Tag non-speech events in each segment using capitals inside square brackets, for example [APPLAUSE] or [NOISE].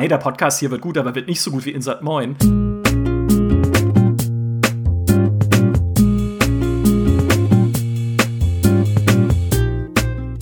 hey, der Podcast hier wird gut, aber wird nicht so gut wie Insert Moin.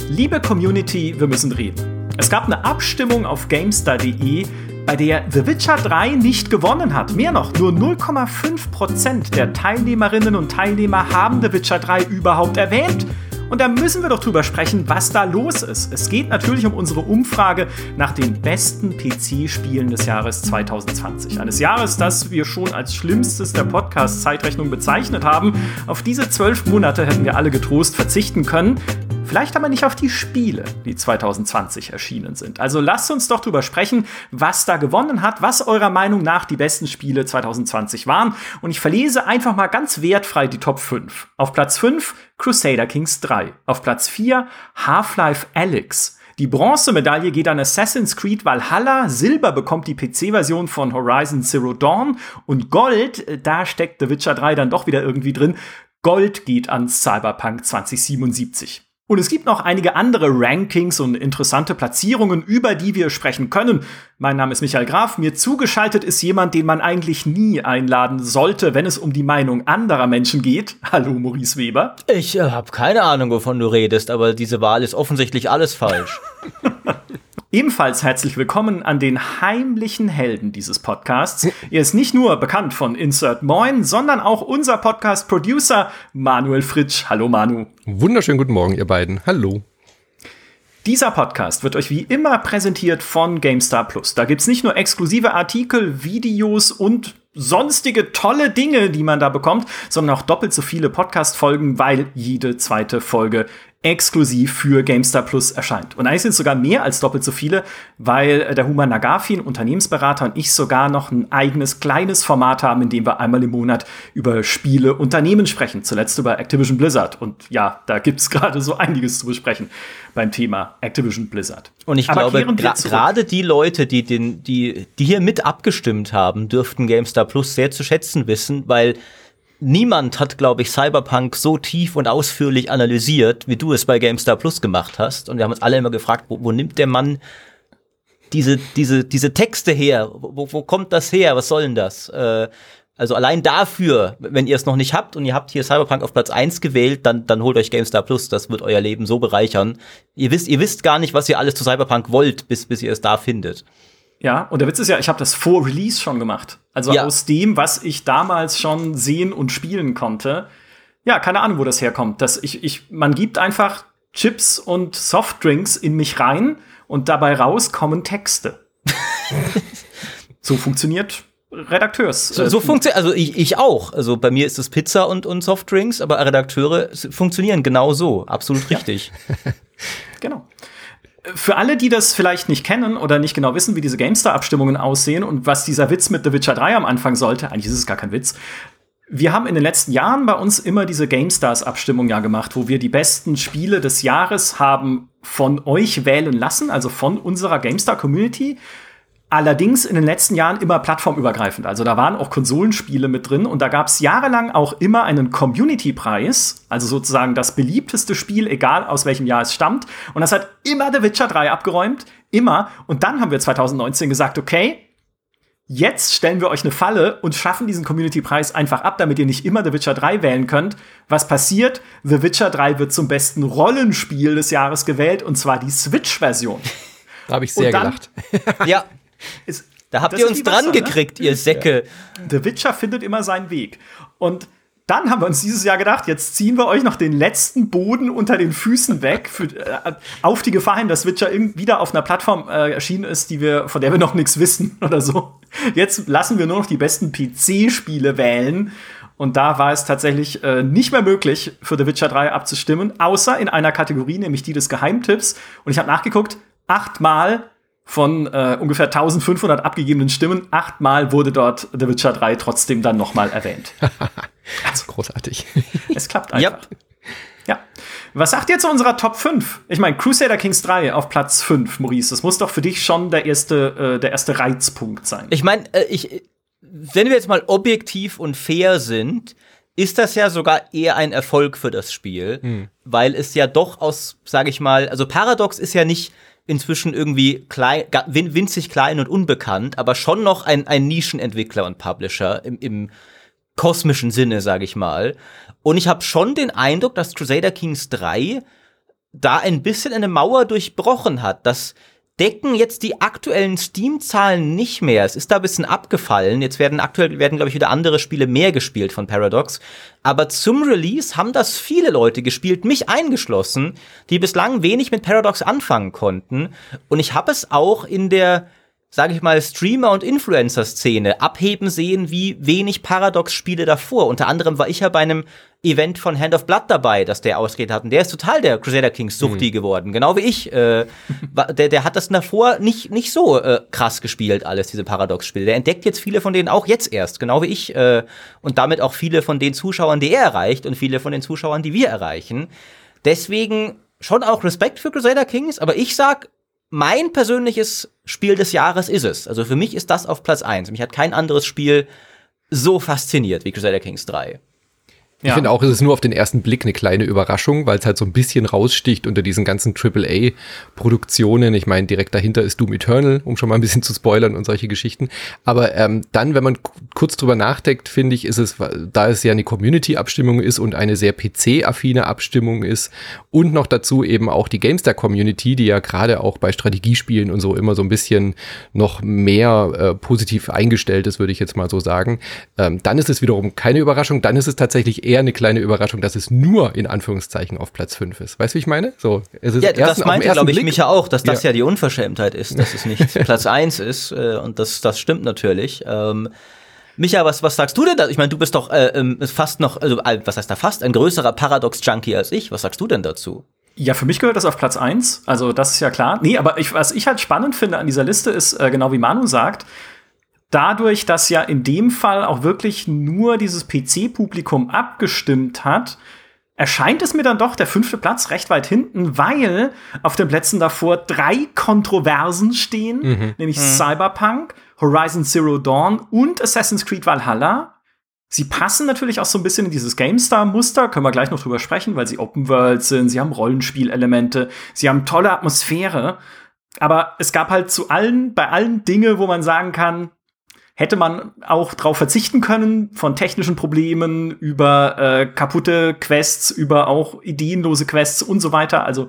Liebe Community, wir müssen reden. Es gab eine Abstimmung auf GameStar.de, bei der The Witcher 3 nicht gewonnen hat. Mehr noch, nur 0,5% der Teilnehmerinnen und Teilnehmer haben The Witcher 3 überhaupt erwähnt. Und da müssen wir doch drüber sprechen, was da los ist. Es geht natürlich um unsere Umfrage nach den besten PC-Spielen des Jahres 2020. Eines Jahres, das wir schon als schlimmstes der Podcast-Zeitrechnung bezeichnet haben. Auf diese zwölf Monate hätten wir alle getrost verzichten können. Vielleicht aber nicht auf die Spiele, die 2020 erschienen sind. Also lasst uns doch drüber sprechen, was da gewonnen hat, was eurer Meinung nach die besten Spiele 2020 waren. Und ich verlese einfach mal ganz wertfrei die Top 5. Auf Platz 5 Crusader Kings 3. Auf Platz 4 Half-Life Alyx. Die Bronzemedaille geht an Assassin's Creed Valhalla, Silber bekommt die PC-Version von Horizon Zero Dawn und Gold, äh, da steckt The Witcher 3 dann doch wieder irgendwie drin, Gold geht an Cyberpunk 2077. Und es gibt noch einige andere Rankings und interessante Platzierungen, über die wir sprechen können. Mein Name ist Michael Graf. Mir zugeschaltet ist jemand, den man eigentlich nie einladen sollte, wenn es um die Meinung anderer Menschen geht. [LAUGHS] Hallo, Maurice Weber. Ich äh, habe keine Ahnung, wovon du redest, aber diese Wahl ist offensichtlich alles falsch. [LAUGHS] Ebenfalls herzlich willkommen an den heimlichen Helden dieses Podcasts. Er ist nicht nur bekannt von Insert Moin, sondern auch unser Podcast-Producer Manuel Fritsch. Hallo Manu. Wunderschönen guten Morgen, ihr beiden. Hallo. Dieser Podcast wird euch wie immer präsentiert von GameStar Plus. Da gibt's nicht nur exklusive Artikel, Videos und sonstige tolle Dinge, die man da bekommt, sondern auch doppelt so viele Podcast-Folgen, weil jede zweite Folge exklusiv für GameStar Plus erscheint. Und eigentlich sind es sogar mehr als doppelt so viele, weil äh, der Human Nagafi, ein Unternehmensberater, und ich sogar noch ein eigenes kleines Format haben, in dem wir einmal im Monat über Spiele, Unternehmen sprechen. Zuletzt über Activision Blizzard. Und ja, da gibt es [LAUGHS] gerade so einiges zu besprechen beim Thema Activision Blizzard. Und ich Aber glaube, gerade die Leute, die, den, die, die hier mit abgestimmt haben, dürften GameStar Plus sehr zu schätzen wissen, weil niemand hat, glaube ich, Cyberpunk so tief und ausführlich analysiert, wie du es bei GameStar Plus gemacht hast. Und wir haben uns alle immer gefragt, wo, wo nimmt der Mann diese, diese, diese Texte her? Wo, wo kommt das her? Was soll denn das? Äh, also allein dafür, wenn ihr es noch nicht habt und ihr habt hier Cyberpunk auf Platz eins gewählt, dann, dann holt euch GameStar Plus. Das wird euer Leben so bereichern. Ihr wisst, ihr wisst gar nicht, was ihr alles zu Cyberpunk wollt, bis, bis ihr es da findet. Ja, und der Witz ist ja, ich habe das vor Release schon gemacht. Also ja. aus dem, was ich damals schon sehen und spielen konnte. Ja, keine Ahnung, wo das herkommt. Das, ich, ich, man gibt einfach Chips und Softdrinks in mich rein und dabei raus kommen Texte. [LAUGHS] so funktioniert Redakteurs. So, so funktioniert, also ich, ich auch. Also bei mir ist es Pizza und, und Softdrinks, aber Redakteure funktionieren genau so. Absolut richtig. Ja. [LAUGHS] genau für alle, die das vielleicht nicht kennen oder nicht genau wissen, wie diese GameStar-Abstimmungen aussehen und was dieser Witz mit The Witcher 3 am Anfang sollte, eigentlich ist es gar kein Witz. Wir haben in den letzten Jahren bei uns immer diese GameStars-Abstimmung ja gemacht, wo wir die besten Spiele des Jahres haben von euch wählen lassen, also von unserer GameStar-Community. Allerdings in den letzten Jahren immer plattformübergreifend. Also da waren auch Konsolenspiele mit drin und da gab es jahrelang auch immer einen Community-Preis, also sozusagen das beliebteste Spiel, egal aus welchem Jahr es stammt. Und das hat immer The Witcher 3 abgeräumt, immer. Und dann haben wir 2019 gesagt, okay, jetzt stellen wir euch eine Falle und schaffen diesen Community-Preis einfach ab, damit ihr nicht immer The Witcher 3 wählen könnt. Was passiert? The Witcher 3 wird zum besten Rollenspiel des Jahres gewählt und zwar die Switch-Version. [LAUGHS] Da habe ich sehr dann, gelacht. [LAUGHS] ja, ist, da habt ihr uns dran Wasser, gekriegt, ne? ihr Säcke. The Witcher findet immer seinen Weg. Und dann haben wir uns dieses Jahr gedacht, jetzt ziehen wir euch noch den letzten Boden unter den Füßen weg, für, äh, auf die Gefahr hin, dass Witcher wieder auf einer Plattform äh, erschienen ist, die wir, von der wir noch nichts wissen [LAUGHS] oder so. Jetzt lassen wir nur noch die besten PC-Spiele wählen. Und da war es tatsächlich äh, nicht mehr möglich, für The Witcher 3 abzustimmen, außer in einer Kategorie, nämlich die des Geheimtipps. Und ich habe nachgeguckt, achtmal von äh, ungefähr 1500 abgegebenen Stimmen, achtmal wurde dort The Witcher 3 trotzdem dann nochmal erwähnt. [LAUGHS] also, Großartig. Es klappt einfach. Yep. Ja. Was sagt ihr zu unserer Top 5? Ich meine, Crusader Kings 3 auf Platz 5, Maurice. Das muss doch für dich schon der erste, äh, der erste Reizpunkt sein. Ich meine, äh, ich, wenn wir jetzt mal objektiv und fair sind, ist das ja sogar eher ein Erfolg für das Spiel, hm. weil es ja doch aus, sage ich mal, also Paradox ist ja nicht inzwischen irgendwie klein, winzig klein und unbekannt, aber schon noch ein, ein Nischenentwickler und Publisher im, im kosmischen Sinne, sage ich mal. Und ich habe schon den Eindruck, dass Crusader Kings 3 da ein bisschen eine Mauer durchbrochen hat, dass decken jetzt die aktuellen Steam-Zahlen nicht mehr. Es ist da ein bisschen abgefallen. Jetzt werden aktuell, werden, glaube ich, wieder andere Spiele mehr gespielt von Paradox. Aber zum Release haben das viele Leute gespielt, mich eingeschlossen, die bislang wenig mit Paradox anfangen konnten. Und ich habe es auch in der sage ich mal, Streamer- und Influencer-Szene abheben sehen wie wenig Paradox-Spiele davor. Unter anderem war ich ja bei einem Event von Hand of Blood dabei, dass der ausgeht hat. Und der ist total der Crusader Kings Suchti mhm. geworden. Genau wie ich. Äh, [LAUGHS] der, der hat das davor nicht, nicht so äh, krass gespielt, alles, diese Paradox-Spiele. Der entdeckt jetzt viele von denen auch jetzt erst, genau wie ich. Äh, und damit auch viele von den Zuschauern, die er erreicht und viele von den Zuschauern, die wir erreichen. Deswegen schon auch Respekt für Crusader Kings, aber ich sag, mein persönliches Spiel des Jahres ist es. Also für mich ist das auf Platz eins. Mich hat kein anderes Spiel so fasziniert wie Crusader Kings 3. Ich ja. finde auch, es ist nur auf den ersten Blick eine kleine Überraschung, weil es halt so ein bisschen raussticht unter diesen ganzen AAA-Produktionen. Ich meine, direkt dahinter ist Doom Eternal, um schon mal ein bisschen zu spoilern und solche Geschichten. Aber ähm, dann, wenn man kurz drüber nachdenkt, finde ich, ist es, da es ja eine Community-Abstimmung ist und eine sehr PC-affine Abstimmung ist und noch dazu eben auch die GameStar-Community, die ja gerade auch bei Strategiespielen und so immer so ein bisschen noch mehr äh, positiv eingestellt ist, würde ich jetzt mal so sagen, ähm, dann ist es wiederum keine Überraschung. Dann ist es tatsächlich eher eine kleine Überraschung, dass es nur in Anführungszeichen auf Platz 5 ist. Weißt du, wie ich meine? So, es ist ja, das meinte, glaube ich, Micha auch, dass das ja. ja die Unverschämtheit ist, dass es nicht [LAUGHS] Platz 1 ist. Äh, und das, das stimmt natürlich. Ähm, Micha, was, was sagst du denn da? Ich meine, du bist doch äh, ähm, fast noch, also was heißt da fast, ein größerer Paradox-Junkie als ich. Was sagst du denn dazu? Ja, für mich gehört das auf Platz 1. Also, das ist ja klar. Nee, aber ich, was ich halt spannend finde an dieser Liste ist, äh, genau wie Manu sagt, dadurch, dass ja in dem Fall auch wirklich nur dieses PC-Publikum abgestimmt hat, erscheint es mir dann doch der fünfte Platz recht weit hinten, weil auf den Plätzen davor drei Kontroversen stehen, mhm. nämlich mhm. Cyberpunk, Horizon Zero Dawn und Assassin's Creed Valhalla. Sie passen natürlich auch so ein bisschen in dieses GameStar-Muster, können wir gleich noch drüber sprechen, weil sie Open World sind, sie haben Rollenspielelemente, sie haben tolle Atmosphäre. Aber es gab halt zu allen, bei allen Dinge, wo man sagen kann, hätte man auch darauf verzichten können, von technischen Problemen über äh, kaputte Quests, über auch ideenlose Quests und so weiter. Also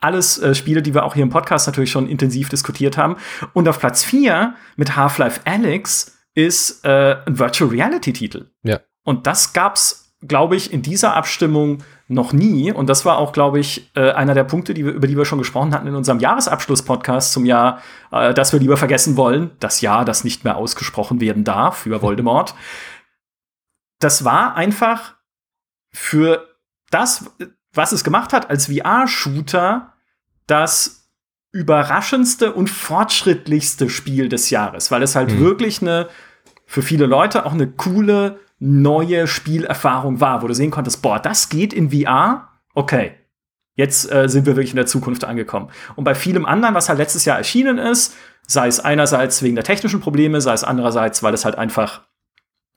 alles äh, Spiele, die wir auch hier im Podcast natürlich schon intensiv diskutiert haben. Und auf Platz 4 mit Half-Life Alyx ist äh, ein Virtual Reality Titel. Ja. Und das gab's, glaube ich, in dieser Abstimmung noch nie. Und das war auch, glaube ich, äh, einer der Punkte, die wir, über die wir schon gesprochen hatten in unserem Jahresabschluss-Podcast zum Jahr, äh, das wir lieber vergessen wollen. Das Jahr, das nicht mehr ausgesprochen werden darf für [LAUGHS] Voldemort. Das war einfach für das, was es gemacht hat als VR-Shooter, das überraschendste und fortschrittlichste Spiel des Jahres, weil es halt mhm. wirklich eine, für viele Leute auch eine coole neue Spielerfahrung war, wo du sehen konntest, boah, das geht in VR, okay. Jetzt äh, sind wir wirklich in der Zukunft angekommen. Und bei vielem anderen, was halt letztes Jahr erschienen ist, sei es einerseits wegen der technischen Probleme, sei es andererseits, weil es halt einfach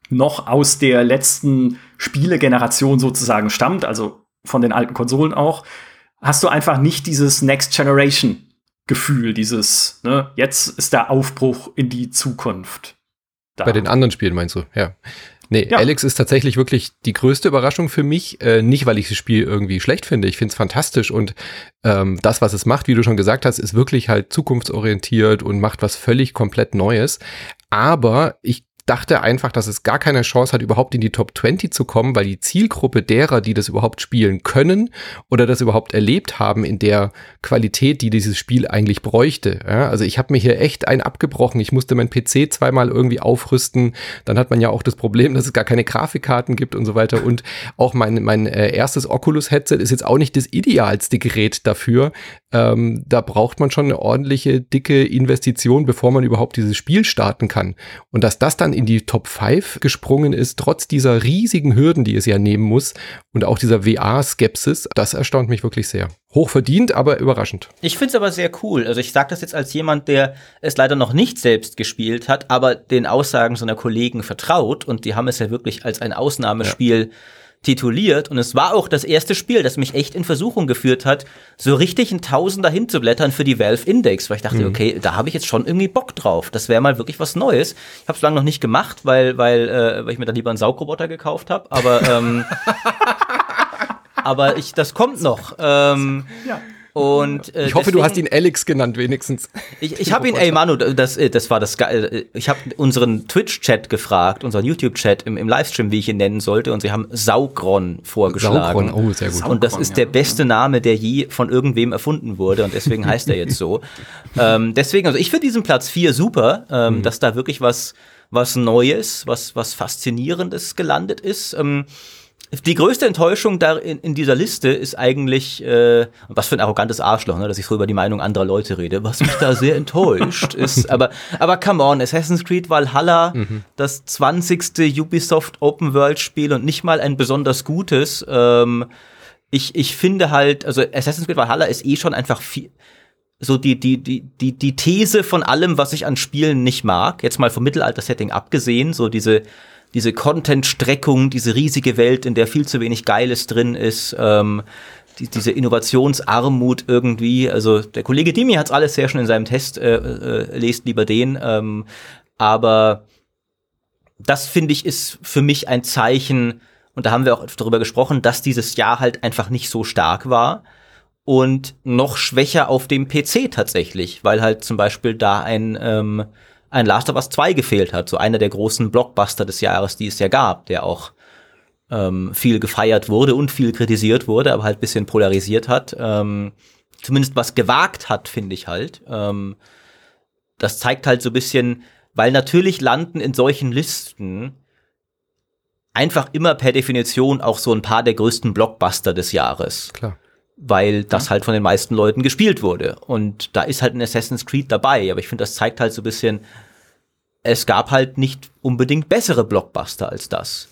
noch aus der letzten Spielegeneration sozusagen stammt, also von den alten Konsolen auch, hast du einfach nicht dieses Next Generation Gefühl, dieses, ne, jetzt ist der Aufbruch in die Zukunft. Da. Bei den anderen Spielen meinst du, ja. Nee, ja. Alex ist tatsächlich wirklich die größte Überraschung für mich. Äh, nicht, weil ich das Spiel irgendwie schlecht finde. Ich finde es fantastisch und ähm, das, was es macht, wie du schon gesagt hast, ist wirklich halt zukunftsorientiert und macht was völlig komplett Neues. Aber ich dachte einfach, dass es gar keine Chance hat, überhaupt in die Top 20 zu kommen, weil die Zielgruppe derer, die das überhaupt spielen können oder das überhaupt erlebt haben in der Qualität, die dieses Spiel eigentlich bräuchte. Ja, also ich habe mir hier echt ein abgebrochen. Ich musste mein PC zweimal irgendwie aufrüsten. Dann hat man ja auch das Problem, dass es gar keine Grafikkarten gibt und so weiter. Und auch mein, mein äh, erstes Oculus-Headset ist jetzt auch nicht das idealste Gerät dafür. Ähm, da braucht man schon eine ordentliche, dicke Investition, bevor man überhaupt dieses Spiel starten kann. Und dass das dann in die Top 5 gesprungen ist, trotz dieser riesigen Hürden, die es ja nehmen muss und auch dieser VR-Skepsis, das erstaunt mich wirklich sehr. Hochverdient, aber überraschend. Ich finde es aber sehr cool. Also ich sage das jetzt als jemand, der es leider noch nicht selbst gespielt hat, aber den Aussagen seiner Kollegen vertraut und die haben es ja wirklich als ein Ausnahmespiel ja tituliert und es war auch das erste Spiel, das mich echt in Versuchung geführt hat, so richtig ein Tausender hinzublättern für die Valve Index, weil ich dachte, mhm. okay, da habe ich jetzt schon irgendwie Bock drauf. Das wäre mal wirklich was Neues. Ich habe es lange noch nicht gemacht, weil weil äh, weil ich mir dann lieber einen Saugroboter gekauft habe, aber ähm, [LAUGHS] aber ich das kommt noch. Ähm, ja. Und, äh, ich hoffe, deswegen, du hast ihn Alex genannt, wenigstens. Ich, ich habe ihn, ey Manu, das, äh, das war das geil. Ich habe unseren Twitch-Chat gefragt, unseren YouTube-Chat im, im Livestream, wie ich ihn nennen sollte, und sie haben Saugron vorgeschlagen. Saugron, oh, sehr gut. Und das ist der beste Name, der je von irgendwem erfunden wurde, und deswegen heißt er jetzt so. [LAUGHS] ähm, deswegen, also ich finde diesen Platz 4 super, ähm, mhm. dass da wirklich was, was Neues, was, was Faszinierendes gelandet ist. Ähm, die größte Enttäuschung da in, in dieser Liste ist eigentlich, äh, was für ein arrogantes Arschloch, ne, dass ich so über die Meinung anderer Leute rede, was mich da sehr enttäuscht [LAUGHS] ist. Aber, aber come on, Assassin's Creed Valhalla, mhm. das 20. Ubisoft Open World Spiel und nicht mal ein besonders gutes. Ähm, ich, ich finde halt, also Assassin's Creed Valhalla ist eh schon einfach viel, so die, die, die, die, die These von allem, was ich an Spielen nicht mag, jetzt mal vom Mittelalter-Setting abgesehen, so diese diese Content-Streckung, diese riesige Welt, in der viel zu wenig Geiles drin ist, ähm, die, diese Innovationsarmut irgendwie. Also der Kollege Dimi hat es alles sehr schön in seinem Test, äh, äh, lest lieber den. Ähm, aber das finde ich ist für mich ein Zeichen, und da haben wir auch darüber gesprochen, dass dieses Jahr halt einfach nicht so stark war und noch schwächer auf dem PC tatsächlich, weil halt zum Beispiel da ein ähm, ein Last of Us 2 gefehlt hat, so einer der großen Blockbuster des Jahres, die es ja gab, der auch ähm, viel gefeiert wurde und viel kritisiert wurde, aber halt bisschen polarisiert hat. Ähm, zumindest was gewagt hat, finde ich halt. Ähm, das zeigt halt so ein bisschen, weil natürlich landen in solchen Listen einfach immer per Definition auch so ein paar der größten Blockbuster des Jahres. Klar weil das halt von den meisten Leuten gespielt wurde. Und da ist halt ein Assassin's Creed dabei, aber ich finde, das zeigt halt so ein bisschen, es gab halt nicht unbedingt bessere Blockbuster als das.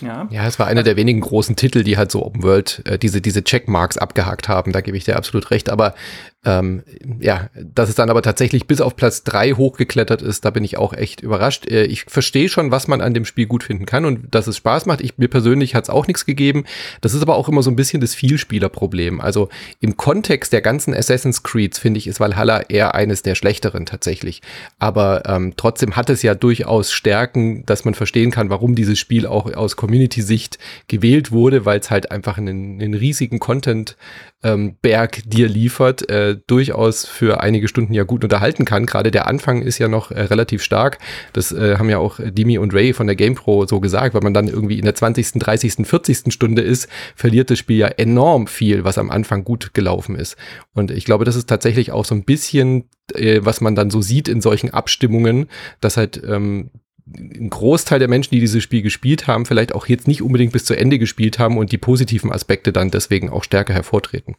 Ja. ja, es war einer der wenigen großen Titel, die halt so Open World äh, diese, diese Checkmarks abgehakt haben. Da gebe ich dir absolut recht. Aber ähm, ja, dass es dann aber tatsächlich bis auf Platz drei hochgeklettert ist, da bin ich auch echt überrascht. Äh, ich verstehe schon, was man an dem Spiel gut finden kann und dass es Spaß macht. Ich, mir persönlich hat es auch nichts gegeben. Das ist aber auch immer so ein bisschen das Vielspielerproblem. Also im Kontext der ganzen Assassin's Creeds finde ich, ist Valhalla eher eines der schlechteren tatsächlich. Aber ähm, trotzdem hat es ja durchaus Stärken, dass man verstehen kann, warum dieses Spiel auch aus Community-Sicht gewählt wurde, weil es halt einfach einen, einen riesigen Content ähm, Berg dir liefert, äh, durchaus für einige Stunden ja gut unterhalten kann. Gerade der Anfang ist ja noch äh, relativ stark. Das äh, haben ja auch Dimi und Ray von der GamePro so gesagt, weil man dann irgendwie in der 20., 30., 40. Stunde ist, verliert das Spiel ja enorm viel, was am Anfang gut gelaufen ist. Und ich glaube, das ist tatsächlich auch so ein bisschen, äh, was man dann so sieht in solchen Abstimmungen, dass halt ähm, ein Großteil der Menschen, die dieses Spiel gespielt haben, vielleicht auch jetzt nicht unbedingt bis zu Ende gespielt haben und die positiven Aspekte dann deswegen auch stärker hervortreten.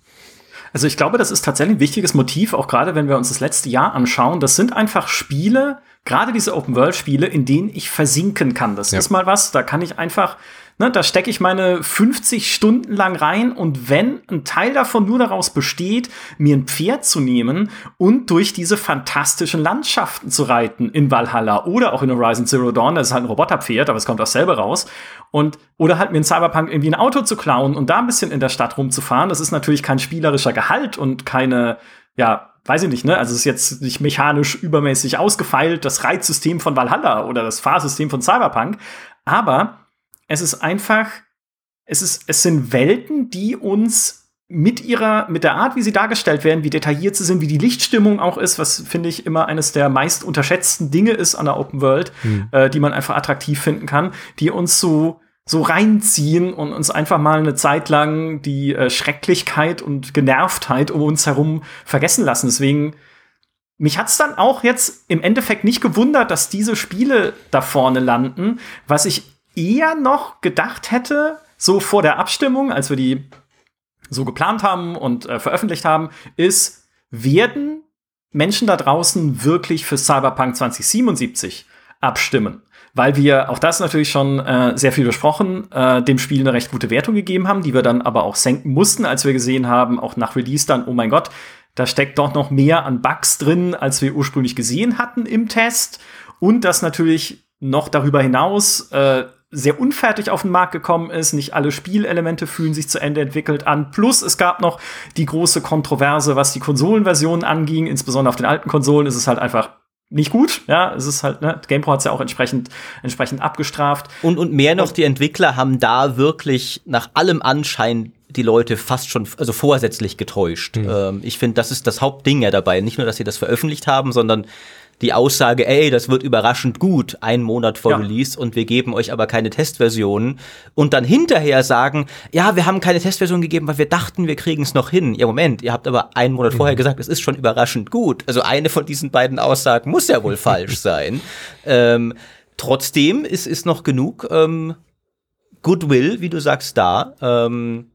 Also ich glaube, das ist tatsächlich ein wichtiges Motiv, auch gerade wenn wir uns das letzte Jahr anschauen. Das sind einfach Spiele, gerade diese Open-World-Spiele, in denen ich versinken kann. Das ja. ist mal was, da kann ich einfach Ne, da stecke ich meine 50 Stunden lang rein und wenn ein Teil davon nur daraus besteht, mir ein Pferd zu nehmen und durch diese fantastischen Landschaften zu reiten in Valhalla oder auch in Horizon Zero Dawn, das ist halt ein Roboterpferd, aber es kommt auch selber raus. Und, oder halt mir in Cyberpunk irgendwie ein Auto zu klauen und da ein bisschen in der Stadt rumzufahren, das ist natürlich kein spielerischer Gehalt und keine, ja, weiß ich nicht, ne? Also es ist jetzt nicht mechanisch übermäßig ausgefeilt, das Reizsystem von Valhalla oder das Fahrsystem von Cyberpunk. Aber es ist einfach, es ist, es sind Welten, die uns mit ihrer, mit der Art, wie sie dargestellt werden, wie detailliert sie sind, wie die Lichtstimmung auch ist, was finde ich immer eines der meist unterschätzten Dinge ist an der Open World, mhm. äh, die man einfach attraktiv finden kann, die uns so so reinziehen und uns einfach mal eine Zeit lang die äh, Schrecklichkeit und Genervtheit um uns herum vergessen lassen. Deswegen mich hat's dann auch jetzt im Endeffekt nicht gewundert, dass diese Spiele da vorne landen, was ich eher noch gedacht hätte, so vor der Abstimmung, als wir die so geplant haben und äh, veröffentlicht haben, ist, werden Menschen da draußen wirklich für Cyberpunk 2077 abstimmen? Weil wir, auch das natürlich schon äh, sehr viel besprochen, äh, dem Spiel eine recht gute Wertung gegeben haben, die wir dann aber auch senken mussten, als wir gesehen haben, auch nach Release dann, oh mein Gott, da steckt doch noch mehr an Bugs drin, als wir ursprünglich gesehen hatten im Test. Und dass natürlich noch darüber hinaus äh, sehr unfertig auf den Markt gekommen ist. Nicht alle Spielelemente fühlen sich zu Ende entwickelt an. Plus es gab noch die große Kontroverse, was die Konsolenversionen anging. Insbesondere auf den alten Konsolen ist es halt einfach nicht gut. Ja, es ist halt, ne, GamePro hat es ja auch entsprechend, entsprechend abgestraft. Und, und mehr noch, und, die Entwickler haben da wirklich nach allem Anschein die Leute fast schon, also vorsätzlich getäuscht. Mhm. Ähm, ich finde, das ist das Hauptding ja dabei. Nicht nur, dass sie das veröffentlicht haben, sondern die Aussage, ey, das wird überraschend gut, einen Monat vor ja. Release und wir geben euch aber keine Testversionen und dann hinterher sagen, ja, wir haben keine Testversion gegeben, weil wir dachten, wir kriegen es noch hin. Ja, Moment, ihr habt aber einen Monat mhm. vorher gesagt, es ist schon überraschend gut. Also eine von diesen beiden Aussagen muss ja wohl falsch [LAUGHS] sein. Ähm, trotzdem ist, ist noch genug ähm, Goodwill, wie du sagst, da. Ähm,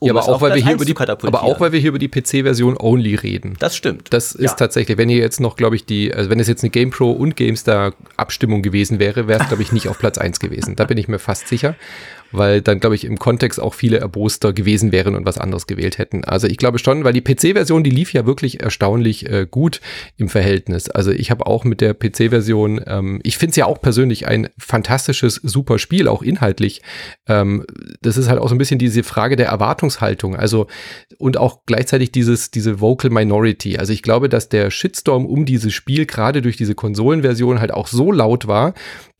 um ja, aber auch, weil wir hier über die, aber auch, weil wir hier über die PC-Version only reden. Das stimmt. Das ist ja. tatsächlich, wenn ihr jetzt noch, glaube ich, die, also wenn es jetzt eine GamePro und GameStar Abstimmung gewesen wäre, wäre es, glaube ich, nicht auf Platz 1 gewesen. Da bin ich mir fast sicher weil dann, glaube ich, im Kontext auch viele erboster gewesen wären und was anderes gewählt hätten. Also ich glaube schon, weil die PC-Version, die lief ja wirklich erstaunlich äh, gut im Verhältnis. Also ich habe auch mit der PC-Version, ähm, ich finde es ja auch persönlich ein fantastisches, super Spiel, auch inhaltlich. Ähm, das ist halt auch so ein bisschen diese Frage der Erwartungshaltung. Also und auch gleichzeitig dieses, diese Vocal Minority. Also ich glaube, dass der Shitstorm um dieses Spiel gerade durch diese Konsolenversion halt auch so laut war,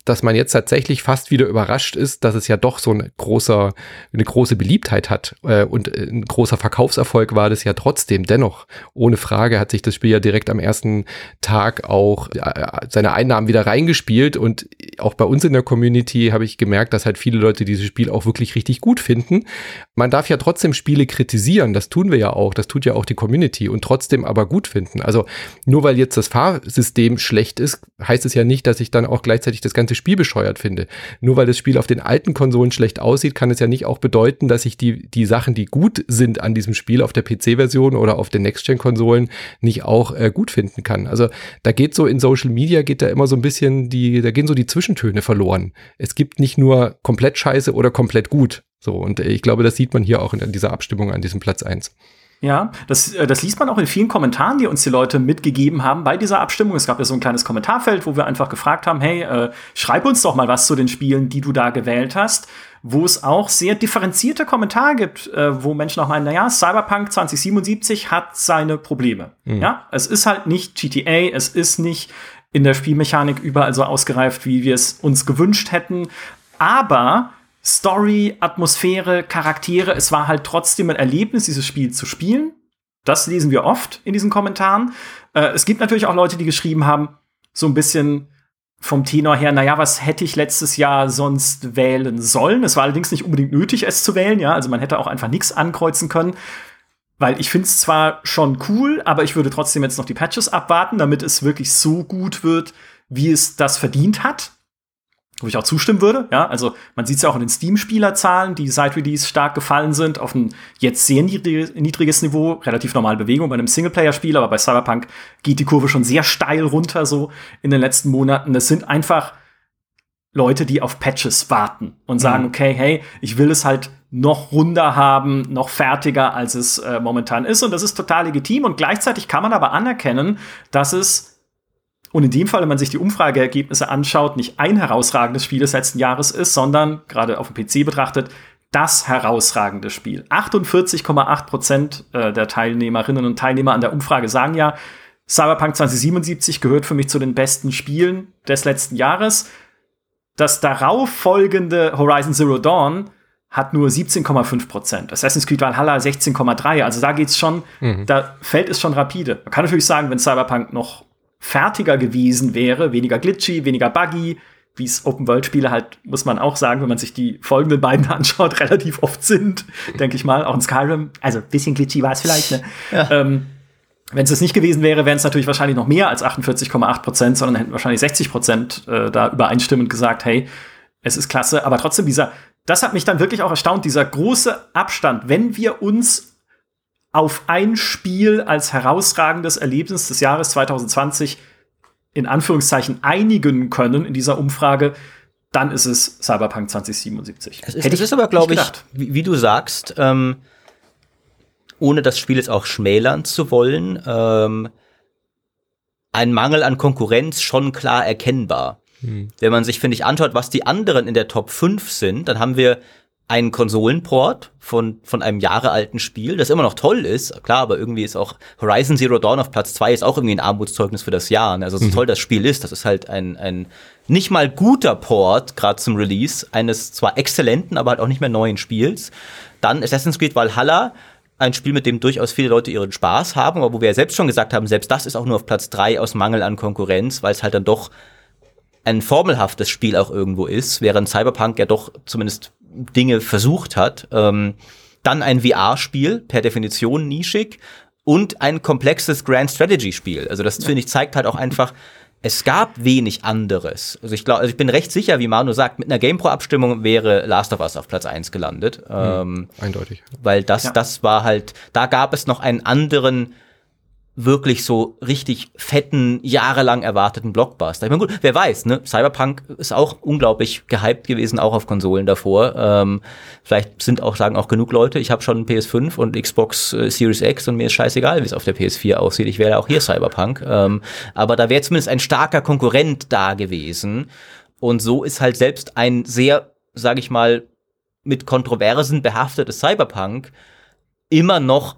dass man jetzt tatsächlich fast wieder überrascht ist, dass es ja doch so ein großer, eine große Beliebtheit hat äh, und äh, ein großer Verkaufserfolg war das ja trotzdem. Dennoch, ohne Frage hat sich das Spiel ja direkt am ersten Tag auch äh, seine Einnahmen wieder reingespielt und auch bei uns in der Community habe ich gemerkt, dass halt viele Leute dieses Spiel auch wirklich richtig gut finden. Man darf ja trotzdem Spiele kritisieren, das tun wir ja auch, das tut ja auch die Community und trotzdem aber gut finden. Also nur weil jetzt das Fahrsystem schlecht ist, heißt es ja nicht, dass ich dann auch gleichzeitig das ganze Spiel bescheuert finde. Nur weil das Spiel auf den alten Konsolen schlecht aussieht, kann es ja nicht auch bedeuten, dass ich die, die Sachen, die gut sind an diesem Spiel auf der PC-Version oder auf den Next-Gen-Konsolen nicht auch äh, gut finden kann. Also da geht so in Social Media geht da immer so ein bisschen die, da gehen so die Zwischentöne verloren. Es gibt nicht nur komplett scheiße oder komplett gut. So, und ich glaube, das sieht man hier auch in dieser Abstimmung an diesem Platz 1. Ja, das, äh, das liest man auch in vielen Kommentaren, die uns die Leute mitgegeben haben bei dieser Abstimmung. Es gab ja so ein kleines Kommentarfeld, wo wir einfach gefragt haben, hey, äh, schreib uns doch mal was zu den Spielen, die du da gewählt hast, wo es auch sehr differenzierte Kommentare gibt, äh, wo Menschen auch meinen, naja, Cyberpunk 2077 hat seine Probleme. Mhm. Ja, es ist halt nicht GTA, es ist nicht in der Spielmechanik überall so ausgereift, wie wir es uns gewünscht hätten. Aber Story, Atmosphäre, Charaktere. Es war halt trotzdem ein Erlebnis, dieses Spiel zu spielen. Das lesen wir oft in diesen Kommentaren. Äh, es gibt natürlich auch Leute, die geschrieben haben, so ein bisschen vom Tenor her, naja, was hätte ich letztes Jahr sonst wählen sollen? Es war allerdings nicht unbedingt nötig, es zu wählen, ja. Also man hätte auch einfach nichts ankreuzen können. Weil ich finde es zwar schon cool, aber ich würde trotzdem jetzt noch die Patches abwarten, damit es wirklich so gut wird, wie es das verdient hat wo ich auch zustimmen würde. Ja, also man sieht es ja auch in den Steam-Spielerzahlen, die seit Release stark gefallen sind, auf ein jetzt sehr niedriges Niveau, relativ normale Bewegung bei einem Singleplayer-Spiel, aber bei Cyberpunk geht die Kurve schon sehr steil runter so in den letzten Monaten. Das sind einfach Leute, die auf Patches warten und sagen, mhm. okay, hey, ich will es halt noch runder haben, noch fertiger, als es äh, momentan ist. Und das ist total legitim. Und gleichzeitig kann man aber anerkennen, dass es und in dem Fall, wenn man sich die Umfrageergebnisse anschaut, nicht ein herausragendes Spiel des letzten Jahres ist, sondern gerade auf dem PC betrachtet, das herausragende Spiel. 48,8 Prozent äh, der Teilnehmerinnen und Teilnehmer an der Umfrage sagen ja, Cyberpunk 2077 gehört für mich zu den besten Spielen des letzten Jahres. Das darauf folgende Horizon Zero Dawn hat nur 17,5 Prozent. Assassin's Creed Valhalla 16,3. Also da geht's schon, mhm. da fällt es schon rapide. Man kann natürlich sagen, wenn Cyberpunk noch fertiger gewesen wäre, weniger glitchy, weniger buggy, wie es Open-World-Spiele halt, muss man auch sagen, wenn man sich die folgenden beiden [LAUGHS] anschaut, relativ oft sind, denke ich mal, auch in Skyrim. Also ein bisschen glitchy war es vielleicht, ne? Ja. Ähm, wenn es das nicht gewesen wäre, wären es natürlich wahrscheinlich noch mehr als 48,8 Prozent, sondern hätten wahrscheinlich 60 Prozent äh, da übereinstimmend gesagt, hey, es ist klasse. Aber trotzdem dieser, das hat mich dann wirklich auch erstaunt, dieser große Abstand. Wenn wir uns auf ein Spiel als herausragendes Erlebnis des Jahres 2020 in Anführungszeichen einigen können in dieser Umfrage, dann ist es Cyberpunk 2077. Es ist, Hätte es ist aber, glaube ich, wie, wie, du sagst, ähm, ohne das Spiel jetzt auch schmälern zu wollen, ähm, ein Mangel an Konkurrenz schon klar erkennbar. Hm. Wenn man sich, finde ich, anschaut, was die anderen in der Top 5 sind, dann haben wir einen Konsolenport von, von einem jahrealten Spiel, das immer noch toll ist, klar, aber irgendwie ist auch Horizon Zero Dawn auf Platz zwei ist auch irgendwie ein Armutszeugnis für das Jahr. Ne? Also so mhm. toll das Spiel ist, das ist halt ein, ein nicht mal guter Port, gerade zum Release, eines zwar exzellenten, aber halt auch nicht mehr neuen Spiels. Dann Assassin's Creed Valhalla, ein Spiel, mit dem durchaus viele Leute ihren Spaß haben, aber wo wir ja selbst schon gesagt haben, selbst das ist auch nur auf Platz drei aus Mangel an Konkurrenz, weil es halt dann doch ein formelhaftes Spiel auch irgendwo ist, während Cyberpunk ja doch zumindest Dinge versucht hat. Ähm, dann ein VR-Spiel, per Definition nischig, und ein komplexes Grand Strategy-Spiel. Also das, ja. finde ich, zeigt halt auch einfach, es gab wenig anderes. Also ich glaube, also ich bin recht sicher, wie Manu sagt, mit einer GamePro-Abstimmung wäre Last of Us auf Platz 1 gelandet. Mhm, ähm, eindeutig. Weil das, ja. das war halt, da gab es noch einen anderen wirklich so richtig fetten, jahrelang erwarteten Blockbuster. Ich meine, gut, wer weiß, ne? Cyberpunk ist auch unglaublich gehypt gewesen, auch auf Konsolen davor. Ähm, vielleicht sind auch, sagen auch genug Leute, ich habe schon PS5 und Xbox äh, Series X und mir ist scheißegal, wie es auf der PS4 aussieht. Ich wäre auch hier Cyberpunk. Ähm, aber da wäre zumindest ein starker Konkurrent da gewesen. Und so ist halt selbst ein sehr, sage ich mal, mit Kontroversen behaftetes Cyberpunk immer noch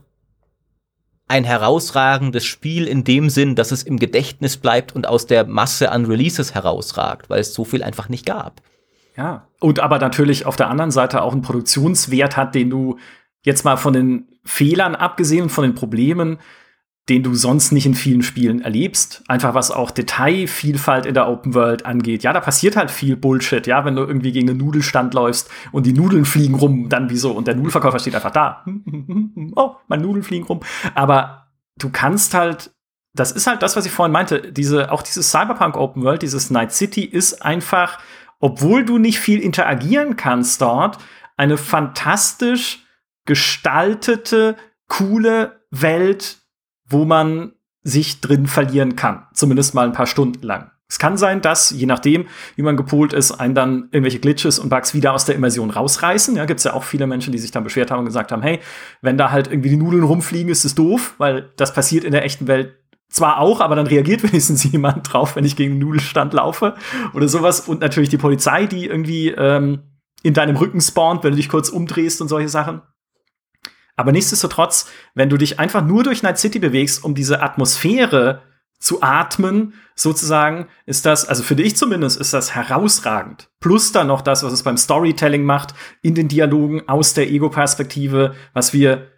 ein herausragendes Spiel in dem Sinn, dass es im Gedächtnis bleibt und aus der Masse an Releases herausragt, weil es so viel einfach nicht gab. Ja, und aber natürlich auf der anderen Seite auch einen Produktionswert hat, den du jetzt mal von den Fehlern abgesehen von den Problemen den du sonst nicht in vielen Spielen erlebst. Einfach was auch Detailvielfalt in der Open World angeht. Ja, da passiert halt viel Bullshit, ja, wenn du irgendwie gegen einen Nudelstand läufst und die Nudeln fliegen rum, dann wieso? Und der Nudelverkäufer steht einfach da. [LAUGHS] oh, meine Nudeln fliegen rum. Aber du kannst halt, das ist halt das, was ich vorhin meinte, diese, auch dieses Cyberpunk Open World, dieses Night City ist einfach, obwohl du nicht viel interagieren kannst dort, eine fantastisch gestaltete, coole Welt, wo man sich drin verlieren kann. Zumindest mal ein paar Stunden lang. Es kann sein, dass, je nachdem, wie man gepolt ist, einen dann irgendwelche Glitches und Bugs wieder aus der Immersion rausreißen. Ja, gibt's ja auch viele Menschen, die sich dann beschwert haben und gesagt haben, hey, wenn da halt irgendwie die Nudeln rumfliegen, ist es doof, weil das passiert in der echten Welt zwar auch, aber dann reagiert [LAUGHS] wenigstens jemand drauf, wenn ich gegen einen Nudelstand laufe oder sowas. Und natürlich die Polizei, die irgendwie ähm, in deinem Rücken spawnt, wenn du dich kurz umdrehst und solche Sachen. Aber nichtsdestotrotz, wenn du dich einfach nur durch Night City bewegst, um diese Atmosphäre zu atmen, sozusagen, ist das, also für dich zumindest, ist das herausragend. Plus dann noch das, was es beim Storytelling macht, in den Dialogen aus der Ego-Perspektive, was wir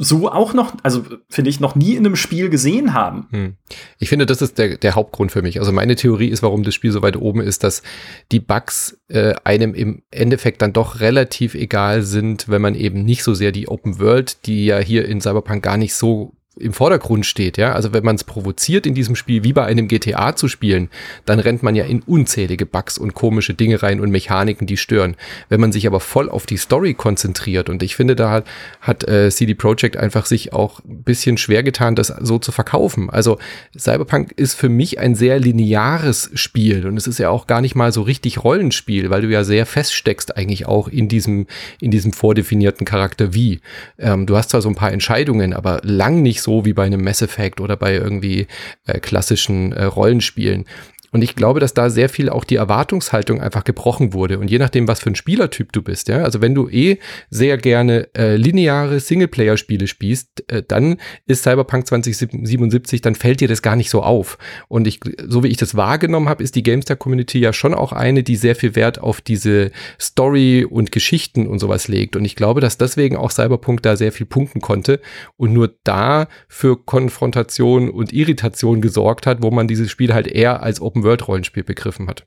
so auch noch, also finde ich, noch nie in einem Spiel gesehen haben. Hm. Ich finde, das ist der, der Hauptgrund für mich. Also meine Theorie ist, warum das Spiel so weit oben ist, dass die Bugs äh, einem im Endeffekt dann doch relativ egal sind, wenn man eben nicht so sehr die Open World, die ja hier in Cyberpunk gar nicht so im Vordergrund steht, ja. Also wenn man es provoziert, in diesem Spiel wie bei einem GTA zu spielen, dann rennt man ja in unzählige Bugs und komische Dinge rein und Mechaniken, die stören. Wenn man sich aber voll auf die Story konzentriert und ich finde, da hat, hat äh, CD Projekt einfach sich auch ein bisschen schwer getan, das so zu verkaufen. Also Cyberpunk ist für mich ein sehr lineares Spiel und es ist ja auch gar nicht mal so richtig Rollenspiel, weil du ja sehr feststeckst eigentlich auch in diesem, in diesem vordefinierten Charakter wie. Ähm, du hast zwar so ein paar Entscheidungen, aber lang nicht so so wie bei einem Mass Effect oder bei irgendwie äh, klassischen äh, Rollenspielen. Und ich glaube, dass da sehr viel auch die Erwartungshaltung einfach gebrochen wurde. Und je nachdem, was für ein Spielertyp du bist, ja, also wenn du eh sehr gerne äh, lineare Singleplayer-Spiele spielst, äh, dann ist Cyberpunk 2077, dann fällt dir das gar nicht so auf. Und ich, so wie ich das wahrgenommen habe, ist die GameStar-Community ja schon auch eine, die sehr viel Wert auf diese Story und Geschichten und sowas legt. Und ich glaube, dass deswegen auch Cyberpunk da sehr viel punkten konnte und nur da für Konfrontation und Irritation gesorgt hat, wo man dieses Spiel halt eher als Open Open-World-Rollenspiel begriffen hat.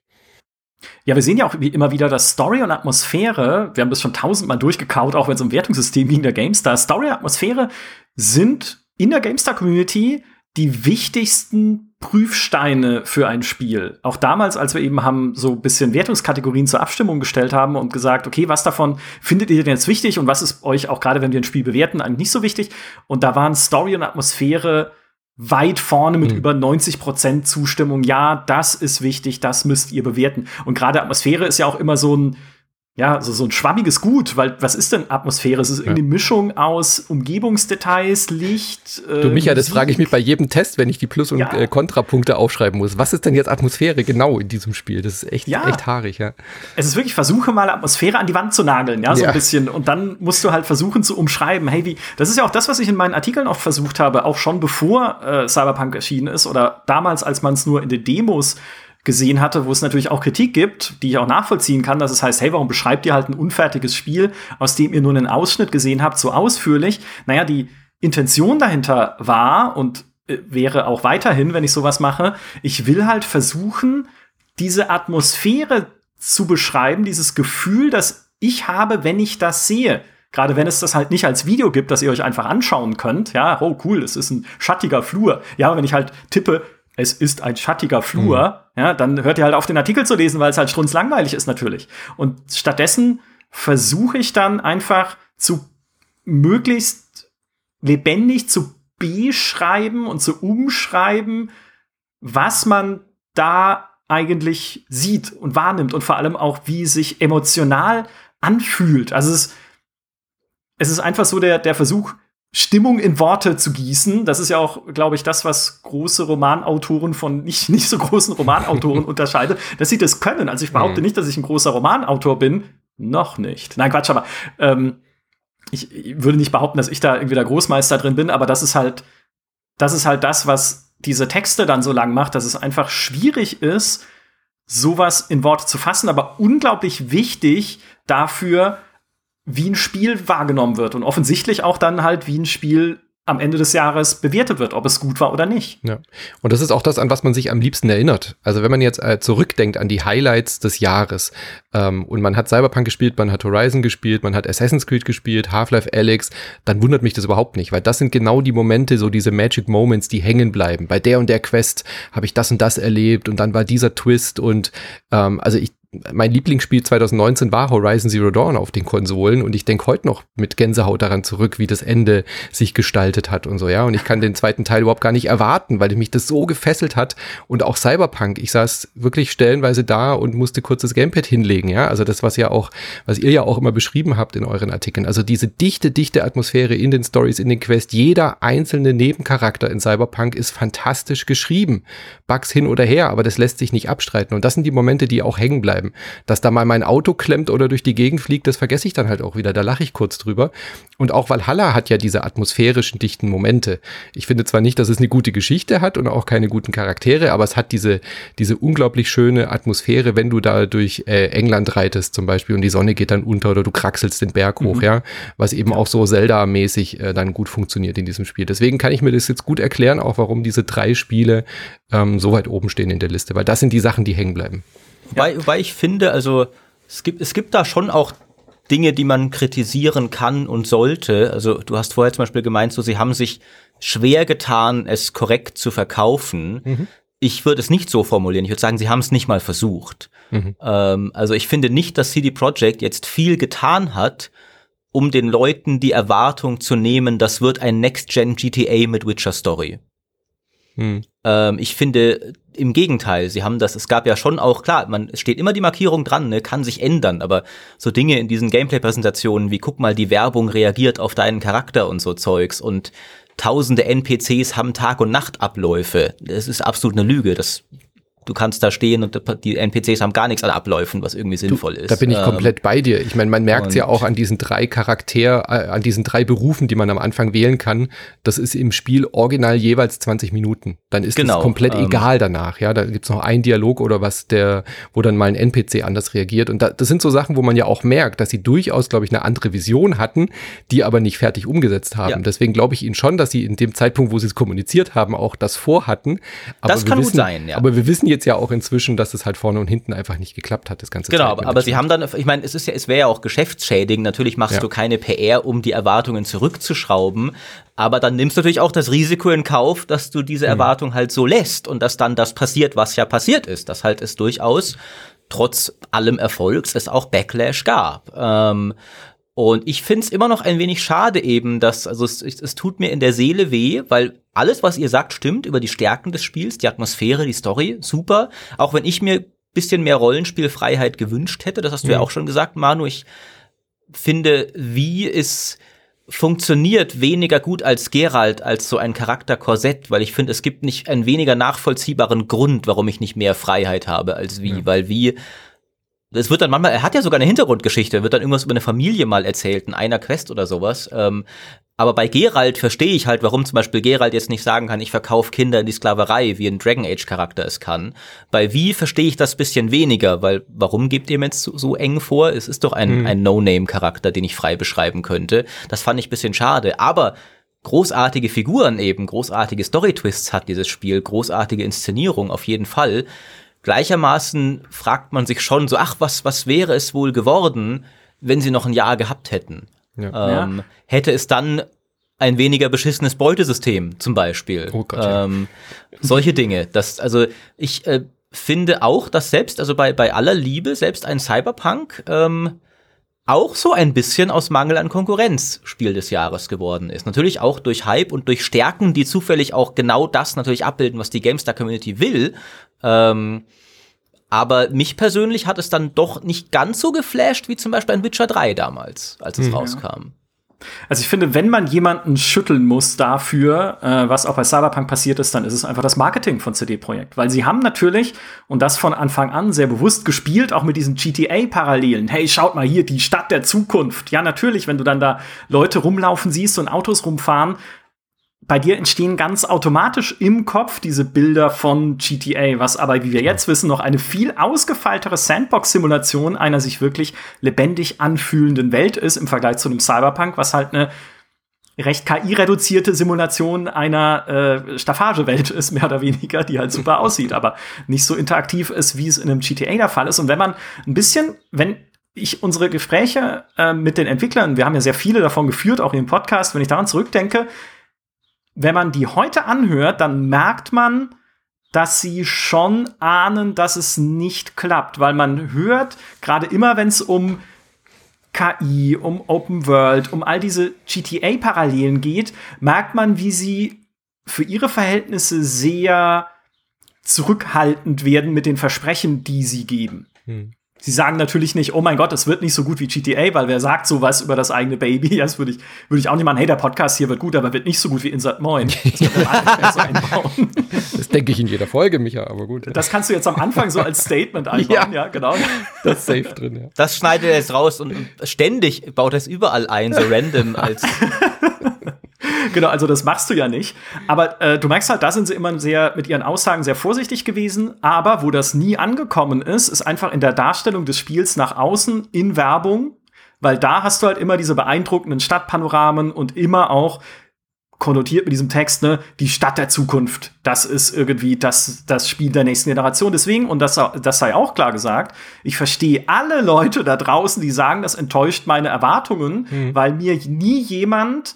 Ja, wir sehen ja auch wie immer wieder, dass Story und Atmosphäre, wir haben das schon tausendmal durchgekaut, auch wenn es um Wertungssystem ging der GameStar, Story und Atmosphäre sind in der GameStar-Community die wichtigsten Prüfsteine für ein Spiel. Auch damals, als wir eben haben so ein bisschen Wertungskategorien zur Abstimmung gestellt haben und gesagt, okay, was davon findet ihr denn jetzt wichtig und was ist euch auch gerade, wenn wir ein Spiel bewerten, eigentlich nicht so wichtig? Und da waren Story und Atmosphäre weit vorne mit mhm. über 90 Prozent Zustimmung. Ja, das ist wichtig, das müsst ihr bewerten. Und gerade Atmosphäre ist ja auch immer so ein ja, so, so ein schwammiges Gut, weil was ist denn Atmosphäre? Es ist irgendwie ja. Mischung aus Umgebungsdetails, Licht. Äh, du Micha, das frage ich mich bei jedem Test, wenn ich die Plus- und ja. äh, Kontrapunkte aufschreiben muss. Was ist denn jetzt Atmosphäre genau in diesem Spiel? Das ist echt, ja. echt haarig, ja. Es ist wirklich, versuche mal Atmosphäre an die Wand zu nageln, ja, so ein bisschen. Und dann musst du halt versuchen zu umschreiben, hey, wie, das ist ja auch das, was ich in meinen Artikeln oft versucht habe, auch schon bevor äh, Cyberpunk erschienen ist oder damals, als man es nur in den Demos gesehen hatte, wo es natürlich auch Kritik gibt, die ich auch nachvollziehen kann, dass es heißt, hey, warum beschreibt ihr halt ein unfertiges Spiel, aus dem ihr nur einen Ausschnitt gesehen habt, so ausführlich? Naja, die Intention dahinter war und äh, wäre auch weiterhin, wenn ich sowas mache, ich will halt versuchen, diese Atmosphäre zu beschreiben, dieses Gefühl, das ich habe, wenn ich das sehe. Gerade wenn es das halt nicht als Video gibt, dass ihr euch einfach anschauen könnt. Ja, oh cool, es ist ein schattiger Flur. Ja, wenn ich halt tippe, es ist ein schattiger Flur, mhm. ja, dann hört ihr halt auf, den Artikel zu lesen, weil es halt strunzlangweilig ist natürlich. Und stattdessen versuche ich dann einfach zu möglichst lebendig zu beschreiben und zu umschreiben, was man da eigentlich sieht und wahrnimmt und vor allem auch, wie es sich emotional anfühlt. Also es, es ist einfach so der, der Versuch, Stimmung in Worte zu gießen. Das ist ja auch, glaube ich, das, was große Romanautoren von [LAUGHS] nicht, nicht so großen Romanautoren [LAUGHS] unterscheidet, dass sie das können. Also ich behaupte mhm. nicht, dass ich ein großer Romanautor bin. Noch nicht. Nein, Quatsch, aber ähm, ich, ich würde nicht behaupten, dass ich da irgendwie der Großmeister drin bin, aber das ist halt, das ist halt das, was diese Texte dann so lang macht, dass es einfach schwierig ist, sowas in Worte zu fassen, aber unglaublich wichtig dafür, wie ein Spiel wahrgenommen wird und offensichtlich auch dann halt, wie ein Spiel am Ende des Jahres bewertet wird, ob es gut war oder nicht. Ja. Und das ist auch das, an was man sich am liebsten erinnert. Also wenn man jetzt äh, zurückdenkt an die Highlights des Jahres ähm, und man hat Cyberpunk gespielt, man hat Horizon gespielt, man hat Assassin's Creed gespielt, Half-Life Alyx, dann wundert mich das überhaupt nicht, weil das sind genau die Momente, so diese Magic Moments, die hängen bleiben. Bei der und der Quest habe ich das und das erlebt und dann war dieser Twist und ähm, also ich mein Lieblingsspiel 2019 war Horizon Zero Dawn auf den Konsolen und ich denke heute noch mit Gänsehaut daran zurück, wie das Ende sich gestaltet hat und so, ja. Und ich kann den zweiten Teil überhaupt gar nicht erwarten, weil mich das so gefesselt hat und auch Cyberpunk. Ich saß wirklich stellenweise da und musste kurz das Gamepad hinlegen, ja. Also das, was ja auch, was ihr ja auch immer beschrieben habt in euren Artikeln. Also diese dichte, dichte Atmosphäre in den Stories, in den Quests. Jeder einzelne Nebencharakter in Cyberpunk ist fantastisch geschrieben. Bugs hin oder her, aber das lässt sich nicht abstreiten. Und das sind die Momente, die auch hängen bleiben bleiben. Dass da mal mein Auto klemmt oder durch die Gegend fliegt, das vergesse ich dann halt auch wieder. Da lache ich kurz drüber. Und auch Valhalla hat ja diese atmosphärischen, dichten Momente. Ich finde zwar nicht, dass es eine gute Geschichte hat und auch keine guten Charaktere, aber es hat diese, diese unglaublich schöne Atmosphäre, wenn du da durch äh, England reitest zum Beispiel und die Sonne geht dann unter oder du kraxelst den Berg hoch, mhm. ja. Was eben auch so Zelda-mäßig äh, dann gut funktioniert in diesem Spiel. Deswegen kann ich mir das jetzt gut erklären, auch warum diese drei Spiele ähm, so weit oben stehen in der Liste, weil das sind die Sachen, die hängen bleiben. Wobei, wobei ich finde, also es gibt, es gibt da schon auch Dinge, die man kritisieren kann und sollte. Also du hast vorher zum Beispiel gemeint, so sie haben sich schwer getan, es korrekt zu verkaufen. Mhm. Ich würde es nicht so formulieren. Ich würde sagen, sie haben es nicht mal versucht. Mhm. Ähm, also ich finde nicht, dass CD Projekt jetzt viel getan hat, um den Leuten die Erwartung zu nehmen, das wird ein Next-Gen GTA mit Witcher Story. Hm. Ähm, ich finde im Gegenteil, sie haben das, es gab ja schon auch, klar, man, steht immer die Markierung dran, ne, kann sich ändern, aber so Dinge in diesen Gameplay-Präsentationen wie, guck mal, die Werbung reagiert auf deinen Charakter und so Zeugs und tausende NPCs haben Tag- und Nachtabläufe. Das ist absolut eine Lüge. Das du kannst da stehen und die NPCs haben gar nichts an Abläufen, was irgendwie sinnvoll du, ist. Da bin ich ähm, komplett bei dir. Ich meine, man merkt es ja auch an diesen drei Charakter, äh, an diesen drei Berufen, die man am Anfang wählen kann. Das ist im Spiel original jeweils 20 Minuten. Dann ist es genau, komplett ähm, egal danach. Ja, da gibt's noch einen Dialog oder was, der, wo dann mal ein NPC anders reagiert. Und da, das sind so Sachen, wo man ja auch merkt, dass sie durchaus, glaube ich, eine andere Vision hatten, die aber nicht fertig umgesetzt haben. Ja. Deswegen glaube ich ihnen schon, dass sie in dem Zeitpunkt, wo sie es kommuniziert haben, auch das vorhatten. Aber das kann wissen, gut sein, ja. Aber wir wissen jetzt ja auch inzwischen, dass es halt vorne und hinten einfach nicht geklappt hat, das ganze Genau, aber, aber sie haben dann, ich meine, es ist ja, es wäre ja auch geschäftsschädigend. Natürlich machst ja. du keine PR, um die Erwartungen zurückzuschrauben. Aber dann nimmst du natürlich auch das Risiko in Kauf, dass du diese mhm. Erwartung halt so lässt und dass dann das passiert, was ja passiert ist. Dass halt es durchaus trotz allem Erfolgs es auch Backlash gab. Ähm, und ich find's immer noch ein wenig schade eben, dass, also es, es tut mir in der Seele weh, weil alles, was ihr sagt, stimmt über die Stärken des Spiels, die Atmosphäre, die Story, super. Auch wenn ich mir bisschen mehr Rollenspielfreiheit gewünscht hätte. Das hast du mhm. ja auch schon gesagt, Manu. Ich finde, wie ist funktioniert weniger gut als Geralt als so ein Charakter Korsett, weil ich finde, es gibt nicht einen weniger nachvollziehbaren Grund, warum ich nicht mehr Freiheit habe als wie, ja. weil wie es wird dann manchmal, er hat ja sogar eine Hintergrundgeschichte, wird dann irgendwas über eine Familie mal erzählt, in einer Quest oder sowas. Ähm, aber bei Geralt verstehe ich halt, warum zum Beispiel Geralt jetzt nicht sagen kann, ich verkaufe Kinder in die Sklaverei, wie ein Dragon Age Charakter es kann. Bei Wie verstehe ich das bisschen weniger, weil warum gebt ihr mir jetzt so, so eng vor? Es ist doch ein, hm. ein No-Name-Charakter, den ich frei beschreiben könnte. Das fand ich bisschen schade. Aber großartige Figuren eben, großartige Story-Twists hat dieses Spiel, großartige Inszenierung auf jeden Fall. Gleichermaßen fragt man sich schon so, ach, was, was wäre es wohl geworden, wenn sie noch ein Jahr gehabt hätten? Ja. Ähm, hätte es dann ein weniger beschissenes Beutesystem zum Beispiel. Oh Gott, ähm, ja. Solche Dinge. Das, also ich äh, finde auch, dass selbst, also bei, bei aller Liebe, selbst ein Cyberpunk ähm, auch so ein bisschen aus Mangel an Konkurrenz Spiel des Jahres geworden ist. Natürlich auch durch Hype und durch Stärken, die zufällig auch genau das natürlich abbilden, was die GameStar Community will. Ähm, aber mich persönlich hat es dann doch nicht ganz so geflasht wie zum Beispiel ein Witcher 3 damals, als es mhm. rauskam. Also ich finde, wenn man jemanden schütteln muss dafür, äh, was auch bei Cyberpunk passiert ist, dann ist es einfach das Marketing von CD Projekt, weil sie haben natürlich und das von Anfang an sehr bewusst gespielt, auch mit diesen GTA-Parallelen. Hey, schaut mal hier, die Stadt der Zukunft. Ja, natürlich, wenn du dann da Leute rumlaufen siehst und Autos rumfahren, bei dir entstehen ganz automatisch im Kopf diese Bilder von GTA, was aber, wie wir jetzt wissen, noch eine viel ausgefeiltere Sandbox-Simulation einer sich wirklich lebendig anfühlenden Welt ist im Vergleich zu einem Cyberpunk, was halt eine recht KI-reduzierte Simulation einer äh, Staffagewelt ist, mehr oder weniger, die halt super aussieht, aber nicht so interaktiv ist, wie es in einem GTA der Fall ist. Und wenn man ein bisschen, wenn ich unsere Gespräche äh, mit den Entwicklern, wir haben ja sehr viele davon geführt, auch in dem Podcast, wenn ich daran zurückdenke, wenn man die heute anhört, dann merkt man, dass sie schon ahnen, dass es nicht klappt, weil man hört, gerade immer wenn es um KI, um Open World, um all diese GTA-Parallelen geht, merkt man, wie sie für ihre Verhältnisse sehr zurückhaltend werden mit den Versprechen, die sie geben. Hm. Sie sagen natürlich nicht, oh mein Gott, es wird nicht so gut wie GTA, weil wer sagt sowas über das eigene Baby? [LAUGHS] Das würde ich, würde ich auch nicht machen, hey, der Podcast hier wird gut, aber wird nicht so gut wie Insert Moin. [LAUGHS] Das, [LAUGHS] das denke ich in jeder Folge, Micha, aber gut. Das kannst du jetzt am Anfang so als Statement einbauen, ja, ja genau. Das ist safe drin, ja. Das schneidet er jetzt raus und ständig baut er es überall ein, so random als genau, also das machst du ja nicht. Aber äh, du merkst halt, da sind sie immer sehr mit ihren Aussagen sehr vorsichtig gewesen. Aber wo das nie angekommen ist, ist einfach in der Darstellung des Spiels nach außen in Werbung. Weil da hast du halt immer diese beeindruckenden Stadtpanoramen und immer auch konnotiert mit diesem Text, ne, die Stadt der Zukunft. Das ist irgendwie das, das Spiel der nächsten Generation. Deswegen, und das, das sei auch klar gesagt, ich verstehe alle Leute da draußen, die sagen, das enttäuscht meine Erwartungen, mhm. weil mir nie jemand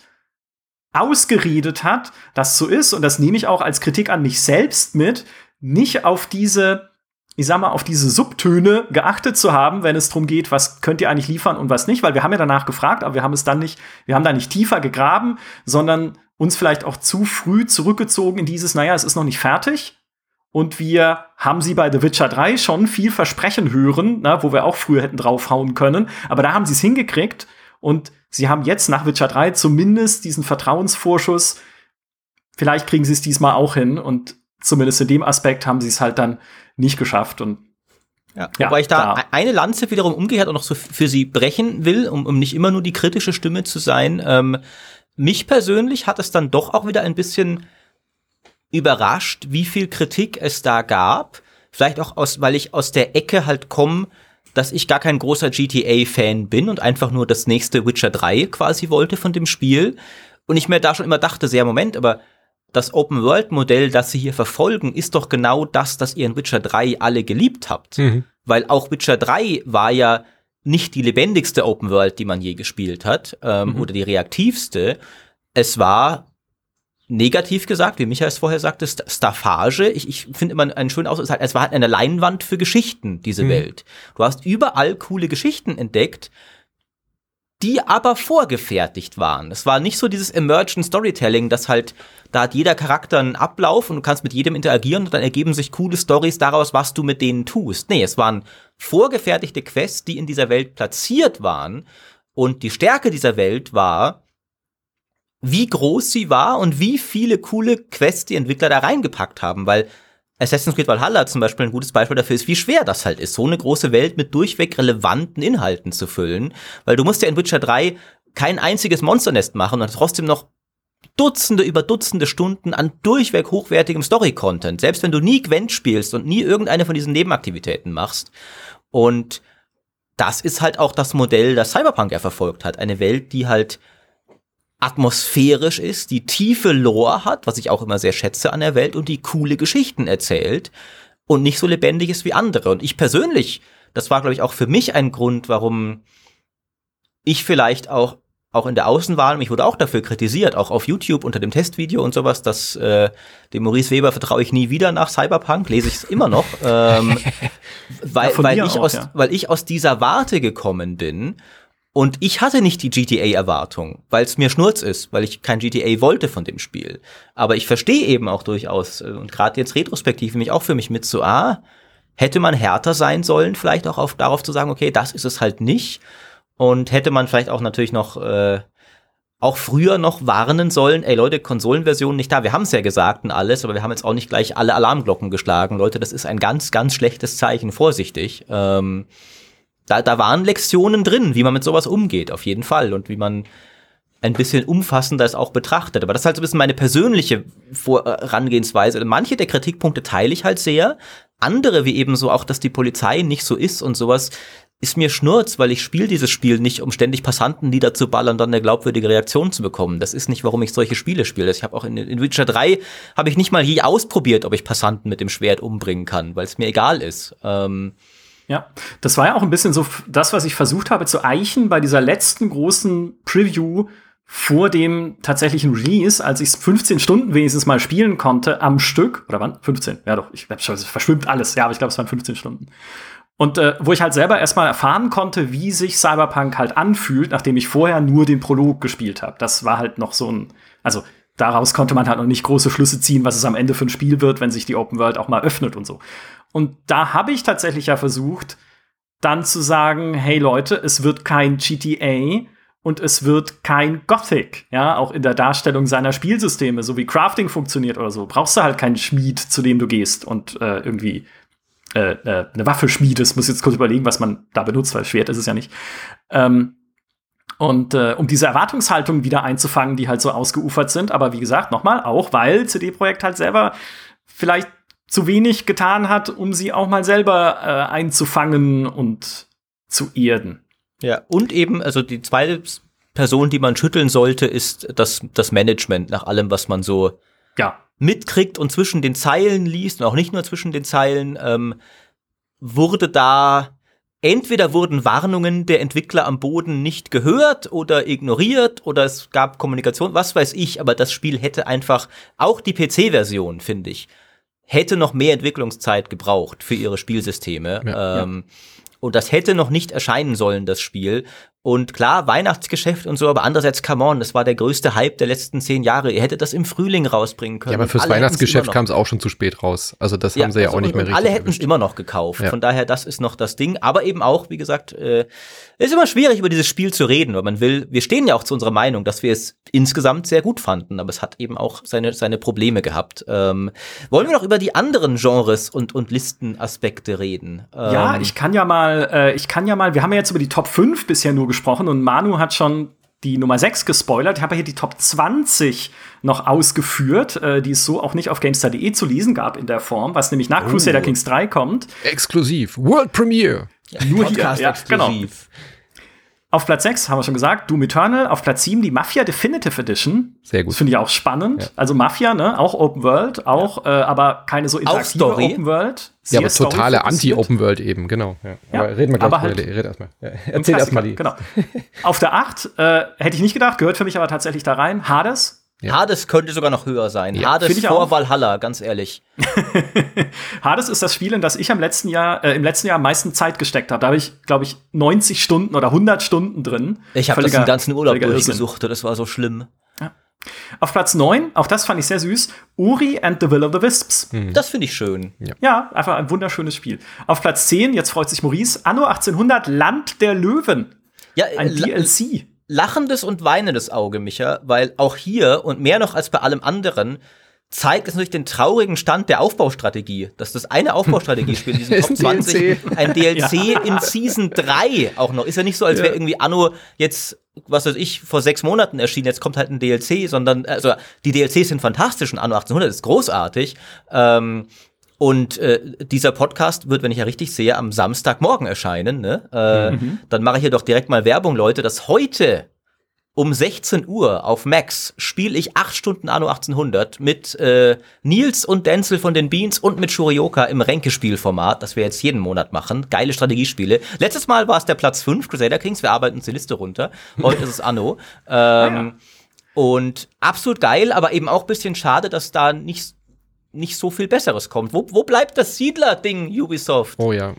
ausgeredet hat, das so ist, und das nehme ich auch als Kritik an mich selbst mit, nicht auf diese, ich sag mal, auf diese Subtöne geachtet zu haben, wenn es darum geht, was könnt ihr eigentlich liefern und was nicht, weil wir haben ja danach gefragt, aber wir haben es dann nicht, wir haben da nicht tiefer gegraben, sondern uns vielleicht auch zu früh zurückgezogen in dieses, naja, es ist noch nicht fertig. Und wir haben sie bei The Witcher 3 schon viel Versprechen hören, na, wo wir auch früher hätten draufhauen können. Aber da haben sie es hingekriegt. Und sie haben jetzt nach Witcher 3 zumindest diesen Vertrauensvorschuss. Vielleicht kriegen sie es diesmal auch hin und zumindest in dem Aspekt haben sie es halt dann nicht geschafft und ja, ja, wobei ich da, da, eine Lanze wiederum umgekehrt auch noch so für sie brechen will, um, um nicht immer nur die kritische Stimme zu sein. Ähm, mich persönlich hat es dann doch auch wieder ein bisschen überrascht, wie viel Kritik es da gab. Vielleicht auch aus, weil ich aus der Ecke halt komme, dass ich gar kein großer GTA-Fan bin und einfach nur das nächste Witcher 3 quasi wollte von dem Spiel. Und ich mir da schon immer dachte, sehr Moment, aber das Open-World-Modell, das sie hier verfolgen, ist doch genau das, das ihr in Witcher 3 alle geliebt habt. Mhm. Weil auch Witcher 3 war ja nicht die lebendigste Open World, die man je gespielt hat, ähm, mhm. oder die reaktivste. Es war negativ gesagt, wie Michael es vorher sagte, Staffage. Ich, ich finde immer einen schönen Ausdruck, es war halt eine Leinwand für Geschichten, diese mhm. Welt. Du hast überall coole Geschichten entdeckt, die aber vorgefertigt waren. Es war nicht so dieses Emergent Storytelling, das halt, da hat jeder Charakter einen Ablauf und du kannst mit jedem interagieren und dann ergeben sich coole Stories daraus, was du mit denen tust. Nee, es waren vorgefertigte Quests, die in dieser Welt platziert waren und die Stärke dieser Welt war, wie groß sie war und wie viele coole Quests die Entwickler da reingepackt haben, weil Assassin's Creed Valhalla zum Beispiel ein gutes Beispiel dafür ist, wie schwer das halt ist, so eine große Welt mit durchweg relevanten Inhalten zu füllen, weil du musst ja in Witcher 3 kein einziges Monsternest machen und trotzdem noch Dutzende über Dutzende Stunden an durchweg hochwertigem Story-Content, selbst wenn du nie Gwent spielst und nie irgendeine von diesen Nebenaktivitäten machst. Und das ist halt auch das Modell, das Cyberpunk ja verfolgt hat. Eine Welt, die halt atmosphärisch ist, die tiefe Lore hat, was ich auch immer sehr schätze an der Welt und die coole Geschichten erzählt und nicht so lebendig ist wie andere. Und ich persönlich, das war glaube ich auch für mich ein Grund, warum ich vielleicht auch auch in der Außenwahl, mich wurde auch dafür kritisiert, auch auf YouTube unter dem Testvideo und sowas, dass äh, dem Maurice Weber vertraue ich nie wieder nach Cyberpunk, lese ich es immer noch, [LAUGHS] ähm, weil, ja, weil, ich auch, aus, ja. weil ich aus dieser Warte gekommen bin und ich hatte nicht die GTA-Erwartung, weil es mir Schnurz ist, weil ich kein GTA wollte von dem Spiel. Aber ich verstehe eben auch durchaus, äh, und gerade jetzt retrospektiv mich auch für mich mit so, ah, hätte man härter sein sollen, vielleicht auch auf, darauf zu sagen, okay, das ist es halt nicht. Und hätte man vielleicht auch natürlich noch äh, auch früher noch warnen sollen, ey Leute, Konsolenversion nicht da. Wir haben es ja gesagt und alles, aber wir haben jetzt auch nicht gleich alle Alarmglocken geschlagen. Leute, das ist ein ganz, ganz schlechtes Zeichen, vorsichtig. Ähm, da, da waren Lektionen drin, wie man mit sowas umgeht, auf jeden Fall. Und wie man ein bisschen umfassender es auch betrachtet. Aber das ist halt so ein bisschen meine persönliche Vorangehensweise. Manche der Kritikpunkte teile ich halt sehr. Andere, wie eben so auch, dass die Polizei nicht so ist und sowas, ist mir Schnurz, weil ich spiele dieses Spiel nicht, um ständig Passanten niederzuballern und dann eine glaubwürdige Reaktion zu bekommen. Das ist nicht, warum ich solche Spiele spiele. Ich habe auch in, in Witcher 3 habe ich nicht mal je ausprobiert, ob ich Passanten mit dem Schwert umbringen kann, weil es mir egal ist. Ähm, ja, das war ja auch ein bisschen so das, was ich versucht habe zu eichen bei dieser letzten großen Preview vor dem tatsächlichen Release, als ich es 15 Stunden wenigstens mal spielen konnte am Stück. Oder wann? 15. Ja doch, ich es verschwimmt alles. Ja, aber ich glaube, es waren 15 Stunden. Und äh, wo ich halt selber erstmal erfahren konnte, wie sich Cyberpunk halt anfühlt, nachdem ich vorher nur den Prolog gespielt habe. Das war halt noch so ein, also daraus konnte man halt noch nicht große Schlüsse ziehen, was es am Ende für ein Spiel wird, wenn sich die Open World auch mal öffnet und so. Und da habe ich tatsächlich ja versucht, dann zu sagen, hey Leute, es wird kein GTA und es wird kein Gothic, ja, auch in der Darstellung seiner Spielsysteme, so wie Crafting funktioniert oder so, brauchst du halt keinen Schmied, zu dem du gehst und äh, irgendwie äh, äh, eine Waffe schmiedest. Muss jetzt kurz überlegen, was man da benutzt, weil Schwert ist es ja nicht. Ähm, und äh, um diese Erwartungshaltung wieder einzufangen, die halt so ausgeufert sind, aber wie gesagt, nochmal, auch weil CD Projekt halt selber vielleicht zu wenig getan hat, um sie auch mal selber äh, einzufangen und zu erden. Ja, und eben, also die zweite Person, die man schütteln sollte, ist das, das Management nach allem, was man so ja. mitkriegt und zwischen den Zeilen liest und auch nicht nur zwischen den Zeilen, ähm, wurde da entweder wurden Warnungen der Entwickler am Boden nicht gehört oder ignoriert oder es gab Kommunikation, was weiß ich, aber das Spiel hätte einfach auch die PC-Version, finde ich, hätte noch mehr Entwicklungszeit gebraucht für ihre Spielsysteme. Ja, ähm, ja. Und das hätte noch nicht erscheinen sollen, das Spiel. Und klar, Weihnachtsgeschäft und so, aber andererseits, come on, das war der größte Hype der letzten zehn Jahre. Ihr hättet das im Frühling rausbringen können. Ja, aber fürs Weihnachtsgeschäft kam es auch schon zu spät raus. Also das ja, haben sie ja also auch nicht mehr richtig. Alle hätten es immer noch gekauft. Von daher, das ist noch das Ding. Aber eben auch, wie gesagt, äh, ist immer schwierig, über dieses Spiel zu reden, weil man will, wir stehen ja auch zu unserer Meinung, dass wir es insgesamt sehr gut fanden, aber es hat eben auch seine, seine Probleme gehabt. Ähm, wollen wir noch über die anderen Genres und, und Listenaspekte reden? Ähm, ja, ich kann ja mal, äh, ich kann ja mal, wir haben ja jetzt über die Top 5 bisher nur gesprochen und Manu hat schon die Nummer 6 gespoilert. Ich habe hier die Top 20 noch ausgeführt, äh, die es so auch nicht auf GameStar.de zu lesen gab in der Form, was nämlich nach oh. Crusader Kings 3 kommt. Exklusiv. World Premiere. Ja, Nur Podcast hier, ja, genau. exklusiv. Genau. Auf Platz 6 haben wir schon gesagt, Doom Eternal. Auf Platz 7 die Mafia Definitive Edition. Sehr gut. Das finde ich auch spannend. Ja. Also Mafia, ne? Auch Open World, auch, ja. äh, aber keine so interaktive Open World. ja, aber totale Anti-Open World eben, genau. Ja. Aber reden wir gleich halt, red erstmal. Erzähl erstmal die. Genau. Auf der 8 äh, hätte ich nicht gedacht, gehört für mich aber tatsächlich da rein. Hades. Ja. Hades könnte sogar noch höher sein. Ja, Hades vor auch. Valhalla, ganz ehrlich. [LAUGHS] Hades ist das Spiel, in das ich am letzten Jahr, äh, im letzten Jahr am meisten Zeit gesteckt habe. Da habe ich, glaube ich, 90 Stunden oder 100 Stunden drin. Ich habe das den ganzen Urlaub durchgesucht, das war so schlimm. Ja. Auf Platz 9, auch das fand ich sehr süß, Uri and the Will of the Wisps. Mhm. Das finde ich schön. Ja. ja. einfach ein wunderschönes Spiel. Auf Platz 10, jetzt freut sich Maurice, Anno 1800, Land der Löwen. Ja, ein DLC lachendes und weinendes Auge, Micha, weil auch hier und mehr noch als bei allem anderen zeigt es natürlich den traurigen Stand der Aufbaustrategie, dass das eine Aufbaustrategiespiel in [LAUGHS] diesem Top 20 ein DLC [LAUGHS] ja. in Season 3 auch noch ist ja nicht so, als wäre irgendwie Anno jetzt was weiß ich, vor sechs Monaten erschienen, jetzt kommt halt ein DLC, sondern, also, die DLCs sind fantastisch und Anno 1800 ist großartig. Ähm, und äh, dieser Podcast wird, wenn ich ja richtig sehe, am Samstagmorgen erscheinen. Ne? Äh, mhm. Dann mache ich hier doch direkt mal Werbung, Leute, dass heute um 16 Uhr auf Max spiele ich acht Stunden Anno 1800 mit äh, Nils und Denzel von den Beans und mit Shurioka im Ränkespielformat, das wir jetzt jeden Monat machen. Geile Strategiespiele. Letztes Mal war es der Platz 5, Crusader Kings. Wir arbeiten uns die Liste runter. Heute ist es Anno. Ähm, [LAUGHS] ah, ja. Und absolut geil, aber eben auch bisschen schade, dass da nicht nicht so viel Besseres kommt. Wo, wo bleibt das Siedler-Ding, Ubisoft? Oh ja.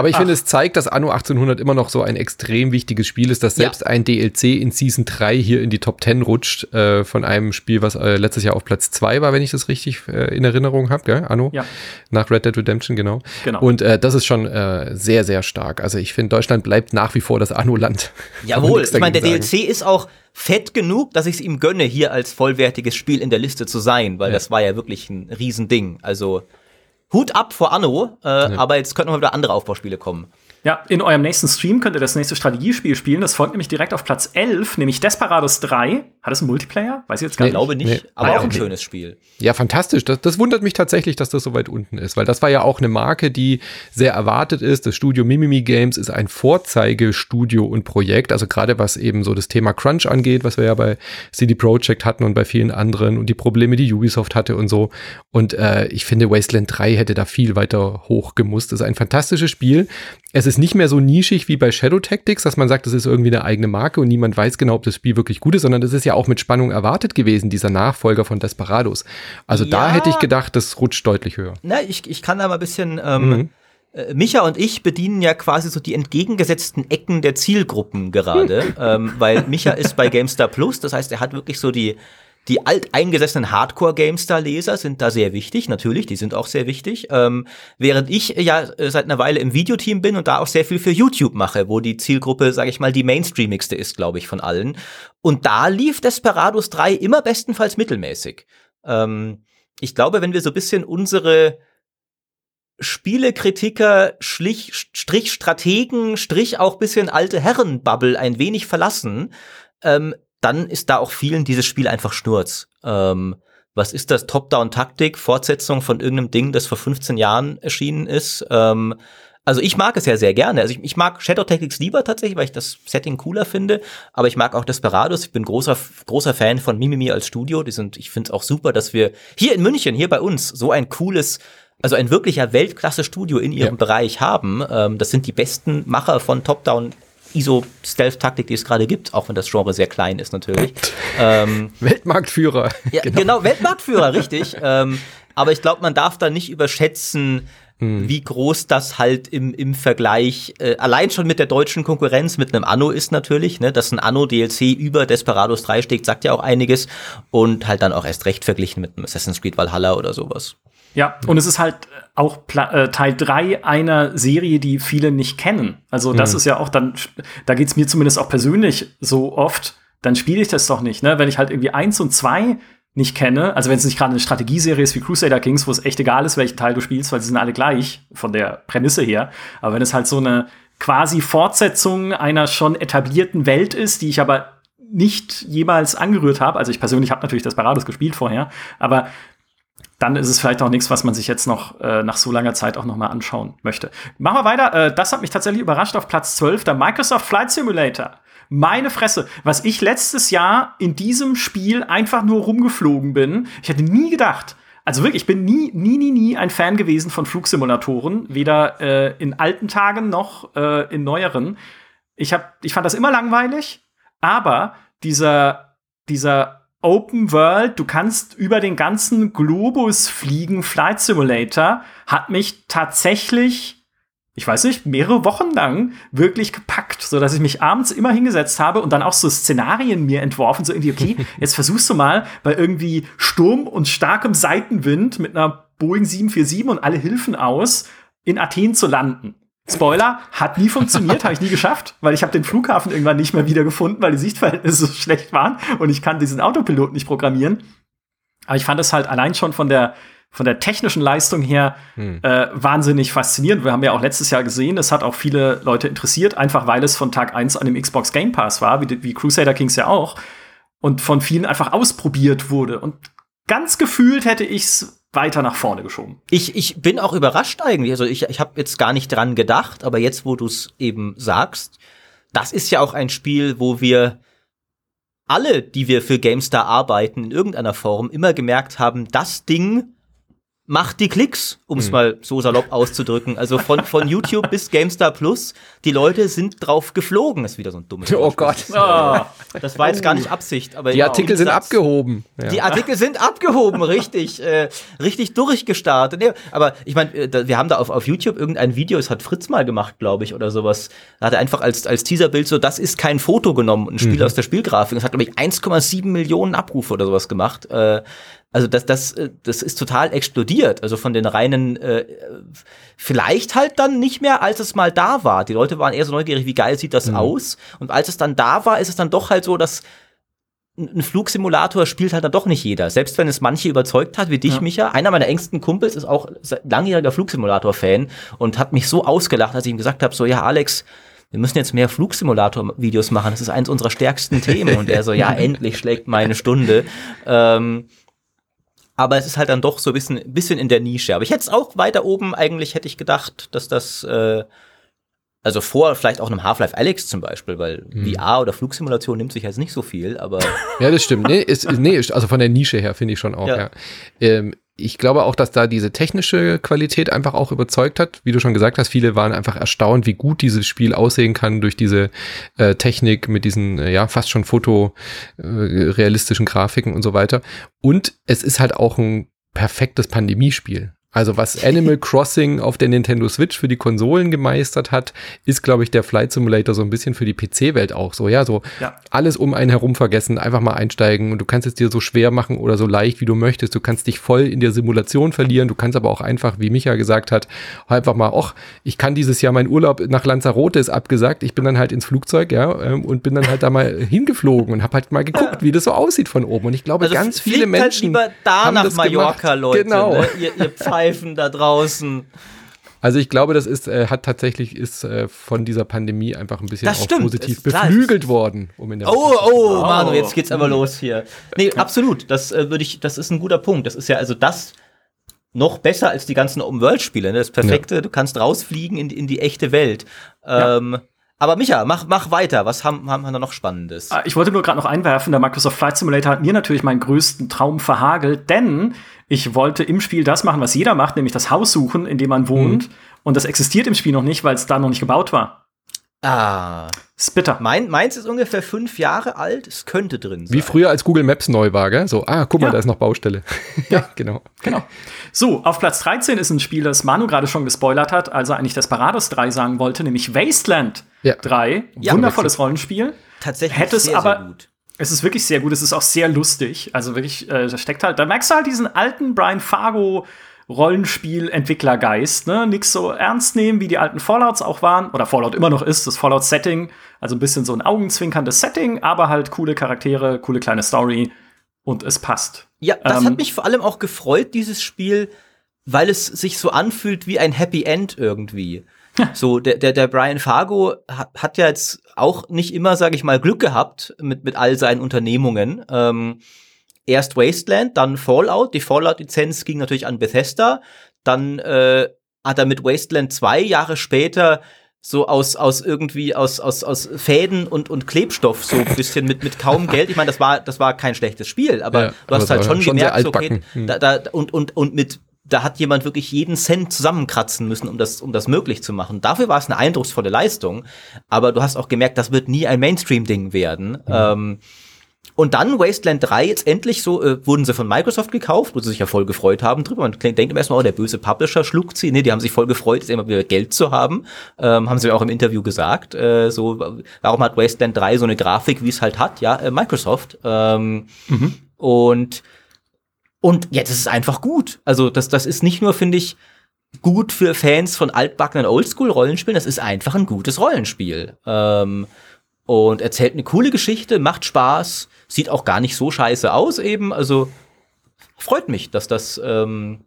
Aber ich finde, es zeigt, dass Anno 1800 immer noch so ein extrem wichtiges Spiel ist, dass selbst ja. ein DLC in Season 3 hier in die Top 10 rutscht äh, von einem Spiel, was äh, letztes Jahr auf Platz 2 war, wenn ich das richtig äh, in Erinnerung habe, gell, Anno? Ja. Nach Red Dead Redemption, genau. genau. Und äh, das ist schon äh, sehr, sehr stark. Also ich finde, Deutschland bleibt nach wie vor das Anno-Land. [LAUGHS] Jawohl, ich meine, der sagen. DLC ist auch fett genug, dass ich es ihm gönne, hier als vollwertiges Spiel in der Liste zu sein, weil ja. das war ja wirklich ein Riesending. Also Hut ab vor Anno, äh, ja. aber jetzt könnten mal wieder andere Aufbauspiele kommen. Ja, in eurem nächsten Stream könnt ihr das nächste Strategiespiel spielen. Das folgt nämlich direkt auf Platz 11, nämlich Desperados 3. Hat es einen Multiplayer? Weiß ich jetzt gar nicht. Ich glaube nicht, nee. aber ah, auch ein schönes Spiel. Ja, fantastisch. Das, das wundert mich tatsächlich, dass das so weit unten ist, weil das war ja auch eine Marke, die sehr erwartet ist. Das Studio Mimimi Games ist ein Vorzeigestudio und Projekt, also gerade was eben so das Thema Crunch angeht, was wir ja bei CD Projekt hatten und bei vielen anderen und die Probleme, die Ubisoft hatte und so. Und äh, ich finde, Wasteland 3 hätte da viel weiter hoch gemusst. Das ist ein fantastisches Spiel. Es ist nicht mehr so nischig wie bei Shadow Tactics, dass man sagt, das ist irgendwie eine eigene Marke und niemand weiß genau, ob das Spiel wirklich gut ist, sondern das ist ja auch mit Spannung erwartet gewesen, dieser Nachfolger von Desperados. Also ja. da hätte ich gedacht, das rutscht deutlich höher. Na, ich, ich kann da mal ein bisschen. Ähm mhm. Äh, Micha und ich bedienen ja quasi so die entgegengesetzten Ecken der Zielgruppen gerade, [LAUGHS] ähm, weil Micha ist bei GameStar Plus, das heißt, er hat wirklich so die die alteingesessenen Hardcore-GameStar-Leser sind da sehr wichtig, natürlich, die sind auch sehr wichtig. Ähm, während ich ja äh, seit einer Weile im Videoteam bin und da auch sehr viel für YouTube mache, wo die Zielgruppe, sage ich mal, die mainstreamigste ist, glaube ich, von allen. Und da lief Desperados 3 immer bestenfalls mittelmäßig. Ähm, ich glaube, wenn wir so bisschen unsere Spielekritiker, Schlich, Strich Strategen, Strich auch bisschen alte Herrenbubble ein wenig verlassen, ähm, dann ist da auch vielen dieses Spiel einfach Schnurz. Ähm, was ist das? Top-Down-Taktik, Fortsetzung von irgendeinem Ding, das vor 15 Jahren erschienen ist. Ähm, also ich mag es ja sehr gerne. Also ich, ich, mag Shadow Tactics lieber tatsächlich, weil ich das Setting cooler finde. Aber ich mag auch Desperados. Ich bin großer großer Fan von Mimimi als Studio. Die sind, ich finde es auch super, dass wir hier in München, hier bei uns, so ein cooles, also ein wirklicher Weltklasse-Studio in ihrem ja. Bereich haben. Ähm, das sind die besten Macher von Top-Down ISO-Stealth-Taktik, die es gerade gibt, auch wenn das Genre sehr klein ist natürlich. [LAUGHS] ähm, Weltmarktführer. [LAUGHS] Ja, genau. genau, Weltmarktführer, richtig. [LAUGHS] ähm, aber ich glaube, man darf da nicht überschätzen, hm. wie groß das halt im, im Vergleich, äh, allein schon mit der deutschen Konkurrenz, mit einem Anno ist natürlich, ne, dass ein Anno-DLC über Desperados 3 steht, sagt ja auch einiges und halt dann auch erst recht verglichen mit einem Assassin's Creed Valhalla oder sowas. Ja, und es ist halt auch Pla äh, Teil drei einer Serie, die viele nicht kennen. Also das mhm. ist ja auch dann, da geht's mir zumindest auch persönlich so oft, dann spiele ich das doch nicht, ne? Wenn ich halt irgendwie eins und zwei nicht kenne, also wenn es nicht gerade eine Strategieserie ist wie Crusader Kings, wo es echt egal ist, welchen Teil du spielst, weil sie sind alle gleich von der Prämisse her. Aber wenn es halt so eine quasi Fortsetzung einer schon etablierten Welt ist, die ich aber nicht jemals angerührt habe, also ich persönlich habe natürlich das Parades gespielt vorher, aber dann ist es vielleicht auch nichts, was man sich jetzt noch äh, nach so langer Zeit auch noch mal anschauen möchte. Machen wir weiter. Äh, das hat mich tatsächlich überrascht auf Platz 12, der Microsoft Flight Simulator. Meine Fresse, was ich letztes Jahr in diesem Spiel einfach nur rumgeflogen bin. Ich hätte nie gedacht, also wirklich, ich bin nie, nie, nie, nie ein Fan gewesen von Flugsimulatoren, weder äh, in alten Tagen noch äh, in neueren. Ich, hab, ich fand das immer langweilig, aber dieser, dieser Open World, du kannst über den ganzen Globus fliegen, Flight Simulator, hat mich tatsächlich ich weiß nicht, mehrere Wochen lang wirklich gepackt, so dass ich mich abends immer hingesetzt habe und dann auch so Szenarien mir entworfen, so irgendwie, okay, [LAUGHS] jetzt versuchst du mal bei irgendwie Sturm und starkem Seitenwind mit einer Boeing 747 und alle Hilfen aus in Athen zu landen. Spoiler, hat nie funktioniert, habe ich nie geschafft, weil ich habe den Flughafen irgendwann nicht mehr wiedergefunden, weil die Sichtverhältnisse so schlecht waren und ich kann diesen Autopilot nicht programmieren. Aber ich fand es halt allein schon von der von der technischen Leistung her hm. äh, wahnsinnig faszinierend. Wir haben ja auch letztes Jahr gesehen, es hat auch viele Leute interessiert, einfach weil es von Tag 1 an dem Xbox Game Pass war, wie, wie Crusader Kings ja auch, und von vielen einfach ausprobiert wurde. Und ganz gefühlt hätte ich's weiter nach vorne geschoben. Ich, ich bin auch überrascht eigentlich. Also ich, ich habe jetzt gar nicht dran gedacht, aber jetzt, wo du es eben sagst, das ist ja auch ein Spiel, wo wir alle, die wir für GameStar arbeiten, in irgendeiner Form immer gemerkt haben, das Ding macht die Klicks, um es mhm. mal so salopp auszudrücken. Also von, von YouTube bis GameStar Plus, die Leute sind drauf geflogen. Das ist wieder so ein dummes Oh Gott. Oh, das war jetzt gar nicht Absicht. Aber die Artikel sind abgehoben. Ja. Die Artikel sind abgehoben, richtig. Äh, richtig durchgestartet. Nee, aber ich meine, äh, wir haben da auf, auf YouTube irgendein Video, das hat Fritz mal gemacht, glaube ich, oder sowas. Da hat er einfach als, als Teaserbild so, das ist kein Foto genommen, ein Spiel mhm. aus der Spielgrafik. Das hat, glaube ich, 1,7 Millionen Abrufe oder sowas gemacht. Äh, also das, das, äh, das ist total explodiert. Also von den reinen, äh, vielleicht halt dann nicht mehr, als es mal da war. Die Leute waren eher so neugierig, wie geil sieht das mhm. aus. Und als es dann da war, ist es dann doch halt so, dass ein Flugsimulator spielt halt dann doch nicht jeder. Selbst wenn es manche überzeugt hat, wie dich, ja. Micha. Einer meiner engsten Kumpels ist auch langjähriger Flugsimulator-Fan und hat mich so ausgelacht, als ich ihm gesagt habe, so, ja, Alex, wir müssen jetzt mehr Flugsimulator-Videos machen. Das ist eins unserer stärksten Themen. Und er so, ja, [LAUGHS] endlich schlägt meine Stunde. Ähm, aber es ist halt dann doch so ein bisschen, bisschen in der Nische. Aber ich hätte es auch weiter oben, eigentlich hätte ich gedacht, dass das, äh, also vor vielleicht auch einem Half-Life Alex zum Beispiel, weil hm. VR oder Flugsimulation nimmt sich jetzt nicht so viel, aber. Ja, das stimmt. Nee, ist, nee also von der Nische her finde ich schon auch, ja. ja. Ähm, ich glaube auch, dass da diese technische Qualität einfach auch überzeugt hat. Wie du schon gesagt hast, viele waren einfach erstaunt, wie gut dieses Spiel aussehen kann durch diese äh, Technik mit diesen, äh, ja, fast schon fotorealistischen äh, Grafiken und so weiter. Und es ist halt auch ein perfektes Pandemiespiel. Also was [LAUGHS] Animal Crossing auf der Nintendo Switch für die Konsolen gemeistert hat, ist, glaube ich, der Flight Simulator so ein bisschen für die PC-Welt auch so. Ja, so ja. alles um einen herum vergessen, einfach mal einsteigen und du kannst es dir so schwer machen oder so leicht, wie du möchtest. Du kannst dich voll in der Simulation verlieren. Du kannst aber auch einfach, wie Micha gesagt hat, einfach mal, ach, ich kann dieses Jahr mein Urlaub nach Lanzarote ist abgesagt. Ich bin dann halt ins Flugzeug, ja, ähm, und bin dann halt da mal [LAUGHS] hingeflogen und habe halt mal geguckt, wie das so aussieht von oben. Und ich glaube, also ganz viele halt Menschen halt lieber da haben nach das Mallorca, gemacht. Leute. Genau. Ne? Ihr, ihr [LAUGHS] Pfeifen da draußen. Also ich glaube, das ist, äh, hat tatsächlich ist äh, von dieser Pandemie einfach ein bisschen auch positiv beflügelt worden. Um in der oh, oh, Manu, jetzt geht's aber los hier. Nee, absolut. Das äh, würde ich, das ist ein guter Punkt. Das ist ja also das noch besser als die ganzen Open-World-Spiele. Ne? Das Perfekte, ja. du kannst rausfliegen in, in die echte Welt. Ähm, ja. Aber Micha, mach, mach weiter. Was haben, haben wir da noch Spannendes? Ah, ich wollte nur gerade noch einwerfen, der Microsoft Flight Simulator hat mir natürlich meinen größten Traum verhagelt, denn ich wollte im Spiel das machen, was jeder macht, nämlich das Haus suchen, in dem man wohnt. Mhm. Und das existiert im Spiel noch nicht, weil es da noch nicht gebaut war. Ah. Spitter. Mein, meins ist ungefähr fünf Jahre alt. Es könnte drin sein. Wie früher, als Google Maps neu war, gell? So, ah, guck mal, ja. da ist noch Baustelle. ja, [LAUGHS] genau. Genau. So, auf Platz 13 ist ein Spiel, das Manu gerade schon gespoilert hat, also eigentlich Desperados 3 sagen wollte, nämlich Wasteland ja. 3. Ja, Wundervolles Rollenspiel. Tatsächlich Hätte es aber, sehr gut. Es ist wirklich sehr gut. Es ist auch sehr lustig. Also wirklich, äh, da steckt halt, da merkst du halt diesen alten Brian Fargo Rollenspiel-Entwicklergeist, ne? Nix so ernst nehmen, wie die alten Fallouts auch waren, oder Fallout immer noch ist, das Fallout-Setting, also ein bisschen so ein augenzwinkerndes Setting, aber halt coole Charaktere, coole kleine Story und es passt. Ja, das ähm, hat mich vor allem auch gefreut, dieses Spiel, weil es sich so anfühlt wie ein Happy End irgendwie. So, der, der, der Brian Fargo hat, hat ja jetzt auch nicht immer, sage ich mal, Glück gehabt mit, mit all seinen Unternehmungen. Ähm, erst Wasteland, dann Fallout. Die Fallout-Lizenz ging natürlich an Bethesda. Dann äh, hat er mit Wasteland zwei Jahre später so aus aus irgendwie aus aus aus Fäden und und Klebstoff so ein bisschen mit mit kaum Geld. Ich meine, das war das war kein schlechtes Spiel, aber ja, du hast halt schon, schon gemerkt, okay, hm. da, da und und und mit da hat jemand wirklich jeden Cent zusammenkratzen müssen, um das, um das möglich zu machen. Dafür war es eine eindrucksvolle Leistung, aber du hast auch gemerkt, das wird nie ein Mainstream-Ding werden. Mhm. Ähm, und dann Wasteland 3 jetzt endlich so, äh, wurden sie von Microsoft gekauft, wo sie sich ja voll gefreut haben drüber. Man denkt immer erstmal, oh, der böse Publisher schluckt sie. Nee, die haben sich voll gefreut, jetzt immer wieder Geld zu haben. Ähm, haben sie auch im Interview gesagt. Äh, so, warum hat Wasteland 3 so eine Grafik, wie es halt hat? Ja, äh, Microsoft. Ähm, mhm. Und und jetzt ist es einfach gut. Also das, das ist nicht nur, finde ich, gut für Fans von altbackenen Oldschool-Rollenspielen, das ist einfach ein gutes Rollenspiel. Ähm, und erzählt eine coole Geschichte, macht Spaß, sieht auch gar nicht so scheiße aus eben. Also freut mich, dass das ähm,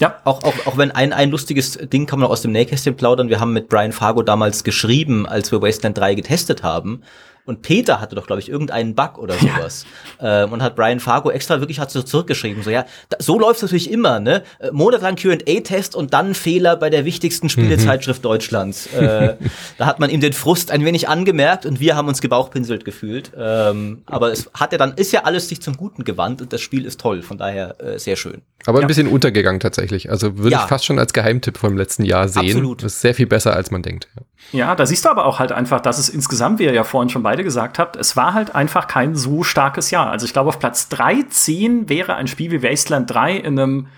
ja, auch, auch, auch wenn ein, ein lustiges Ding kann man aus dem Nähkästchen plaudern. Wir haben mit Brian Fargo damals geschrieben, als wir Wasteland 3 getestet haben. Und Peter hatte doch, glaube ich, irgendeinen Bug oder sowas. Ja. Ähm, und hat Brian Fargo extra wirklich hat so zurückgeschrieben. So, ja, da, so läuft es natürlich immer, ne? Äh, monatelang QA-Test und dann Fehler bei der wichtigsten Spielezeitschrift mhm. Deutschlands. Äh, [LAUGHS] da hat man ihm den Frust ein wenig angemerkt und wir haben uns gebauchpinselt gefühlt. Ähm, aber es hat ja dann, ist ja alles sich zum Guten gewandt und das Spiel ist toll. Von daher äh, sehr schön. Aber ein bisschen untergegangen tatsächlich. Also würde ja. ich fast schon als Geheimtipp vom letzten Jahr sehen. Absolut. Das ist sehr viel besser, als man denkt. Ja, da siehst du aber auch halt einfach, dass es insgesamt, wie ihr ja vorhin schon beide gesagt habt, es war halt einfach kein so starkes Jahr. Also ich glaube, auf Platz 13 wäre ein Spiel wie Wasteland 3 in einem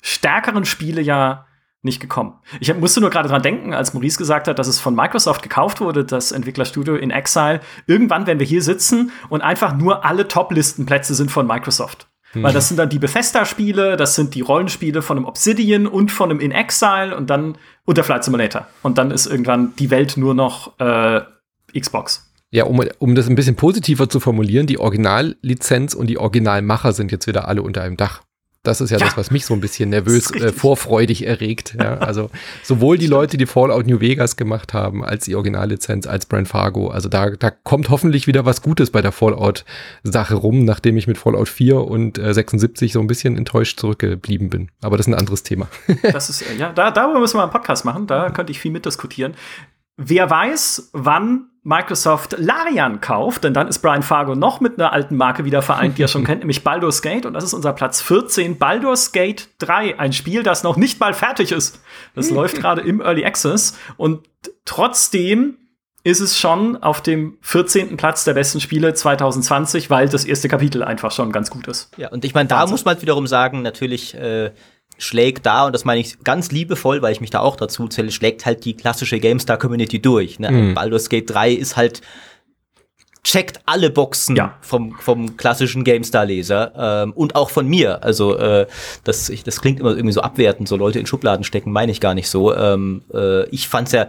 stärkeren Spielejahr nicht gekommen. Ich musste nur gerade dran denken, als Maurice gesagt hat, dass es von Microsoft gekauft wurde, das Entwicklerstudio in Exile. Irgendwann werden wir hier sitzen und einfach nur alle Top-Listenplätze sind von Microsoft. Weil das sind dann die Bethesda-Spiele, das sind die Rollenspiele von einem Obsidian und von einem In Exile und dann und der Flight Simulator. Und dann ist irgendwann die Welt nur noch äh, Xbox. Ja, um, um das ein bisschen positiver zu formulieren, die Originallizenz und die Originalmacher sind jetzt wieder alle unter einem Dach. Das ist ja, ja, das, was mich so ein bisschen nervös, äh, vorfreudig erregt. Ja. Also sowohl die Leute, die Fallout New Vegas gemacht haben, als die Originallizenz, als Brand Fargo. Also da, da kommt hoffentlich wieder was Gutes bei der Fallout-Sache rum, nachdem ich mit Fallout 4 und äh, 76 so ein bisschen enttäuscht zurückgeblieben bin. Aber das ist ein anderes Thema. [LAUGHS] das ist, ja, da, darüber müssen wir einen Podcast machen. Da könnte ich viel mitdiskutieren. Wer weiß, wann Microsoft Larian kauft, denn dann ist Brian Fargo noch mit einer alten Marke wieder vereint, die er schon [LAUGHS] kennt, nämlich Baldur's Gate. Und das ist unser Platz 14, Baldur's Gate 3. Ein Spiel, das noch nicht mal fertig ist. Das [LAUGHS] läuft gerade im Early Access. Und trotzdem ist es schon auf dem 14. Platz der besten Spiele 2020, weil das erste Kapitel einfach schon ganz gut ist. Ja, und ich meine, da Wahnsinn. muss man wiederum sagen, natürlich äh, schlägt da, und das meine ich ganz liebevoll, weil ich mich da auch dazu zähle, schlägt halt die klassische GameStar-Community durch. Ne? Mhm. Baldur's Gate 3 ist halt checkt alle Boxen ja. vom, vom klassischen GameStar-Leser ähm, und auch von mir. Also äh, das, ich, das klingt immer irgendwie so abwertend, so Leute in Schubladen stecken, meine ich gar nicht so. Ähm, äh, ich fand's ja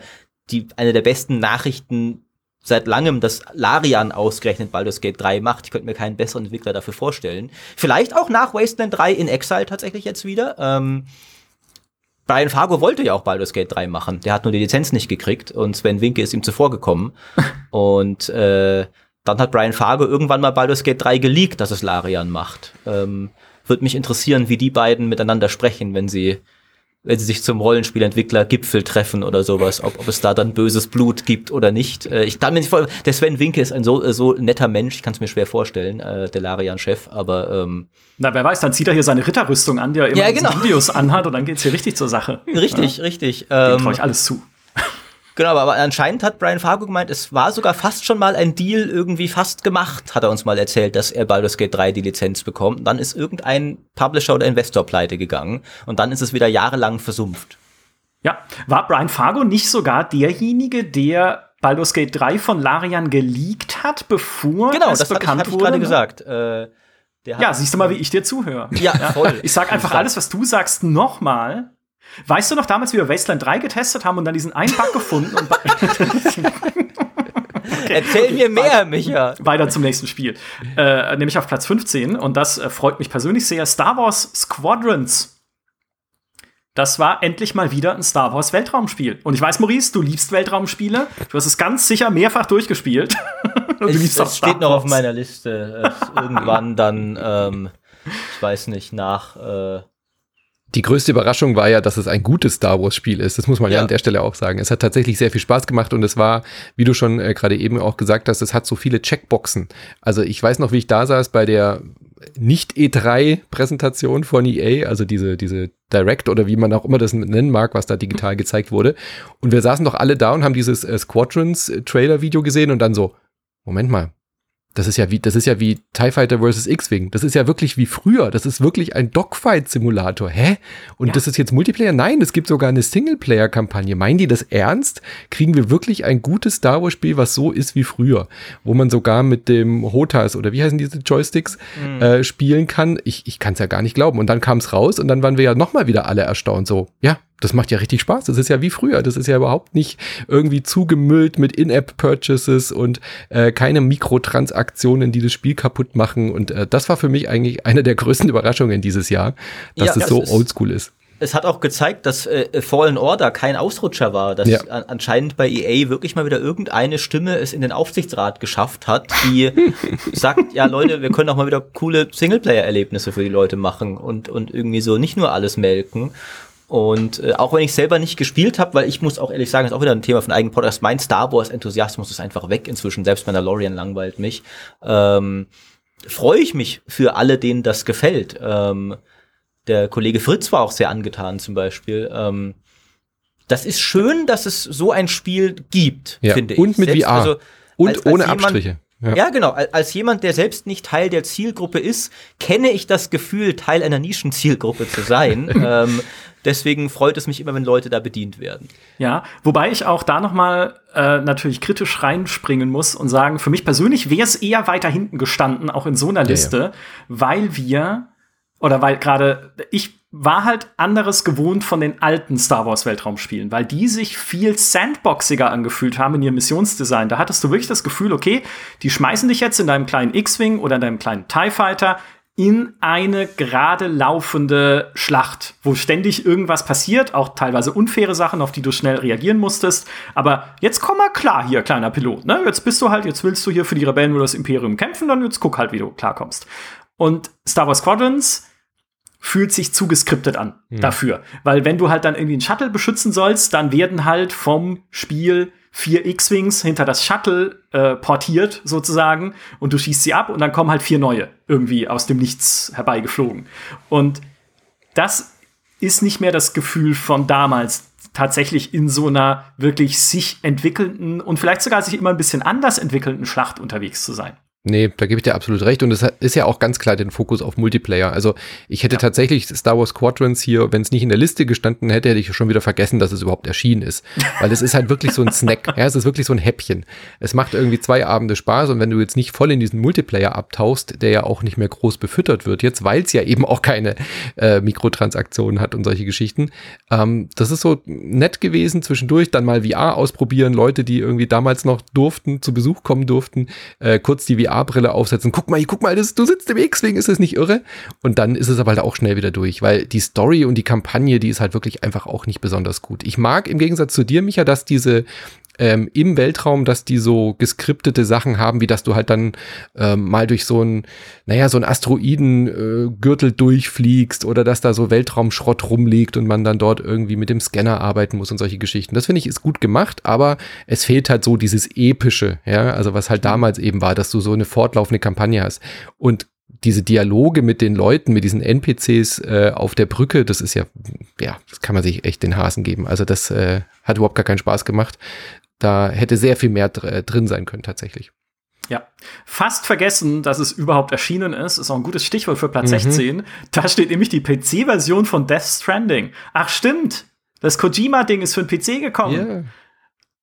die eine der besten Nachrichten seit langem, dass Larian ausgerechnet Baldur's Gate 3 macht. Ich könnte mir keinen besseren Entwickler dafür vorstellen. Vielleicht auch nach Wasteland 3 in Exile tatsächlich jetzt wieder. Ähm, Brian Fargo wollte ja auch Baldur's Gate 3 machen. Der hat nur die Lizenz nicht gekriegt und Sven Winke ist ihm zuvor gekommen. [LAUGHS] und äh, dann hat Brian Fargo irgendwann mal Baldur's Gate 3 geleakt, dass es Larian macht. Ähm, Würde mich interessieren, wie die beiden miteinander sprechen, wenn sie wenn sie sich zum Rollenspielentwickler Gipfel treffen oder sowas, ob, ob es da dann böses Blut gibt oder nicht. Äh, ich kann mir nicht vorstellen, der Sven Winke ist ein so, äh, so netter Mensch, ich kann es mir schwer vorstellen, äh, der Larian-Chef, aber ähm, Na, wer weiß, dann zieht er hier seine Ritterrüstung an, die er immer ja, genau. Videos anhat und dann geht's hier richtig zur Sache. Richtig, ja? richtig. Ähm, traue ich alles zu. Genau, aber anscheinend hat Brian Fargo gemeint, es war sogar fast schon mal ein Deal irgendwie fast gemacht, hat er uns mal erzählt, dass er Baldur's Gate 3 die Lizenz bekommt. dann ist irgendein Publisher oder Investor pleite gegangen und dann ist es wieder jahrelang versumpft. Ja, war Brian Fargo nicht sogar derjenige, der Baldur's Gate 3 von Larian geleakt hat, bevor genau, es das bekannt ich, wurde? gerade gesagt. Äh, ja, siehst du mal, wie ich dir zuhöre. Ja, voll. Ich sag einfach alles, was du sagst, nochmal. Weißt du noch damals, wie wir Wasteland 3 getestet haben und dann diesen einen Bug gefunden und [LAUGHS] Okay, Erzähl okay, mir mehr, weiter, Micha. Weiter zum nächsten Spiel. Äh, nämlich auf Platz 15. Und das äh, freut mich persönlich sehr. Star Wars Squadrons. Das war endlich mal wieder ein Star Wars Weltraumspiel. Und ich weiß, Maurice, du liebst Weltraumspiele. Du hast es ganz sicher mehrfach durchgespielt. [LAUGHS] du es, liebst es steht noch auf meiner Liste. irgendwann dann, ähm, ich weiß nicht, nach äh, die größte Überraschung war ja, dass es ein gutes Star Wars Spiel ist. Das muss man ja, ja an der Stelle auch sagen. Es hat tatsächlich sehr viel Spaß gemacht und es war, wie du schon äh, gerade eben auch gesagt hast, es hat so viele Checkboxen. Also ich weiß noch, wie ich da saß bei der nicht E3-Präsentation von EA, also diese, diese Direct oder wie man auch immer das nennen mag, was da digital gezeigt wurde. Und wir saßen doch alle da und haben dieses äh, Squadrons-Trailer-Video gesehen und dann so, Moment mal, das ist ja wie, das ist ja wie TIE Fighter vs. X-Wing. Das ist ja wirklich wie früher. Das ist wirklich ein Dogfight-Simulator. Hä? Und ja. das ist jetzt Multiplayer? Nein, es gibt sogar eine Singleplayer-Kampagne. Meinen die das ernst? Kriegen wir wirklich ein gutes Star Wars-Spiel, was so ist wie früher? Wo man sogar mit dem Hotas oder wie heißen diese Joysticks mhm. äh, spielen kann? Ich, ich kann es ja gar nicht glauben. Und dann kam es raus und dann waren wir ja nochmal wieder alle erstaunt. So, ja, das macht ja richtig Spaß. Das ist ja wie früher. Das ist ja überhaupt nicht irgendwie zugemüllt mit In-App-Purchases und äh, keine Mikrotransaktionen, die das Spiel kaputt machen. Und äh, das war für mich eigentlich eine der größten Überraschungen dieses Jahr, dass ja, das so oldschool ist. Es hat auch gezeigt, dass äh, Fallen Order kein Ausrutscher war, dass ja. an, anscheinend bei EA wirklich mal wieder irgendeine Stimme es in den Aufsichtsrat geschafft hat, die [LAUGHS] sagt, ja Leute, wir können auch mal wieder coole Singleplayer-Erlebnisse für die Leute machen und, und irgendwie so nicht nur alles melken. Und äh, auch wenn ich selber nicht gespielt habe, weil ich muss auch ehrlich sagen, das ist auch wieder ein Thema von eigenen Podcast, mein Star Wars-Enthusiasmus ist einfach weg inzwischen, selbst Mandalorian langweilt mich. Ähm, Freue ich mich für alle, denen das gefällt. Ähm, der Kollege Fritz war auch sehr angetan zum Beispiel. Ähm, das ist schön, dass es so ein Spiel gibt, ja, finde ich. Und mit selbst, VR. Also, und als, als ohne jemand, Abstriche. Ja. ja, genau. Als jemand, der selbst nicht Teil der Zielgruppe ist, kenne ich das Gefühl, Teil einer Nischenzielgruppe zu sein. [LAUGHS] ähm, deswegen freut es mich immer, wenn Leute da bedient werden. Ja, wobei ich auch da noch mal äh, natürlich kritisch reinspringen muss und sagen, für mich persönlich wäre es eher weiter hinten gestanden, auch in so einer Liste, ja, ja. weil wir oder weil gerade ich war halt anderes gewohnt von den alten Star Wars Weltraumspielen, weil die sich viel sandboxiger angefühlt haben in ihrem Missionsdesign. Da hattest du wirklich das Gefühl, okay, die schmeißen dich jetzt in deinem kleinen X-Wing oder in deinem kleinen TIE Fighter in eine gerade laufende Schlacht, wo ständig irgendwas passiert, auch teilweise unfaire Sachen, auf die du schnell reagieren musstest. Aber jetzt komm mal klar hier, kleiner Pilot. Ne? Jetzt bist du halt, jetzt willst du hier für die Rebellen oder das Imperium kämpfen, dann jetzt guck halt, wie du klarkommst. Und Star Wars Squadrons fühlt sich zu geskriptet an mhm. dafür. Weil wenn du halt dann irgendwie einen Shuttle beschützen sollst, dann werden halt vom Spiel vier X-Wings hinter das Shuttle äh, portiert sozusagen und du schießt sie ab und dann kommen halt vier neue irgendwie aus dem Nichts herbeigeflogen. Und das ist nicht mehr das Gefühl von damals, tatsächlich in so einer wirklich sich entwickelnden und vielleicht sogar sich immer ein bisschen anders entwickelnden Schlacht unterwegs zu sein. Nee, da gebe ich dir absolut recht. Und es ist ja auch ganz klar den Fokus auf Multiplayer. Also ich hätte ja. tatsächlich Star Wars Squadrons hier, wenn es nicht in der Liste gestanden hätte, hätte ich schon wieder vergessen, dass es überhaupt erschienen ist. [LAUGHS] Weil es ist halt wirklich so ein Snack. ja, es ist wirklich so ein Häppchen. Es macht irgendwie zwei Abende Spaß und wenn du jetzt nicht voll in diesen Multiplayer abtauchst, der ja auch nicht mehr groß befüttert wird, jetzt weil es ja eben auch keine äh, Mikrotransaktionen hat und solche Geschichten. Ähm, das ist so nett gewesen, zwischendurch dann mal VR ausprobieren, Leute, die irgendwie damals noch durften, zu Besuch kommen durften, äh, kurz die VR VR-Brille aufsetzen. Guck mal, guck mal, das, du sitzt im X-Wing, ist das nicht irre? Und dann ist es aber halt auch schnell wieder durch, weil die Story und die Kampagne, die ist halt wirklich einfach auch nicht besonders gut. Ich mag im Gegensatz zu dir, Micha, dass diese ähm, im Weltraum, dass die so geskriptete Sachen haben, wie dass du halt dann ähm, mal durch so ein, naja, so ein Asteroidengürtel äh, durchfliegst oder dass da so Weltraumschrott rumliegt und man dann dort irgendwie mit dem Scanner arbeiten muss und solche Geschichten. Das finde ich ist gut gemacht, aber es fehlt halt so dieses epische, ja, also was halt damals eben war, dass du so eine fortlaufende Kampagne hast. Und diese Dialoge mit den Leuten, mit diesen NPCs äh, auf der Brücke, das ist ja, ja, das kann man sich echt den Hasen geben. Also das äh, hat überhaupt gar keinen Spaß gemacht. Da hätte sehr viel mehr äh, drin sein können tatsächlich. Ja, fast vergessen, dass es überhaupt erschienen ist, ist auch ein gutes Stichwort für Platz mhm. 16. Da steht nämlich die PC-Version von Death Stranding. Ach stimmt, das Kojima-Ding ist für den PC gekommen. Yeah.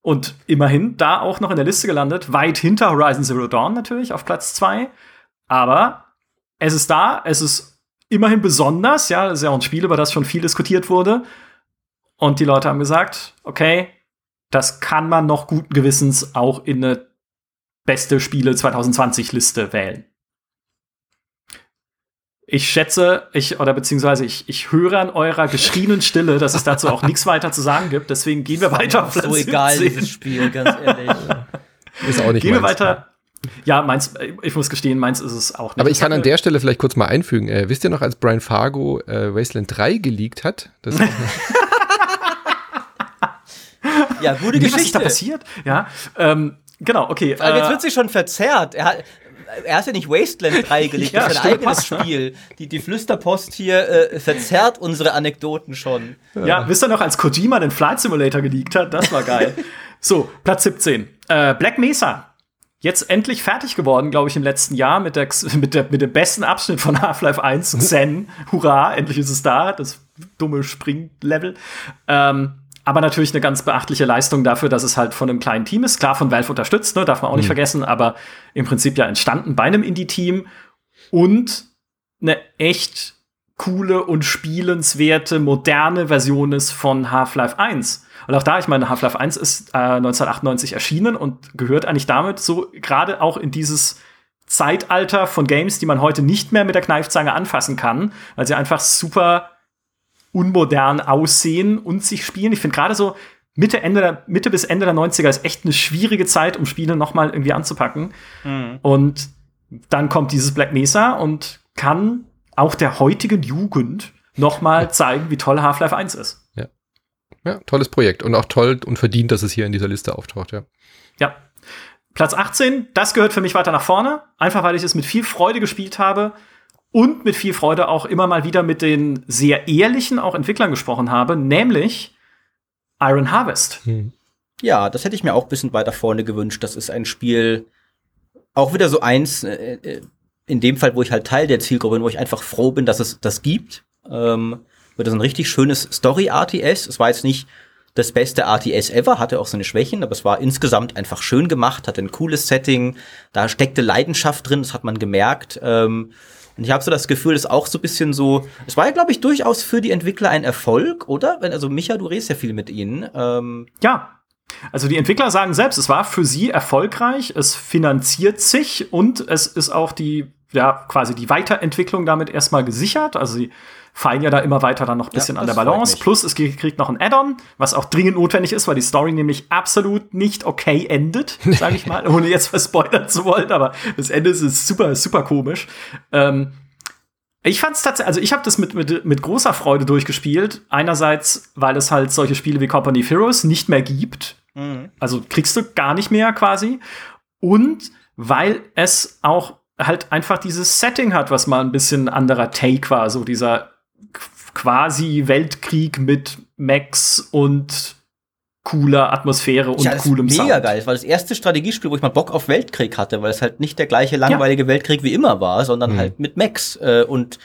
Und immerhin da auch noch in der Liste gelandet, weit hinter Horizon Zero Dawn natürlich, auf Platz 2. Aber es ist da, es ist immerhin besonders, ja, das ist ja auch ein Spiel, über das schon viel diskutiert wurde. Und die Leute haben gesagt, okay, das kann man noch guten Gewissens auch in eine beste Spiele 2020 Liste wählen. Ich schätze, ich, oder beziehungsweise ich, ich höre an eurer geschrienen Stille, dass es dazu auch nichts weiter zu sagen gibt. Deswegen gehen wir weiter auf Platz So egal, 17. dieses Spiel, ganz ehrlich. [LAUGHS] Ist auch nicht Gehen wir weiter. Ja, meins, ich muss gestehen, meins ist es auch nicht. Aber ich kann an der Stelle vielleicht kurz mal einfügen. Äh, wisst ihr noch, als Brian Fargo äh, Wasteland 3 geleakt hat? Das [LAUGHS] Ja, gute Geschichte. Was ist da passiert? Ja, ähm, genau, okay. Aber jetzt äh, wird sich schon verzerrt. Er hat, er hat ja nicht Wasteland [LAUGHS] 3 gelegt, ja, das ist ein eigenes Spiel. Die, die Flüsterpost hier äh, verzerrt unsere Anekdoten schon. Ja. ja, wisst ihr noch, als Kojima den Flight Simulator geleakt hat? Das war geil. [LAUGHS] so, Platz 17. Äh, Black Mesa. jetzt endlich fertig geworden, glaube ich, im letzten Jahr mit, der, mit, der, mit dem besten Abschnitt von Half-Life 1, Xen. [LAUGHS] Hurra, endlich ist es da, das dumme Springlevel. Ähm, aber natürlich eine ganz beachtliche Leistung dafür, dass es halt von einem kleinen Team ist. Klar, von Valve unterstützt, ne, darf man auch nicht mhm. vergessen, aber im Prinzip ja entstanden bei einem Indie-Team und eine echt coole und spielenswerte, moderne Version ist von Half-Life 1. Und auch da, ich meine, Half-Life 1 ist äh, 1998 erschienen und gehört eigentlich damit so gerade auch in dieses Zeitalter von Games, die man heute nicht mehr mit der Kneifzange anfassen kann, weil sie einfach super unmodern aussehen und sich spielen. Ich finde gerade so Mitte, Ende der, Mitte bis Ende der 90er ist echt eine schwierige Zeit, um Spiele noch mal irgendwie anzupacken. Mhm. Und dann kommt dieses Black Mesa und kann auch der heutigen Jugend noch mal zeigen, wie toll Half-Life 1 ist. Ja. Ja, tolles Projekt und auch toll und verdient, dass es hier in dieser Liste auftaucht, ja. Ja. Platz 18, das gehört für mich weiter nach vorne, einfach weil ich es mit viel Freude gespielt habe und mit viel Freude auch immer mal wieder mit den sehr ehrlichen auch Entwicklern gesprochen habe, nämlich Iron Harvest. Hm. Ja, das hätte ich mir auch ein bisschen weiter vorne gewünscht. Das ist ein Spiel, auch wieder so eins, äh, äh in dem Fall, wo ich halt Teil der Zielgruppe bin, wo ich einfach froh bin, dass es das gibt. Ähm, wird das ein richtig schönes Story-RTS. Es war jetzt nicht das beste RTS ever, hatte auch seine Schwächen, aber es war insgesamt einfach schön gemacht, hatte ein cooles Setting, da steckte Leidenschaft drin, das hat man gemerkt. Ähm, und ich habe so das Gefühl, das ist auch so ein bisschen so, es war ja, glaube ich, durchaus für die Entwickler ein Erfolg, oder? Also Micha, du redest ja viel mit ihnen. Ähm ja, also die Entwickler sagen selbst, es war für sie erfolgreich, es finanziert sich und es ist auch die, ja, quasi die Weiterentwicklung damit erstmal gesichert. Also sie feilen ja da immer weiter dann noch ein bisschen ja, an der Balance. Plus es kriegt noch ein Add-on, was auch dringend notwendig ist, weil die Story nämlich absolut nicht okay endet, [LAUGHS] sage ich mal, ohne jetzt verspoilern zu wollen, aber das Ende ist super, super komisch. Ähm, ich fand's tatsächlich, also ich habe das mit, mit, mit großer Freude durchgespielt. Einerseits, weil es halt solche Spiele wie Company of Heroes nicht mehr gibt. Mhm. Also kriegst du gar nicht mehr quasi. Und weil es auch halt einfach dieses Setting hat, was mal ein bisschen anderer Take war, so dieser quasi Weltkrieg mit Max und cooler Atmosphäre und ja, coolem mega Sound. Mega geil. Es war das erste Strategiespiel, wo ich mal Bock auf Weltkrieg hatte, weil es halt nicht der gleiche langweilige ja. Weltkrieg wie immer war, sondern mhm. halt mit Max äh, und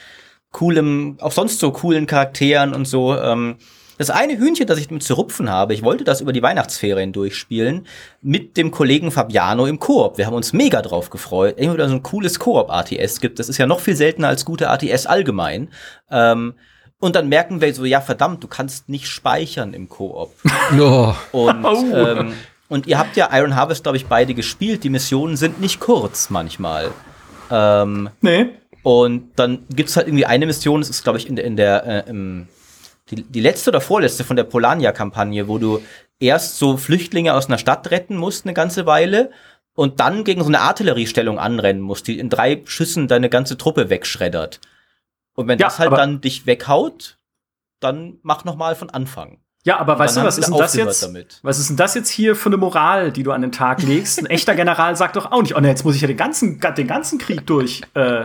coolem, auch sonst so coolen Charakteren und so. Ähm, das eine Hühnchen, das ich mit zu rupfen habe, ich wollte das über die Weihnachtsferien durchspielen mit dem Kollegen Fabiano im Koop. Wir haben uns mega drauf gefreut. Irgendwie wieder so ein cooles Koop-ATS gibt. Das ist ja noch viel seltener als gute ATS allgemein. Ähm, und dann merken wir so, ja verdammt, du kannst nicht speichern im Koop. [LAUGHS] Oh. Und, ähm, und ihr habt ja Iron Harvest, glaube ich, beide gespielt. Die Missionen sind nicht kurz manchmal. Ähm, nee. Und dann gibt's halt irgendwie eine Mission, das ist, glaube ich, in der, in der äh, im, die, die letzte oder vorletzte von der Polania-Kampagne, wo du erst so Flüchtlinge aus einer Stadt retten musst eine ganze Weile und dann gegen so eine Artilleriestellung anrennen musst, die in drei Schüssen deine ganze Truppe wegschreddert. Und wenn ja, das halt dann dich weghaut, dann mach noch mal von Anfang. Ja, aber weißt du, was ist denn das jetzt? Damit. Was ist denn das jetzt hier für eine Moral, die du an den Tag legst? Ein echter General sagt doch auch nicht, oh ne, jetzt muss ich ja den ganzen, den ganzen Krieg durch. Äh,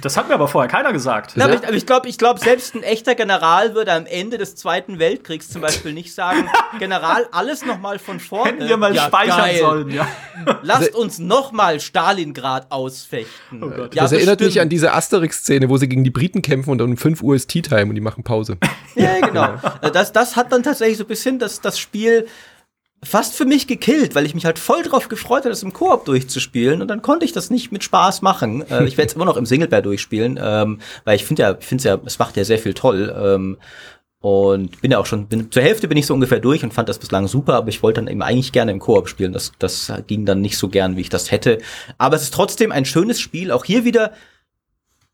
das hat mir aber vorher keiner gesagt. Ja, aber ich, ich glaube, ich glaub, selbst ein echter General würde am Ende des Zweiten Weltkriegs zum Beispiel nicht sagen, [LAUGHS] General, alles noch mal von vorne. Hätten wir mal ja, speichern geil. sollen, ja. Lasst uns noch mal Stalingrad ausfechten. Oh ja, das erinnert mich an diese Asterix-Szene, wo sie gegen die Briten kämpfen und dann um 5 Uhr ist Tea Time und die machen Pause. ja, genau. Das, das hat dann tatsächlich tatsächlich so ein bisschen das, das Spiel fast für mich gekillt, weil ich mich halt voll drauf gefreut habe, das im Koop durchzuspielen und dann konnte ich das nicht mit Spaß machen. [LAUGHS] Äh, ich werde es immer noch im Singleplayer durchspielen, ähm, weil ich finde ja, ich finde ja, es macht ja sehr viel toll. Ähm, und bin ja auch schon, bin, zur Hälfte bin ich so ungefähr durch und fand das bislang super, aber ich wollte dann eben eigentlich gerne im Koop spielen. Das, das ging dann nicht so gern, wie ich das hätte. Aber es ist trotzdem ein schönes Spiel. Auch hier wieder,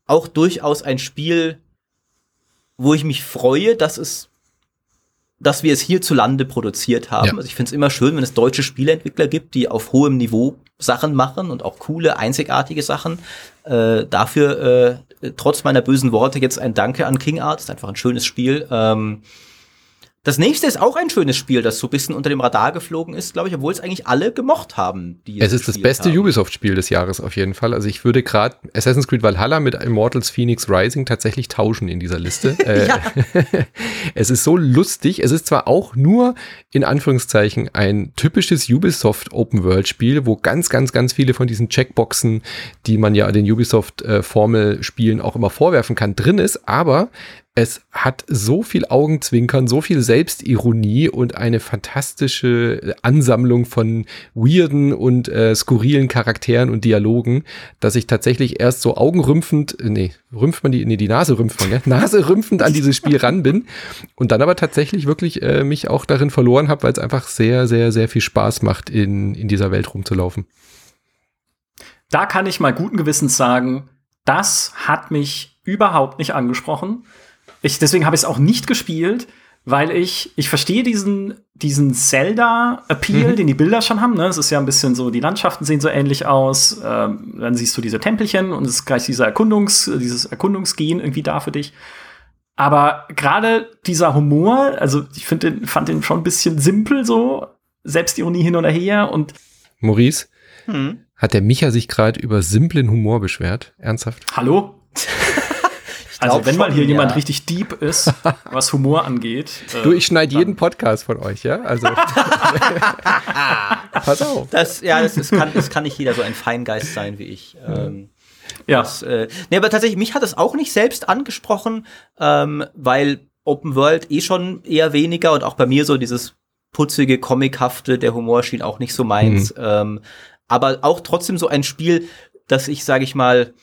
auch durchaus ein Spiel, wo ich mich freue, dass es dass wir es hierzulande produziert haben. Ja. Also ich finde es immer schön, wenn es deutsche Spieleentwickler gibt, die auf hohem Niveau Sachen machen und auch coole, einzigartige Sachen. Äh, dafür, äh, trotz meiner bösen Worte, jetzt ein Danke an King. Ist einfach ein schönes Spiel. Ähm, Das nächste ist auch ein schönes Spiel, das so ein bisschen unter dem Radar geflogen ist, glaube ich, obwohl es eigentlich alle gemocht haben. Die es ist das beste Ubisoft-Spiel des Jahres auf jeden Fall. Also ich würde gerade Assassin's Creed Valhalla mit Immortals Phoenix Rising tatsächlich tauschen in dieser Liste. [LAUGHS] Äh, [LAUGHS] es ist so lustig. Es ist zwar auch nur in Anführungszeichen ein typisches Ubisoft Open-World-Spiel, wo ganz, ganz, ganz viele von diesen Checkboxen, die man ja den Ubisoft-Formel-Spielen äh, auch immer vorwerfen kann, drin ist. Aber es hat so viel Augenzwinkern, so viel Selbstironie und eine fantastische Ansammlung von weirden und äh, skurrilen Charakteren und Dialogen, dass ich tatsächlich erst so augenrümpfend, äh, nee, rümpft man die, nee, die Nase rümpft man, ja, [LAUGHS] Nase rümpfend an dieses Spiel ran bin und dann aber tatsächlich wirklich äh, mich auch darin verloren habe, weil es einfach sehr, sehr, sehr viel Spaß macht, in, in dieser Welt rumzulaufen. Da kann ich mal guten Gewissens sagen, das hat mich überhaupt nicht angesprochen ich, deswegen habe ich es auch nicht gespielt, weil ich, ich verstehe diesen, diesen Zelda-Appeal, mhm. den die Bilder schon haben. Ne? Es ist ja ein bisschen so, die Landschaften sehen so ähnlich aus. Ähm, dann siehst du diese Tempelchen und es ist gleich dieser Erkundungs, dieses Erkundungsgehen irgendwie da für dich. Aber gerade dieser Humor, also ich finde den, fand den schon ein bisschen simpel so, Selbstironie hin und her und Maurice, hm. hat der Micha sich gerade über simplen Humor beschwert? Ernsthaft? Hallo? [LAUGHS] also wenn schon, mal hier ja. jemand richtig deep ist, [LAUGHS] was Humor angeht. Äh, du, ich schneide jeden Podcast von euch, ja? Also [LAUGHS] pass auf. Das, ja, das, das, kann, das kann nicht jeder so ein Feingeist sein wie ich. Ähm, ja. Das, äh, nee, aber tatsächlich, mich hat es auch nicht selbst angesprochen, ähm, weil Open World eh schon eher weniger und auch bei mir so dieses putzige, comichafte, der Humor schien auch nicht so meins. Mhm. Ähm, aber auch trotzdem so ein Spiel, das ich, sage ich mal,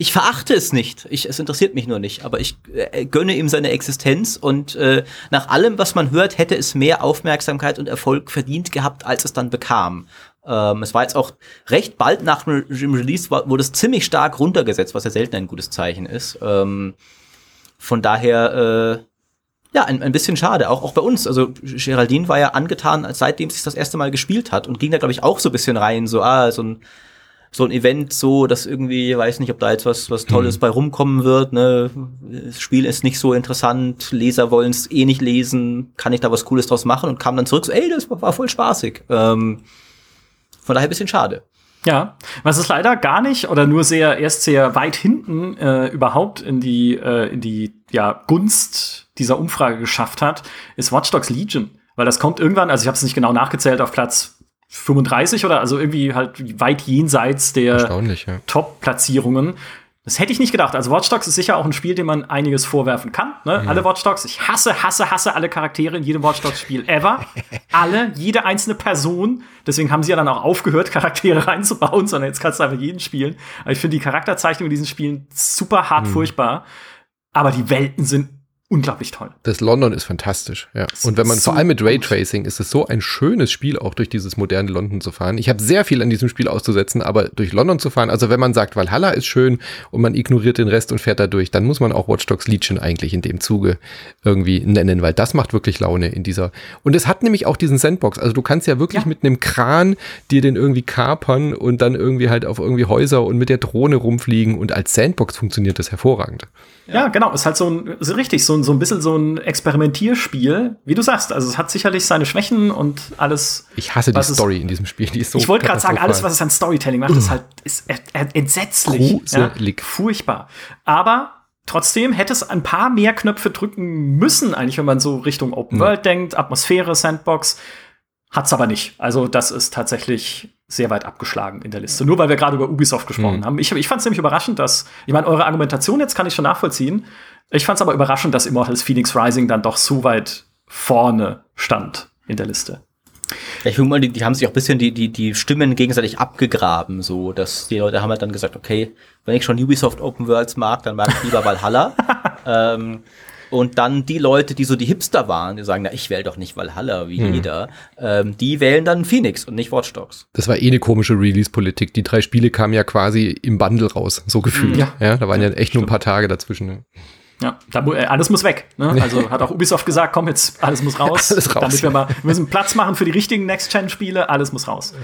ich verachte es nicht. Ich, es interessiert mich nur nicht. Aber ich äh, gönne ihm seine Existenz und äh, nach allem, was man hört, hätte es mehr Aufmerksamkeit und Erfolg verdient gehabt, als es dann bekam. Ähm, es war jetzt auch recht bald nach dem Release, wurde es ziemlich stark runtergesetzt, was ja selten ein gutes Zeichen ist. Ähm, von daher, äh, ja, ein, ein bisschen schade. Auch, auch bei uns. Also Geraldine war ja angetan, seitdem sie es das erste Mal gespielt hat und ging da, glaube ich, auch so ein bisschen rein, so, ah, so ein so ein Event so, dass irgendwie, weiß nicht, ob da jetzt was, was Tolles mhm. bei rumkommen wird, ne? Das Spiel ist nicht so interessant, Leser wollen es eh nicht lesen, kann ich da was Cooles draus machen und kam dann zurück so, ey, das war voll spaßig. Ähm, von daher ein bisschen schade. Ja, was es leider gar nicht oder nur sehr erst sehr weit hinten äh, überhaupt in die äh, in die ja Gunst dieser Umfrage geschafft hat, ist Watch Dogs Legion, weil das kommt irgendwann, also ich habe es nicht genau nachgezählt, auf Platz 35 oder also irgendwie halt weit jenseits der ja. Top-Platzierungen. Das hätte ich nicht gedacht. Also Watch Dogs ist sicher auch ein Spiel, dem man einiges vorwerfen kann. Ne? Mhm. Alle Watch Dogs. Ich hasse, hasse, hasse alle Charaktere in jedem Watch Dogs Spiel ever. [LAUGHS] alle, jede einzelne Person. Deswegen haben sie ja dann auch aufgehört, Charaktere [LAUGHS] reinzubauen, sondern jetzt kannst du einfach jeden spielen. Aber ich finde die Charakterzeichnung in diesen Spielen super hart mhm. furchtbar. Aber die Welten sind unglaublich toll. Das London ist fantastisch, ja. Und wenn man so vor allem mit Raytracing ist es so ein schönes Spiel, auch durch dieses moderne London zu fahren. Ich habe sehr viel an diesem Spiel auszusetzen, aber durch London zu fahren, also wenn man sagt, Valhalla ist schön und man ignoriert den Rest und fährt da durch, dann muss man auch Watch Dogs Legion eigentlich in dem Zuge irgendwie nennen, weil das macht wirklich Laune in dieser. Und es hat nämlich auch diesen Sandbox. Also du kannst ja wirklich ja. mit einem Kran dir den irgendwie kapern und dann irgendwie halt auf irgendwie Häuser und mit der Drohne rumfliegen und als Sandbox funktioniert das hervorragend. Ja, genau. Ist halt so ein, ist richtig, so ein, so ein bisschen so ein Experimentierspiel, wie du sagst. Also es hat sicherlich seine Schwächen und alles. Ich hasse die Story in diesem Spiel. Die ist so ich wollte gerade sagen, alles, was es an Storytelling macht, ist halt ist entsetzlich. Ja, furchtbar. Aber Trotzdem hätte es ein paar mehr Knöpfe drücken müssen, eigentlich, wenn man so Richtung Open. World denkt, Atmosphäre, Sandbox. Hat's aber nicht. Also, das ist tatsächlich sehr weit abgeschlagen in der Liste. Nur weil wir gerade über Ubisoft gesprochen mhm. haben. Ich, ich fand es nämlich überraschend, dass, ich meine, eure Argumentation jetzt kann ich schon nachvollziehen. Ich fand es aber überraschend, dass Immortals Phoenix Rising dann doch so weit vorne stand in der Liste. Ich finde mal, die, die haben sich auch ein bisschen die, die, die Stimmen gegenseitig abgegraben, so, dass die Leute haben halt dann gesagt, okay, wenn ich schon Ubisoft Open Worlds mag, dann mag ich lieber Valhalla. [LAUGHS] ähm, und dann die Leute, die so die Hipster waren, die sagen, na, ich wähle doch nicht Valhalla wie hm. jeder, ähm, die wählen dann Phoenix und nicht Watch Dogs. Das war eh eine komische Release-Politik. Die drei Spiele kamen ja quasi im Bundle raus, so gefühlt. Ja, ja da waren ja, echt nur ein paar Tage dazwischen. Ne? Ja, da, äh, alles muss weg. Ne? Also hat auch Ubisoft gesagt, komm jetzt, alles muss [LAUGHS] raus. alles raus. Damit wir mal, wir müssen Platz machen für die richtigen Next-Gen-Spiele, alles muss raus.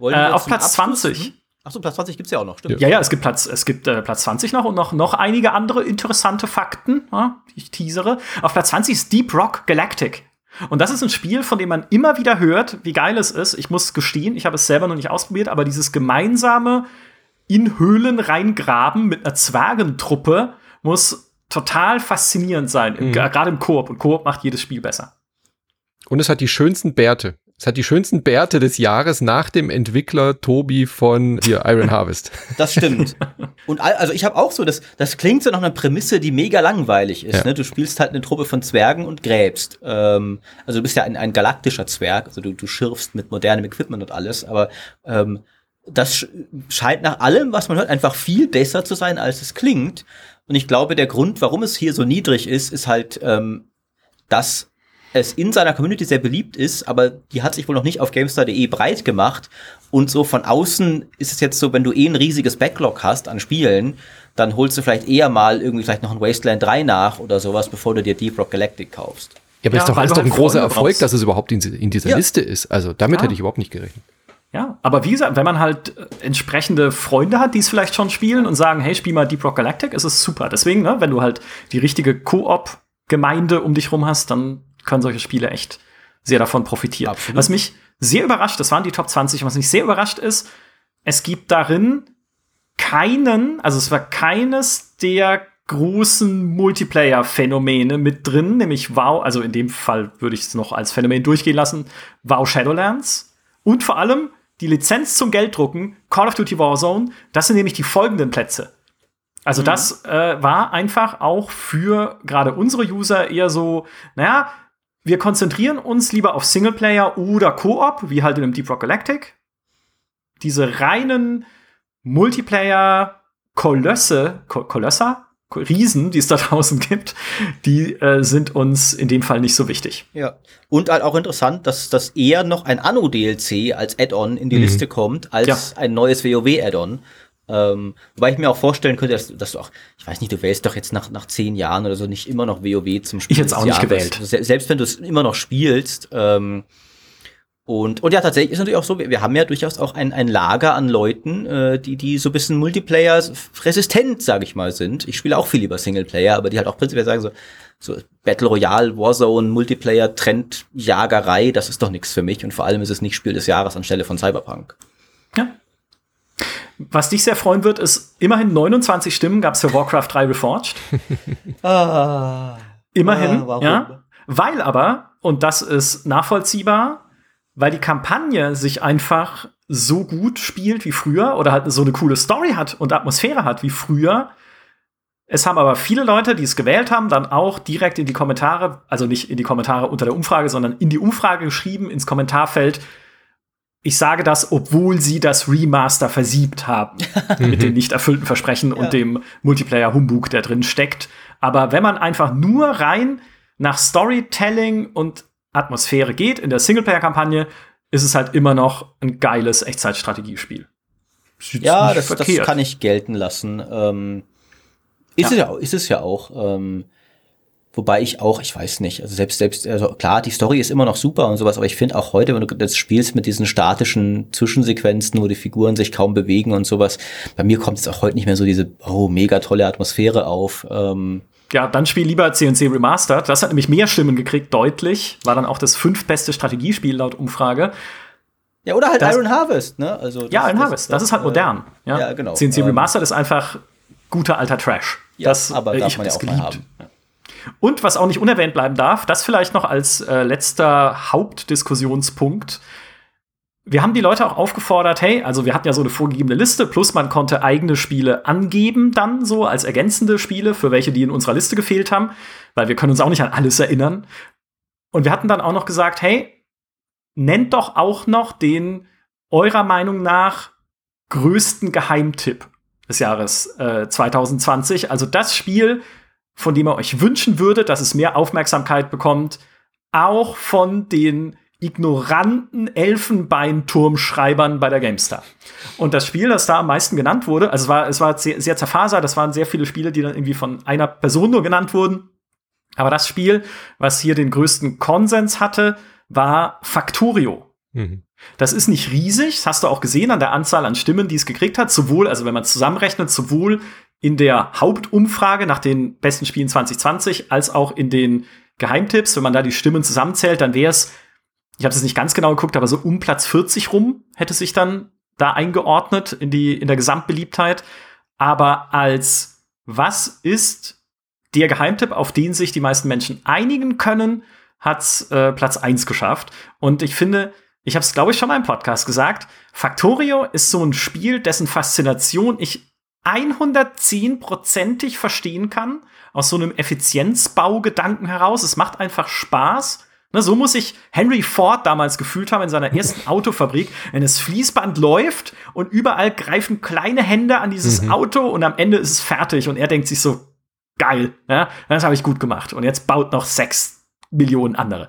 Äh, auf Platz 20 Ach so, Platz 20 gibt's ja auch noch, stimmt. Ja, ja, es gibt Platz, es gibt äh, Platz 20 noch und noch, noch einige andere interessante Fakten, ja, die ich teasere. Auf Platz 20 ist Deep Rock Galactic. Und das ist ein Spiel, von dem man immer wieder hört, wie geil es ist. Ich muss gestehen, ich habe es selber noch nicht ausprobiert, aber dieses gemeinsame in Höhlen reingraben mit einer Zwergentruppe muss total faszinierend sein, mhm. gerade im Koop. Und Koop macht jedes Spiel besser. Und es hat die schönsten Bärte. Es hat die schönsten Bärte des Jahres nach dem Entwickler Tobi von hier, Iron Harvest. [LAUGHS] Das stimmt. Und also ich habe auch so, das, das klingt so nach einer Prämisse, die mega langweilig ist. Ja. Ne? Du spielst halt eine Truppe von Zwergen und gräbst. Ähm, also du bist ja ein, ein galaktischer Zwerg, also du, du schirfst mit modernem Equipment und alles, aber ähm, das scheint nach allem, was man hört, einfach viel besser zu sein, als es klingt. Und ich glaube, der Grund, warum es hier so niedrig ist, ist halt, ähm, dass es in seiner Community sehr beliebt ist, aber die hat sich wohl noch nicht auf GameStar.de breit gemacht. Und so von außen ist es jetzt so, wenn du eh ein riesiges Backlog hast an Spielen, dann holst du vielleicht eher mal irgendwie vielleicht noch ein Wasteland 3 nach oder sowas, bevor du dir Deep Rock Galactic kaufst. Ja, aber ja, ist doch, ist doch ein großer Erfolg, dass es überhaupt in, in dieser ja. Liste ist. Also damit ja. hätte ich überhaupt nicht gerechnet. Ja, aber wie gesagt, wenn man halt äh, entsprechende Freunde hat, die es vielleicht schon spielen und sagen, hey, spiel mal Deep Rock Galactic, ist es super. Deswegen, ne, wenn du halt die richtige Koop-Gemeinde um dich rum hast, dann können solche Spiele echt sehr davon profitieren. Absolut. Was mich sehr überrascht, das waren die Top 20, was mich sehr überrascht ist, es gibt darin keinen, also es war keines der großen Multiplayer-Phänomene mit drin, nämlich WoW, also in dem Fall würde ich es noch als Phänomen durchgehen lassen, WoW Shadowlands und vor allem die Lizenz zum Gelddrucken, Call of Duty Warzone, das sind nämlich die folgenden Plätze. Also mhm. das äh, war einfach auch für gerade unsere User eher so, naja, wir konzentrieren uns lieber auf Singleplayer oder Koop, wie halt in einem Deep Rock Galactic. Diese reinen Multiplayer-Kolösse, Kolösser, Riesen, die es da [LAUGHS] draußen gibt, die äh, sind uns in dem Fall nicht so wichtig. Ja. Und halt auch interessant, dass das eher noch ein Anno-DLC als Add-on in die mhm. Liste kommt, als ja. ein neues WoW-Add-on. Ähm, wobei ich mir auch vorstellen könnte, dass, dass, du auch, ich weiß nicht, du wählst doch jetzt nach, nach zehn Jahren oder so nicht immer noch WoW zum Spiel. Ich jetzt auch nicht gewählt. Selbst wenn du es immer noch spielst. Ähm, und, und ja, tatsächlich ist natürlich auch so, wir, wir haben ja durchaus auch ein, ein Lager an Leuten, äh, die, die so ein bisschen Multiplayer resistent, sage ich mal, sind. Ich spiele auch viel lieber Singleplayer, aber die halt auch prinzipiell sagen so, so Battle Royale, Warzone, Multiplayer, Trend, Jagerei, das ist doch nichts für mich. Und vor allem ist es nicht Spiel des Jahres anstelle von Cyberpunk. Ja, was dich sehr freuen wird, ist, immerhin 29 Stimmen gab es für Warcraft 3 Reforged. [LAUGHS] ah, immerhin, ah, ja. Weil aber, und das ist nachvollziehbar, weil die Kampagne sich einfach so gut spielt wie früher oder halt so eine coole Story hat und Atmosphäre hat wie früher. Es haben aber viele Leute, die es gewählt haben, dann auch direkt in die Kommentare, also nicht in die Kommentare unter der Umfrage, sondern in die Umfrage geschrieben, ins Kommentarfeld, ich sage das, obwohl sie das Remaster versiebt haben [LAUGHS] mit den nicht erfüllten Versprechen ja. und dem Multiplayer-Humbug, der drin steckt. Aber wenn man einfach nur rein nach Storytelling und Atmosphäre geht in der Singleplayer-Kampagne, ist es halt immer noch ein geiles Echtzeitstrategiespiel. Ja, das, das, kann ich gelten lassen. Ähm, ist, ja. Es ja, ist es ja auch. Ähm, Wobei ich auch, ich weiß nicht, also selbst, selbst, also klar, die Story ist immer noch super und sowas, aber ich finde auch heute, wenn du das spielst mit diesen statischen Zwischensequenzen, wo die Figuren sich kaum bewegen und sowas, bei mir kommt es auch heute nicht mehr so diese, oh, mega tolle Atmosphäre auf. Ähm, ja, dann spiel lieber CNC Remastered. Das hat nämlich mehr Stimmen gekriegt, deutlich. War dann auch das fünftbeste Strategiespiel laut Umfrage. Ja, oder halt das, Iron Harvest, ne? Also das, ja, Iron das, Harvest, das, ist halt äh, modern. Ja, ja genau. CNC ähm, Remastered ist einfach guter alter Trash. Ja, das, aber äh, darf man ja auch geliebt. mal haben. Ja. Und was auch nicht unerwähnt bleiben darf, das vielleicht noch als äh, letzter Hauptdiskussionspunkt. Wir haben die Leute auch aufgefordert, hey, also wir hatten ja so eine vorgegebene Liste, plus man konnte eigene Spiele angeben dann so als ergänzende Spiele, für welche die in unserer Liste gefehlt haben, weil wir können uns auch nicht an alles erinnern. Und wir hatten dann auch noch gesagt, hey, nennt doch auch noch den eurer Meinung nach größten Geheimtipp des Jahres äh, 2020. Also das Spiel, von dem ihr euch wünschen würdet, dass es mehr Aufmerksamkeit bekommt, auch von den ignoranten Elfenbeinturmschreibern bei der GameStar. Und das Spiel, das da am meisten genannt wurde, also es war, es war sehr, sehr zerfasert, das waren sehr viele Spiele, die dann irgendwie von einer Person nur genannt wurden. Aber das Spiel, was hier den größten Konsens hatte, war Factorio. Mhm. Das ist nicht riesig, das hast du auch gesehen an der Anzahl an Stimmen, die es gekriegt hat. Sowohl, also wenn man zusammenrechnet, sowohl in der Hauptumfrage nach den besten Spielen 2020 als auch in den Geheimtipps, wenn man da die Stimmen zusammenzählt, dann wäre es, ich habe es nicht ganz genau geguckt, aber so um Platz 40 rum hätte sich dann da eingeordnet in die in der Gesamtbeliebtheit. Aber als was ist der Geheimtipp, auf den sich die meisten Menschen einigen können, hat's äh, Platz 1 geschafft. Und ich finde, ich habe es, glaube ich, schon mal im Podcast gesagt, Factorio ist so ein Spiel, dessen Faszination ich 110%ig verstehen kann, aus so einem Effizienzbaugedanken heraus. Es macht einfach Spaß. Ne, so muss sich Henry Ford damals gefühlt haben in seiner ersten [LAUGHS] Autofabrik, wenn das Fließband läuft und überall greifen kleine Hände an dieses mhm. Auto und am Ende ist es fertig und er denkt sich so, geil, ja, das habe ich gut gemacht und jetzt baut noch sechs Millionen andere.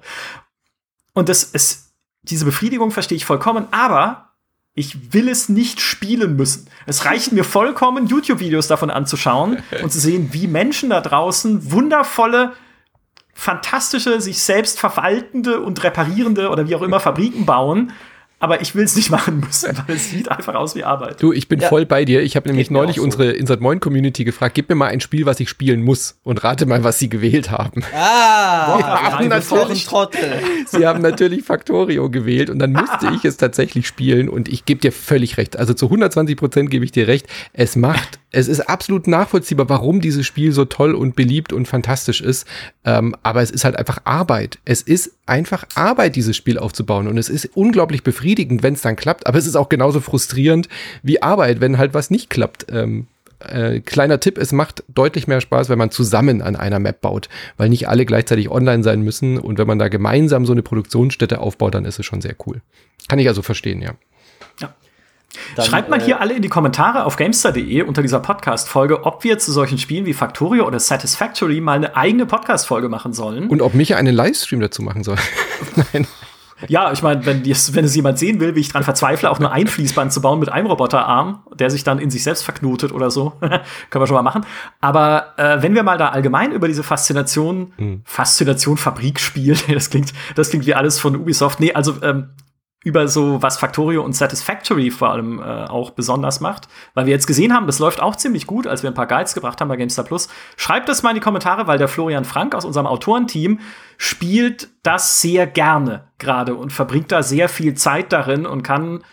Und das ist, diese Befriedigung verstehe ich vollkommen, aber ich will es nicht spielen müssen. Es reicht mir vollkommen, YouTube-Videos davon anzuschauen [LAUGHS] und zu sehen, wie Menschen da draußen wundervolle, fantastische, sich selbst verwaltende und reparierende oder wie auch immer Fabriken bauen aber ich will es nicht machen müssen, weil es sieht einfach aus wie Arbeit. Du, ich bin ja. voll bei dir. Ich habe nämlich neulich so. unsere Insert Moin Community gefragt, gib mir mal ein Spiel, was ich spielen muss und rate mal, was sie gewählt haben. Ah, Boah, haben natürlich, sie haben natürlich Factorio gewählt und dann musste ich es tatsächlich spielen und ich gebe dir völlig recht. Also zu 120 Prozent gebe ich dir recht. Es macht, es ist absolut nachvollziehbar, warum dieses Spiel so toll und beliebt und fantastisch ist. Ähm, aber es ist halt einfach Arbeit. Es ist einfach Arbeit, dieses Spiel aufzubauen und es ist unglaublich befriedigend wenn es dann klappt, aber es ist auch genauso frustrierend wie Arbeit, wenn halt was nicht klappt. Ähm, äh, kleiner Tipp, es macht deutlich mehr Spaß, wenn man zusammen an einer Map baut, weil nicht alle gleichzeitig online sein müssen und wenn man da gemeinsam so eine Produktionsstätte aufbaut, dann ist es schon sehr cool. Kann ich also verstehen, ja. ja. Dann, Schreibt mal äh, hier alle in die Kommentare auf gamestar.de unter dieser Podcast-Folge, ob wir zu solchen Spielen wie Factorio oder Satisfactory mal eine eigene Podcast-Folge machen sollen. Und ob Micha einen Livestream dazu machen soll. [LAUGHS] Nein. Ja, ich meine, wenn, wenn es jemand sehen will, wie ich dran verzweifle, auch nur ein Fließband zu bauen mit einem Roboterarm, der sich dann in sich selbst verknotet oder so, [LAUGHS] können wir schon mal machen. Aber äh, wenn wir mal da allgemein über diese Faszination, mhm. Faszination Fabrikspiel, [LAUGHS] das klingt, das klingt wie alles von Ubisoft. Nee, also ähm, über so, was Factorio und Satisfactory vor allem äh, auch besonders macht. Weil wir jetzt gesehen haben, das läuft auch ziemlich gut, als wir ein paar Guides gebracht haben bei GameStar Plus. Schreibt das mal in die Kommentare, weil der Florian Frank aus unserem Autorenteam spielt das sehr gerne gerade und verbringt da sehr viel Zeit darin und kann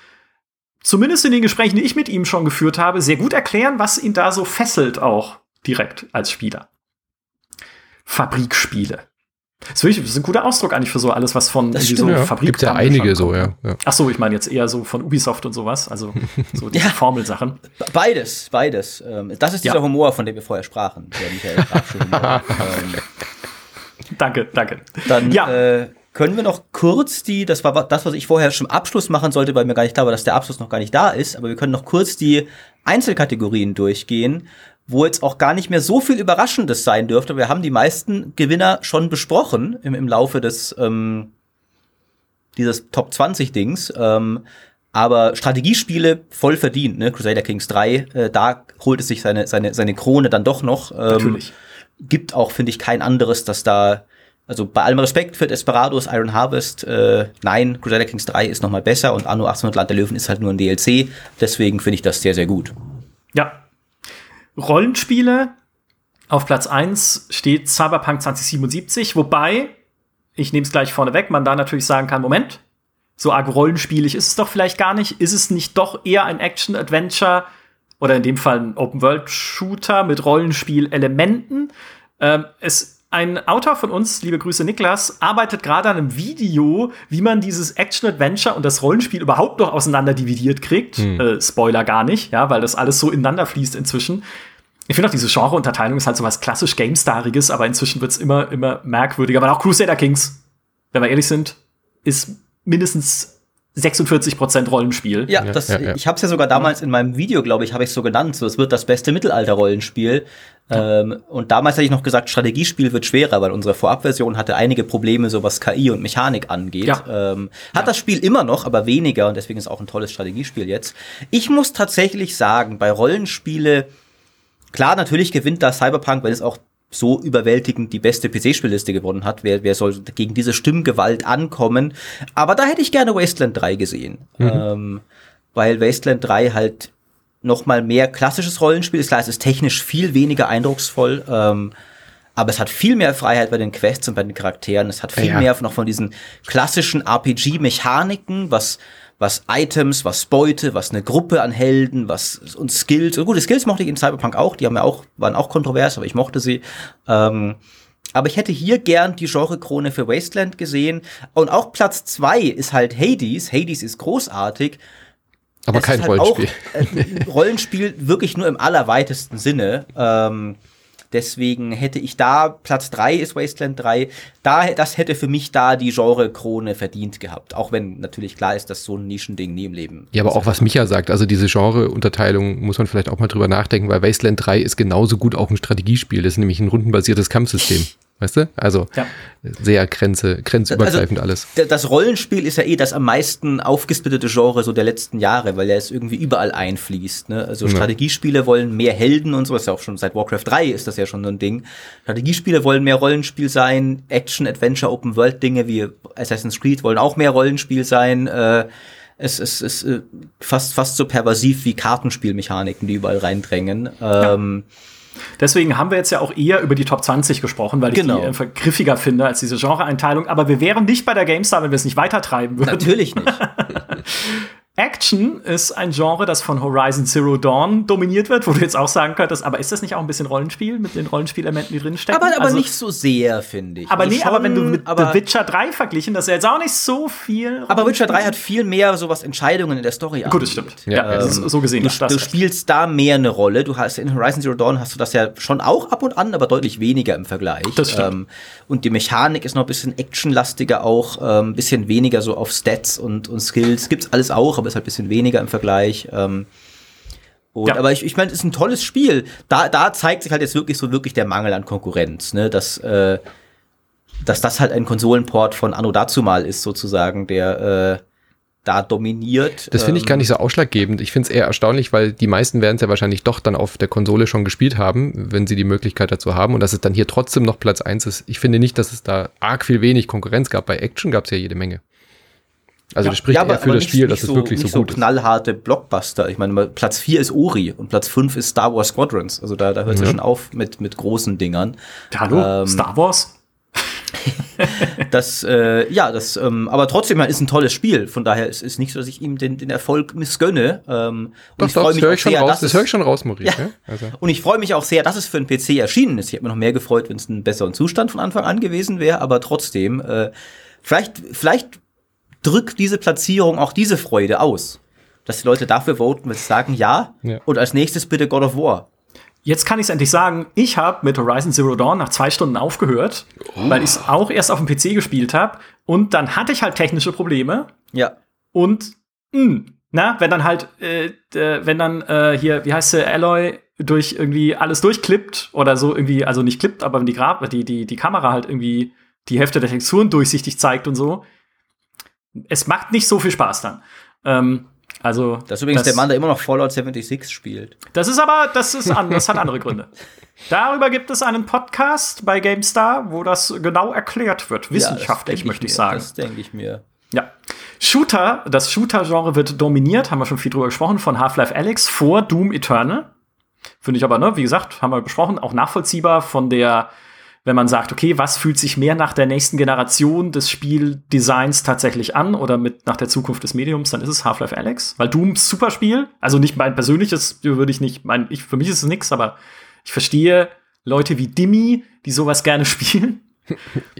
zumindest in den Gesprächen, die ich mit ihm schon geführt habe, sehr gut erklären, was ihn da so fesselt auch direkt als Spieler. Fabrikspiele. Das ist ein guter Ausdruck eigentlich für so alles, was von das so ja. Fabrik Gibt ja einige so, ja. ja. Ach so, ich meine jetzt eher so von Ubisoft und sowas, also [LAUGHS] so die ja. Formelsachen. Beides, beides. Ähm, das ist dieser ja. Humor, von dem wir vorher sprachen. [LAUGHS] ähm. Danke, danke. Dann ja. Äh, können wir noch kurz die, das war das, was ich vorher schon Abschluss machen sollte, weil mir gar nicht klar war, dass der Abschluss noch gar nicht da ist, aber wir können noch kurz die Einzelkategorien durchgehen wo jetzt auch gar nicht mehr so viel Überraschendes sein dürfte. Wir haben die meisten Gewinner schon besprochen im, im Laufe des ähm, dieses Top 20 Dings. Ähm, aber Strategiespiele voll verdient, ne? Crusader Kings 3, äh, da holt es sich seine, seine, seine Krone dann doch noch. Ähm, Natürlich. Gibt auch, finde ich, kein anderes, das da, also bei allem Respekt für Desperados, Iron Harvest, äh, nein, Crusader Kings 3 ist noch mal besser und Anno 1800 Land der Löwen ist halt nur ein DLC. Deswegen finde ich das sehr, sehr gut. Ja, Rollenspiele. Auf Platz 1 steht Cyberpunk 2077, wobei, ich nehme es gleich vorneweg, man da natürlich sagen kann, Moment, so arg rollenspielig ist es doch vielleicht gar nicht. Ist es nicht doch eher ein Action-Adventure oder in dem Fall ein Open-World-Shooter mit Rollenspielelementen? Ähm, es ein Autor von uns, liebe Grüße Niklas, arbeitet gerade an einem Video, wie man dieses Action-Adventure und das Rollenspiel überhaupt noch auseinander dividiert kriegt. Hm. Äh, Spoiler gar nicht, ja, weil das alles so ineinander fließt inzwischen. Ich finde auch diese Genre-Unterteilung ist halt so was klassisch GameStariges, aber inzwischen wird es immer, immer merkwürdiger, weil auch Crusader Kings, wenn wir ehrlich sind, ist mindestens 46% Rollenspiel. Ja, das, ja, ja. ich habe es ja sogar damals in meinem Video, glaube ich, habe ich es so genannt. So, es wird das beste Mittelalter-Rollenspiel. Ja. Ähm, und damals hatte ich noch gesagt, Strategiespiel wird schwerer, weil unsere Vorabversion hatte einige Probleme, so was KI und Mechanik angeht. Ja. Ähm, hat das Spiel immer noch, aber weniger und deswegen ist auch ein tolles Strategiespiel jetzt. Ich muss tatsächlich sagen, bei Rollenspiele Klar, natürlich gewinnt da Cyberpunk, weil es auch so überwältigend die beste PC-Spielliste gewonnen hat. Wer, wer soll gegen diese Stimmgewalt ankommen? Aber da hätte ich gerne Wasteland 3 gesehen. Mhm. Ähm, weil Wasteland 3 halt noch mal mehr klassisches Rollenspiel ist. Klar, es ist technisch viel weniger eindrucksvoll. Ähm, aber es hat viel mehr Freiheit bei den Quests und bei den Charakteren. Es hat viel ja. mehr noch von diesen klassischen RPG-Mechaniken, was was Items, was Beute, was eine Gruppe an Helden, was und Skills. Und gute Skills mochte ich in Cyberpunk auch, die haben ja auch, waren auch kontrovers, aber ich mochte sie. Ähm, aber ich hätte hier gern die Genre-Krone für Wasteland gesehen. Und auch Platz zwei ist halt Hades. Hades ist großartig. Aber es kein halt Rollenspiel. Auch, äh, Rollenspiel wirklich nur im allerweitesten Sinne. Ähm, Deswegen hätte ich da, Platz drei ist Wasteland 3, da, das hätte für mich da die Genre-Krone verdient gehabt. Auch wenn natürlich klar ist, dass so ein Nischending nie im Leben. Ja, aber auch was Micha sagt, also diese Genre-Unterteilung muss man vielleicht auch mal drüber nachdenken, weil Wasteland 3 ist genauso gut auch ein Strategiespiel. Das ist nämlich ein rundenbasiertes Kampfsystem. Weißt du? Also ja. sehr grenze, grenzübergreifend also, alles. Das Rollenspiel ist ja eh das am meisten aufgesplittete Genre so der letzten Jahre, weil er es irgendwie überall einfließt. Ne? Also ja. Strategiespiele wollen mehr Helden und so, ist ja auch schon seit Warcraft 3 ist das ja schon so ein Ding. Strategiespiele wollen mehr Rollenspiel sein, Action, Adventure, Open World Dinge wie Assassin's Creed wollen auch mehr Rollenspiel sein. Äh, es ist, es ist äh, fast, fast so pervasiv wie Kartenspielmechaniken, die überall reindrängen. Ähm, ja. Deswegen haben wir jetzt ja auch eher über die Top 20 gesprochen, weil genau. ich die einfach griffiger finde als diese Genre-Einteilung. Aber wir wären nicht bei der GameStar, wenn wir es nicht weitertreiben würden. Natürlich nicht. [LAUGHS] Action ist ein Genre, das von Horizon Zero Dawn dominiert wird, wo du jetzt auch sagen könntest, aber ist das nicht auch ein bisschen Rollenspiel mit den Rollenspielelementen, die drin stecken? Aber, aber also, nicht so sehr, finde ich. Aber, also nee, schon, aber wenn du mit The Witcher 3 verglichen, das ist ja jetzt auch nicht so viel. Aber Witcher 3 hat viel mehr so was Entscheidungen in der Story Gut, das stimmt. Ja, ähm, so gesehen. Du, du spielst da mehr eine Rolle. Du hast in Horizon Zero Dawn hast du das ja schon auch ab und an, aber deutlich weniger im Vergleich. Das stimmt. Ähm, und die Mechanik ist noch ein bisschen actionlastiger auch, ein ähm, bisschen weniger so auf Stats und, und Skills. Gibt's alles auch, aber ist halt ein bisschen weniger im Vergleich. Ähm, und, ja. Aber ich, ich meine, es ist ein tolles Spiel. Da, da zeigt sich halt jetzt wirklich so wirklich der Mangel an Konkurrenz, ne? Dass, äh, dass das halt ein Konsolenport von Anno dazu mal ist, sozusagen, der äh, da dominiert. Das finde ich gar nicht so ausschlaggebend. Ich finde es eher erstaunlich, weil die meisten werden es ja wahrscheinlich doch dann auf der Konsole schon gespielt haben, wenn sie die Möglichkeit dazu haben. Und dass es dann hier trotzdem noch Platz eins ist. Ich finde nicht, dass es da arg viel wenig Konkurrenz gab. Bei Action gab es ja jede Menge. Also das spricht ja, aber, eher für das nicht, Spiel, dass so, es wirklich so gut so knallharte Blockbuster. Ich meine, Platz 4 ist Ori und Platz 5 ist Star Wars Squadrons. Also da, da hört es mhm. ja schon auf mit, mit großen Dingern. Hallo, ähm, Star Wars? [LAUGHS] das, äh, ja, das, ähm, aber trotzdem ist ein tolles Spiel. Von daher ist es nicht so, dass ich ihm den, den Erfolg missgönne. Ähm, doch, ich doch, das höre ich, schon raus, das höre ich schon raus, Maurice. Ja. Also. Und ich freue mich auch sehr, dass es für einen PC erschienen ist. Ich hätte mir noch mehr gefreut, wenn es einen besseren Zustand von Anfang an gewesen wäre, aber trotzdem, äh, vielleicht, vielleicht drückt diese Platzierung auch diese Freude aus. Dass die Leute dafür voten, wenn sie sagen ja, ja. und als nächstes bitte God of War. Jetzt kann ich es endlich sagen, ich habe mit Horizon Zero Dawn nach zwei Stunden aufgehört, oh. weil ich es auch erst auf dem PC gespielt habe. Und dann hatte ich halt technische Probleme. Ja. Und, mh, hm, na, wenn dann halt, äh, wenn dann äh, hier, wie heißt der, Alloy durch irgendwie alles durchklippt oder so irgendwie, also nicht klippt, aber wenn die, Grab die, die, die Kamera halt irgendwie die Hälfte der Texturen durchsichtig zeigt und so, es macht nicht so viel Spaß dann. Ähm, also das ist übrigens das, der Mann, der immer noch Fallout 76 spielt. Das ist aber, das ist an, das hat andere Gründe. [LAUGHS] Darüber gibt es einen Podcast bei GameStar, wo das genau erklärt wird, wissenschaftlich ja, möchte ich, ich sagen. Das denke ich mir. Ja. Shooter, das Shooter-Genre wird dominiert, haben wir schon viel drüber gesprochen, von Half-Life Alyx vor Doom Eternal. Finde ich aber, ne, wie gesagt, haben wir besprochen, auch nachvollziehbar von der wenn man sagt, okay, was fühlt sich mehr nach der nächsten Generation des Spieldesigns tatsächlich an oder mit nach der Zukunft des Mediums, dann ist es Half-Life Alex, weil Doom super Spiel, also nicht mein persönliches, würde ich nicht, mein, ich, für mich ist es nix, aber ich verstehe Leute wie Dimmy, die sowas gerne [LAUGHS] spielen.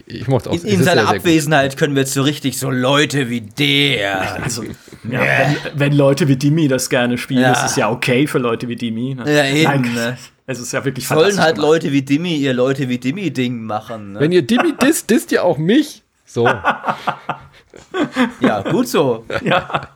Ich mochte auch, in, in seiner Abwesenheit können wir jetzt so richtig so Leute wie der. [LAUGHS] Also, ja, wenn, wenn, Leute wie Dimi das gerne spielen, ja. ist es ja okay für Leute wie Dimi. Ne? Ja, eben. Nein, ne? [LAUGHS] Es ist ja wirklich Sollen halt gemacht. Leute wie Dimmy ihr Leute wie Dimmy-Ding machen. Ne? Wenn ihr Dimmy [LAUGHS] disst, disst ihr auch mich. So. [LAUGHS] ja, gut so. Ja.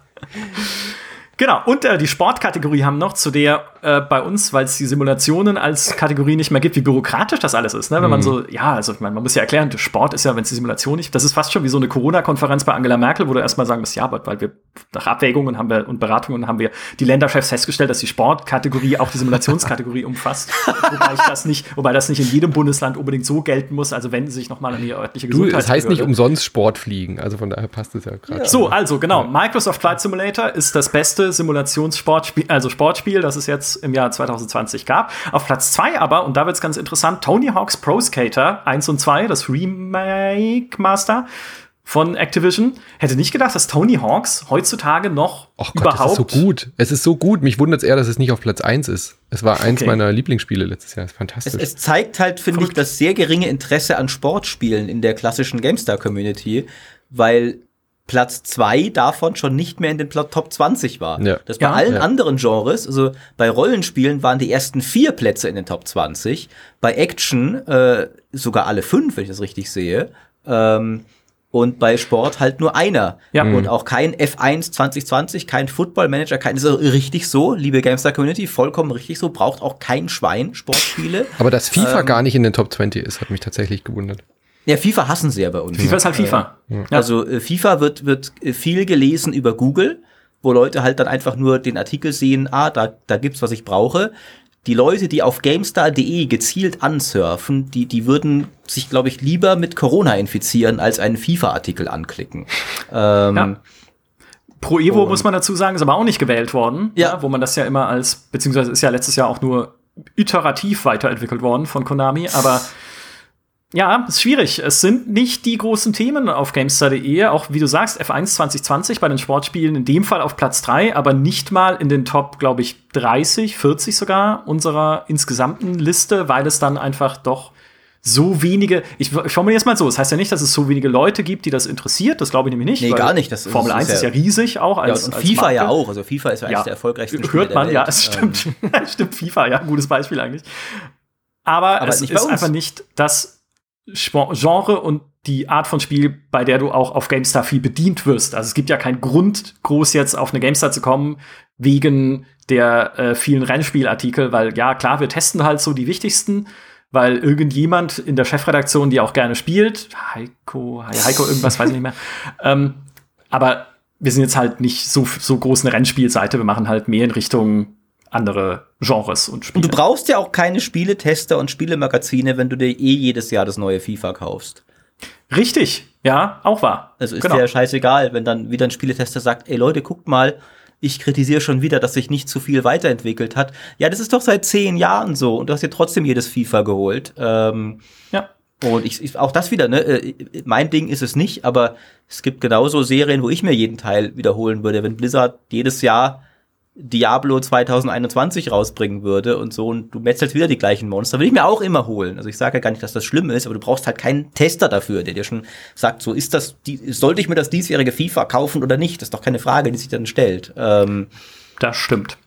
Genau, und äh, die Sportkategorie haben noch, zu der äh, bei uns, weil es die Simulationen als Kategorie nicht mehr gibt, wie bürokratisch das alles ist. Ne? Wenn mhm. man so, ja, also ich mein, man muss ja erklären, Sport ist ja, wenn es die Simulation nicht, das ist fast schon wie so eine Corona-Konferenz bei Angela Merkel, wo du erstmal sagen musst, ja, aber weil wir nach Abwägungen haben wir und Beratungen haben wir die Länderchefs festgestellt, dass die Sportkategorie auch die Simulationskategorie [LAUGHS] umfasst. wobei ich das nicht, wobei das nicht in jedem Bundesland unbedingt so gelten muss, also wenden Sie sich nochmal an die örtliche Gesundheit. Du, es heißt nicht umsonst Sportfliegen, also von daher passt es ja gerade. Ja. So, also genau, Microsoft Flight Simulator ist das beste Simulationssportspiel, also Sportspiel, das es jetzt es im Jahr 2020 gab. Auf Platz 2 aber, und da wird es ganz interessant, Tony Hawk's Pro Skater 1 und 2, das Remake Master von Activision. Hätte nicht gedacht, dass Tony Hawks heutzutage noch Och Gott, überhaupt. Es ist so gut. Es ist so gut. Mich wundert es eher, dass es nicht auf Platz 1 ist. Es war eins okay. meiner Lieblingsspiele letztes Jahr. Fantastisch. Es, es zeigt halt, finde ich, das sehr geringe Interesse an Sportspielen in der klassischen GameStar-Community, weil Platz 2 davon schon nicht mehr in den Top 20 war. Ja. Das bei ja, allen ja. anderen Genres, also bei Rollenspielen waren die ersten vier Plätze in den Top 20, bei Action äh, sogar alle fünf, wenn ich das richtig sehe. Ähm, und bei Sport halt nur einer. Ja. Und mhm. auch kein F1 2020, kein Football Manager, kein, ist richtig so, liebe GameStar Community, vollkommen richtig so, braucht auch kein Schwein Sportspiele. Aber dass FIFA ähm, gar nicht in den Top 20 ist, hat mich tatsächlich gewundert. Ja, FIFA hassen sie ja bei uns. FIFA ist halt FIFA. Ja. Also äh, FIFA wird, wird viel gelesen über Google, wo Leute halt dann einfach nur den Artikel sehen, ah, da, da gibt's, was ich brauche die Leute, die auf GameStar.de gezielt ansurfen, die, die würden sich, glaube ich, lieber mit Corona infizieren, als einen FIFA-Artikel anklicken. [LAUGHS] Ähm, ja. Pro Evo muss man dazu sagen, ist aber auch nicht gewählt worden, ja. ja. wo man das ja immer als, beziehungsweise ist ja letztes Jahr auch nur iterativ weiterentwickelt worden von Konami, aber ja, ist schwierig. Es sind nicht die großen Themen auf GameStar.de. Auch wie du sagst, F1 2020 bei den Sportspielen in dem Fall auf Platz 3, aber nicht mal in den Top, glaube ich, 30, 40 sogar unserer insgesamten Liste, weil es dann einfach doch so wenige, ich, ich formuliere es mal so, es das heißt ja nicht, dass es so wenige Leute gibt, die das interessiert, das glaube ich nämlich nicht. Nee, gar nicht. Das Formel 1 ist ja, ist ja riesig auch als, ja, und FIFA ja auch, also FIFA ist ja eines der erfolgreichsten Spiele Hört man, ja, es [LAUGHS] stimmt. Ähm. [LAUGHS] stimmt, FIFA, ja, gutes Beispiel eigentlich. Aber, Aber es ist einfach nicht das Genre und die Art von Spiel, bei der du auch auf GameStar viel bedient wirst. Also es gibt ja keinen Grund, groß jetzt auf eine GameStar zu kommen, wegen der äh, vielen Rennspielartikel, weil ja, klar, wir testen halt so die wichtigsten, weil irgendjemand in der Chefredaktion, die auch gerne spielt, Heiko, Heiko, irgendwas, weiß ich nicht mehr, [LAUGHS] ähm, aber wir sind jetzt halt nicht so, so groß eine Rennspielseite, wir machen halt mehr in Richtung andere Genres und Spiele. Und du brauchst ja auch keine Spieletester und Spielemagazine, wenn du dir eh jedes Jahr das neue FIFA kaufst. Richtig, ja, auch wahr. Also ist genau. dir scheißegal, wenn dann wieder ein Spieletester sagt, ey Leute, guckt mal, ich kritisiere schon wieder, dass sich nicht zu viel weiterentwickelt hat. Ja, das ist doch seit zehn Jahren so und du hast dir trotzdem jedes FIFA geholt. Ähm, ja. Und ich, ich, auch das wieder, ne? Äh, mein Ding ist es nicht, aber es gibt genauso Serien, wo ich mir jeden Teil wiederholen würde. Wenn Blizzard jedes Jahr Diablo 2021 rausbringen würde und so und du metzelst wieder die gleichen Monster, würde ich mir auch immer holen. Also ich sage ja gar nicht, dass das schlimm ist, aber du brauchst halt keinen Tester dafür, der dir schon sagt, so ist das, die, sollte ich mir das diesjährige FIFA kaufen oder nicht? Das ist doch keine Frage, die sich dann stellt. Ähm, das stimmt.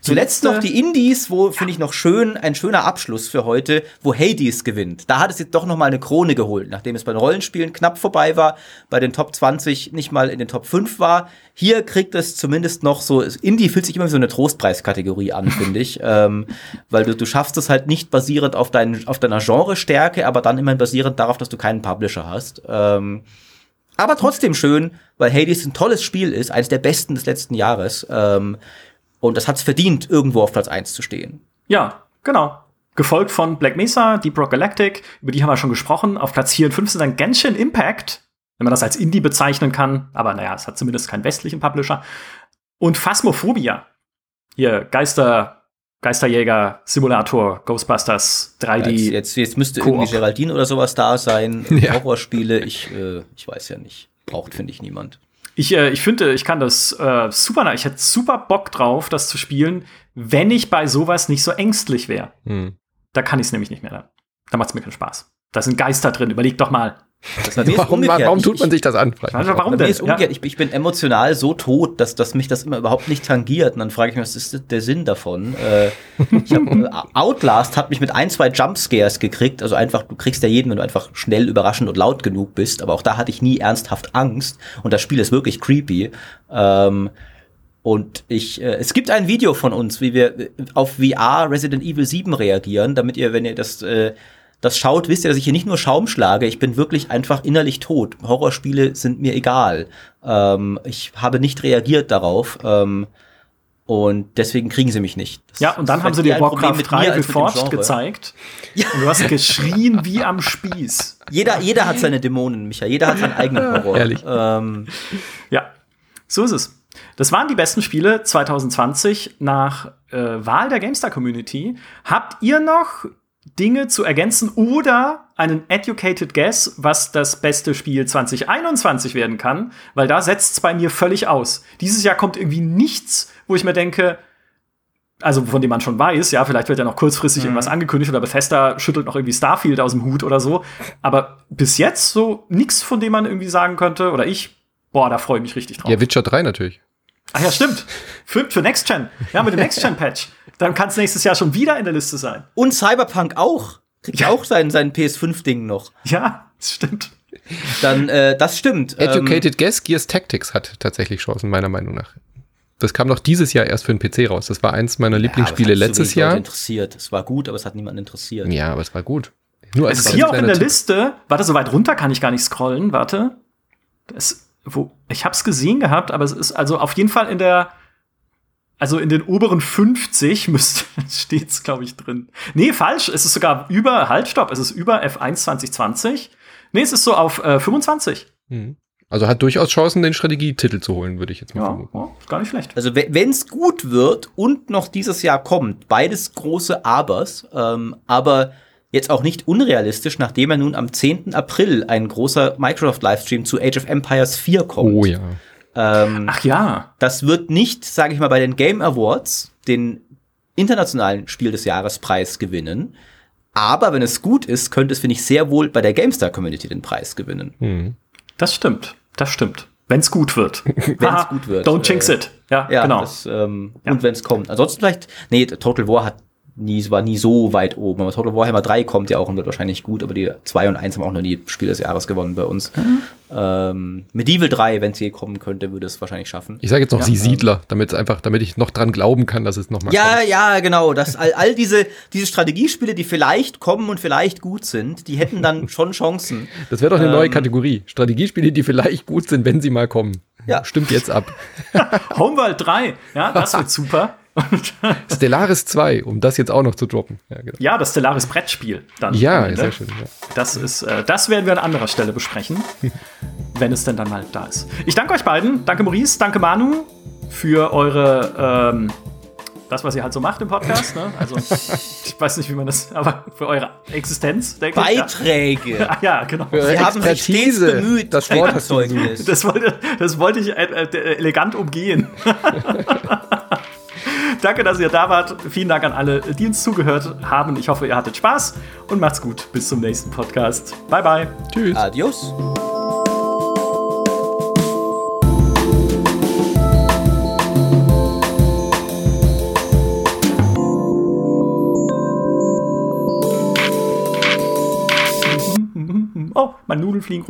Zuletzt noch die Indies, wo finde ich noch schön, ein schöner Abschluss für heute, wo Hades gewinnt. Da hat es jetzt doch noch mal eine Krone geholt, nachdem es bei den Rollenspielen knapp vorbei war, bei den Top 20 nicht mal in den Top 5 war. Hier kriegt es zumindest noch so, Indie fühlt sich immer wie so eine Trostpreiskategorie an, finde ich, [LAUGHS] ähm, weil du, du schaffst es halt nicht basierend auf, dein, auf deiner Genre-Stärke, aber dann immer basierend darauf, dass du keinen Publisher hast. Ähm, aber trotzdem schön, weil Hades ein tolles Spiel ist, eines der besten des letzten Jahres. Ähm, und das hat es verdient, irgendwo auf Platz 1 zu stehen. Ja, genau. Gefolgt von Black Mesa, Deep Rock Galactic, über die haben wir schon gesprochen. Auf Platz 4 und 5 sind dann Genshin Impact, wenn man das als Indie bezeichnen kann. Aber naja, es hat zumindest keinen westlichen Publisher. Und Phasmophobia. Hier, Geister, Geisterjäger, Simulator, Ghostbusters, 3D. Ja, jetzt, jetzt, müsste irgendwie Geraldine oder sowas da sein. [LAUGHS] Ja. Horrorspiele, ich, äh, ich weiß ja nicht. Braucht, finde ich, niemand. Ich, äh, ich finde, ich kann das äh, super, ich hätte super Bock drauf, das zu spielen, wenn ich bei sowas nicht so ängstlich wäre. Hm. Da kann ich es nämlich nicht mehr. Da macht es mir keinen Spaß. Da sind Geister drin, überleg doch mal. warum, warum, tut man sich das an? warum denn? Ist umgekehrt. Ja. Ich, ich, bin emotional so tot, dass, dass mich das immer überhaupt nicht tangiert. Und dann frage ich mich, was ist der Sinn davon? Äh, ich hab, äh, Outlast hat mich mit ein, zwei Jumpscares gekriegt. Also einfach, du kriegst ja jeden, wenn du einfach schnell, überraschend und laut genug bist. Aber auch da hatte ich nie ernsthaft Angst. Und das Spiel ist wirklich creepy. Ähm, und ich, äh, es gibt ein Video von uns, wie wir auf VR Resident Evil 7 reagieren, damit ihr, wenn ihr das äh, das schaut, wisst ihr, dass ich hier nicht nur Schaum schlage, ich bin wirklich einfach innerlich tot. Horrorspiele sind mir egal. Ähm, ich habe nicht reagiert darauf. Ähm, und deswegen kriegen sie mich nicht. Das ja, und dann haben sie dir Warcraft 3 geforscht gezeigt. Ja. Und du hast geschrien wie am Spieß. Jeder, jeder hat seine Dämonen, Micha. Jeder hat seinen eigenen [LAUGHS] Horror. Ehrlich. Ähm, ja, so ist es. Das waren die besten Spiele 2020 nach äh, Wahl der GameStar Community. Habt ihr noch Dinge zu ergänzen oder einen educated guess, was das beste Spiel 2021 werden kann? Weil da setzt es bei mir völlig aus. Dieses Jahr kommt irgendwie nichts, wo ich mir denke, also von dem man schon weiß, ja, vielleicht wird ja noch kurzfristig mhm. irgendwas angekündigt oder Bethesda schüttelt noch irgendwie Starfield aus dem Hut oder so. Aber bis jetzt so nichts, von dem man irgendwie sagen könnte, oder ich, boah, da freue ich mich richtig drauf. Ja, Witcher 3 natürlich. Ach ja, stimmt. Für, für Next Gen. Ja, mit dem Next Gen Patch. Dann kann es nächstes Jahr schon wieder in der Liste sein. Und Cyberpunk auch. Kriegt ja auch sein, sein PS5-Ding noch. Ja, das stimmt. Dann, äh, das stimmt. Educated ähm, Guess, Gears Tactics hat tatsächlich Chancen, meiner Meinung nach. Das kam noch dieses Jahr erst für den PC raus. Das war eins meiner Lieblingsspiele ja, letztes Jahr. interessiert. Es war gut, aber es hat niemanden interessiert. Ja, aber es war gut. Nur es ist hier auch in der Tipp. Liste. Warte, so weit runter kann ich gar nicht scrollen. Warte. Das, wo, ich hab's gesehen gehabt, aber es ist also auf jeden Fall in der, also in den oberen 50 [LAUGHS] müsste, steht's, glaube ich, drin. Nee, falsch. Es ist sogar über, halt, stopp. Es ist über F1 2020. Nee, es ist so auf äh, 25. Mhm. Also hat durchaus Chancen, den Strategietitel zu holen, würde ich jetzt mal ja, vermuten. Ja, gar nicht schlecht. Also wenn es gut wird und noch dieses Jahr kommt, beides große Abers, ähm, aber jetzt auch nicht unrealistisch, nachdem er nun am 10. April ein großer Microsoft-Livestream zu Age of Empires 4 kommt. Oh ja. Ähm, Ach ja. Das wird nicht, sage ich mal, bei den Game Awards den internationalen Spiel des Jahrespreis gewinnen. Aber wenn es gut ist, könnte es, finde ich, sehr wohl bei der GameStar Community den Preis gewinnen. Mhm. Das stimmt. Das stimmt. Wenn es gut wird. [LAUGHS] wenn es gut wird. Don't jinx äh, it. Ja, ja genau. Das, ähm, ja. Und wenn es kommt. Ansonsten vielleicht, nee, Total War hat nie, war nie so weit oben. Aber Total Warhammer 3 kommt ja auch und wird wahrscheinlich gut, aber die 2 und 1 haben auch noch nie Spiel des Jahres gewonnen bei uns. Mhm. Ähm, Medieval 3, wenn es je kommen könnte, würde es wahrscheinlich schaffen. Ich sage jetzt noch ja, Sie Siedler, damit einfach, damit ich noch dran glauben kann, dass es noch mal Ja, kommt. ja, genau. Das, all, all diese, diese Strategiespiele, die vielleicht kommen und vielleicht gut sind, die hätten dann [LAUGHS] schon Chancen. Das wäre doch eine ähm, neue Kategorie. Strategiespiele, die vielleicht gut sind, wenn sie mal kommen. Ja. Stimmt jetzt ab. [LAUGHS] Homeworld 3, ja, das wird super. [LAUGHS] Stellaris 2, um das jetzt auch noch zu droppen. Ja, genau. ja das Stellaris Brettspiel dann. Ja, sehr schön. Ja. Das, ist, äh, das werden wir an anderer Stelle besprechen, [LAUGHS] wenn es denn dann mal da ist. Ich danke euch beiden. Danke Maurice, danke Manu für eure ähm, das, was ihr halt so macht im Podcast. Ne? Also, [LAUGHS] ich weiß nicht, wie man das, aber für eure Existenz, denke Beiträge. Ich. Ja. ja, genau. Für Sie haben sich stets bemüht, das Wort das wollte, das wollte ich äh, äh, elegant umgehen. Danke, dass ihr da wart. Vielen Dank an alle, die uns zugehört haben. Ich hoffe, ihr hattet Spaß und macht's gut. Bis zum nächsten Podcast. Bye, bye. Tschüss. Adios. Oh, meine Nudeln fliegen rum.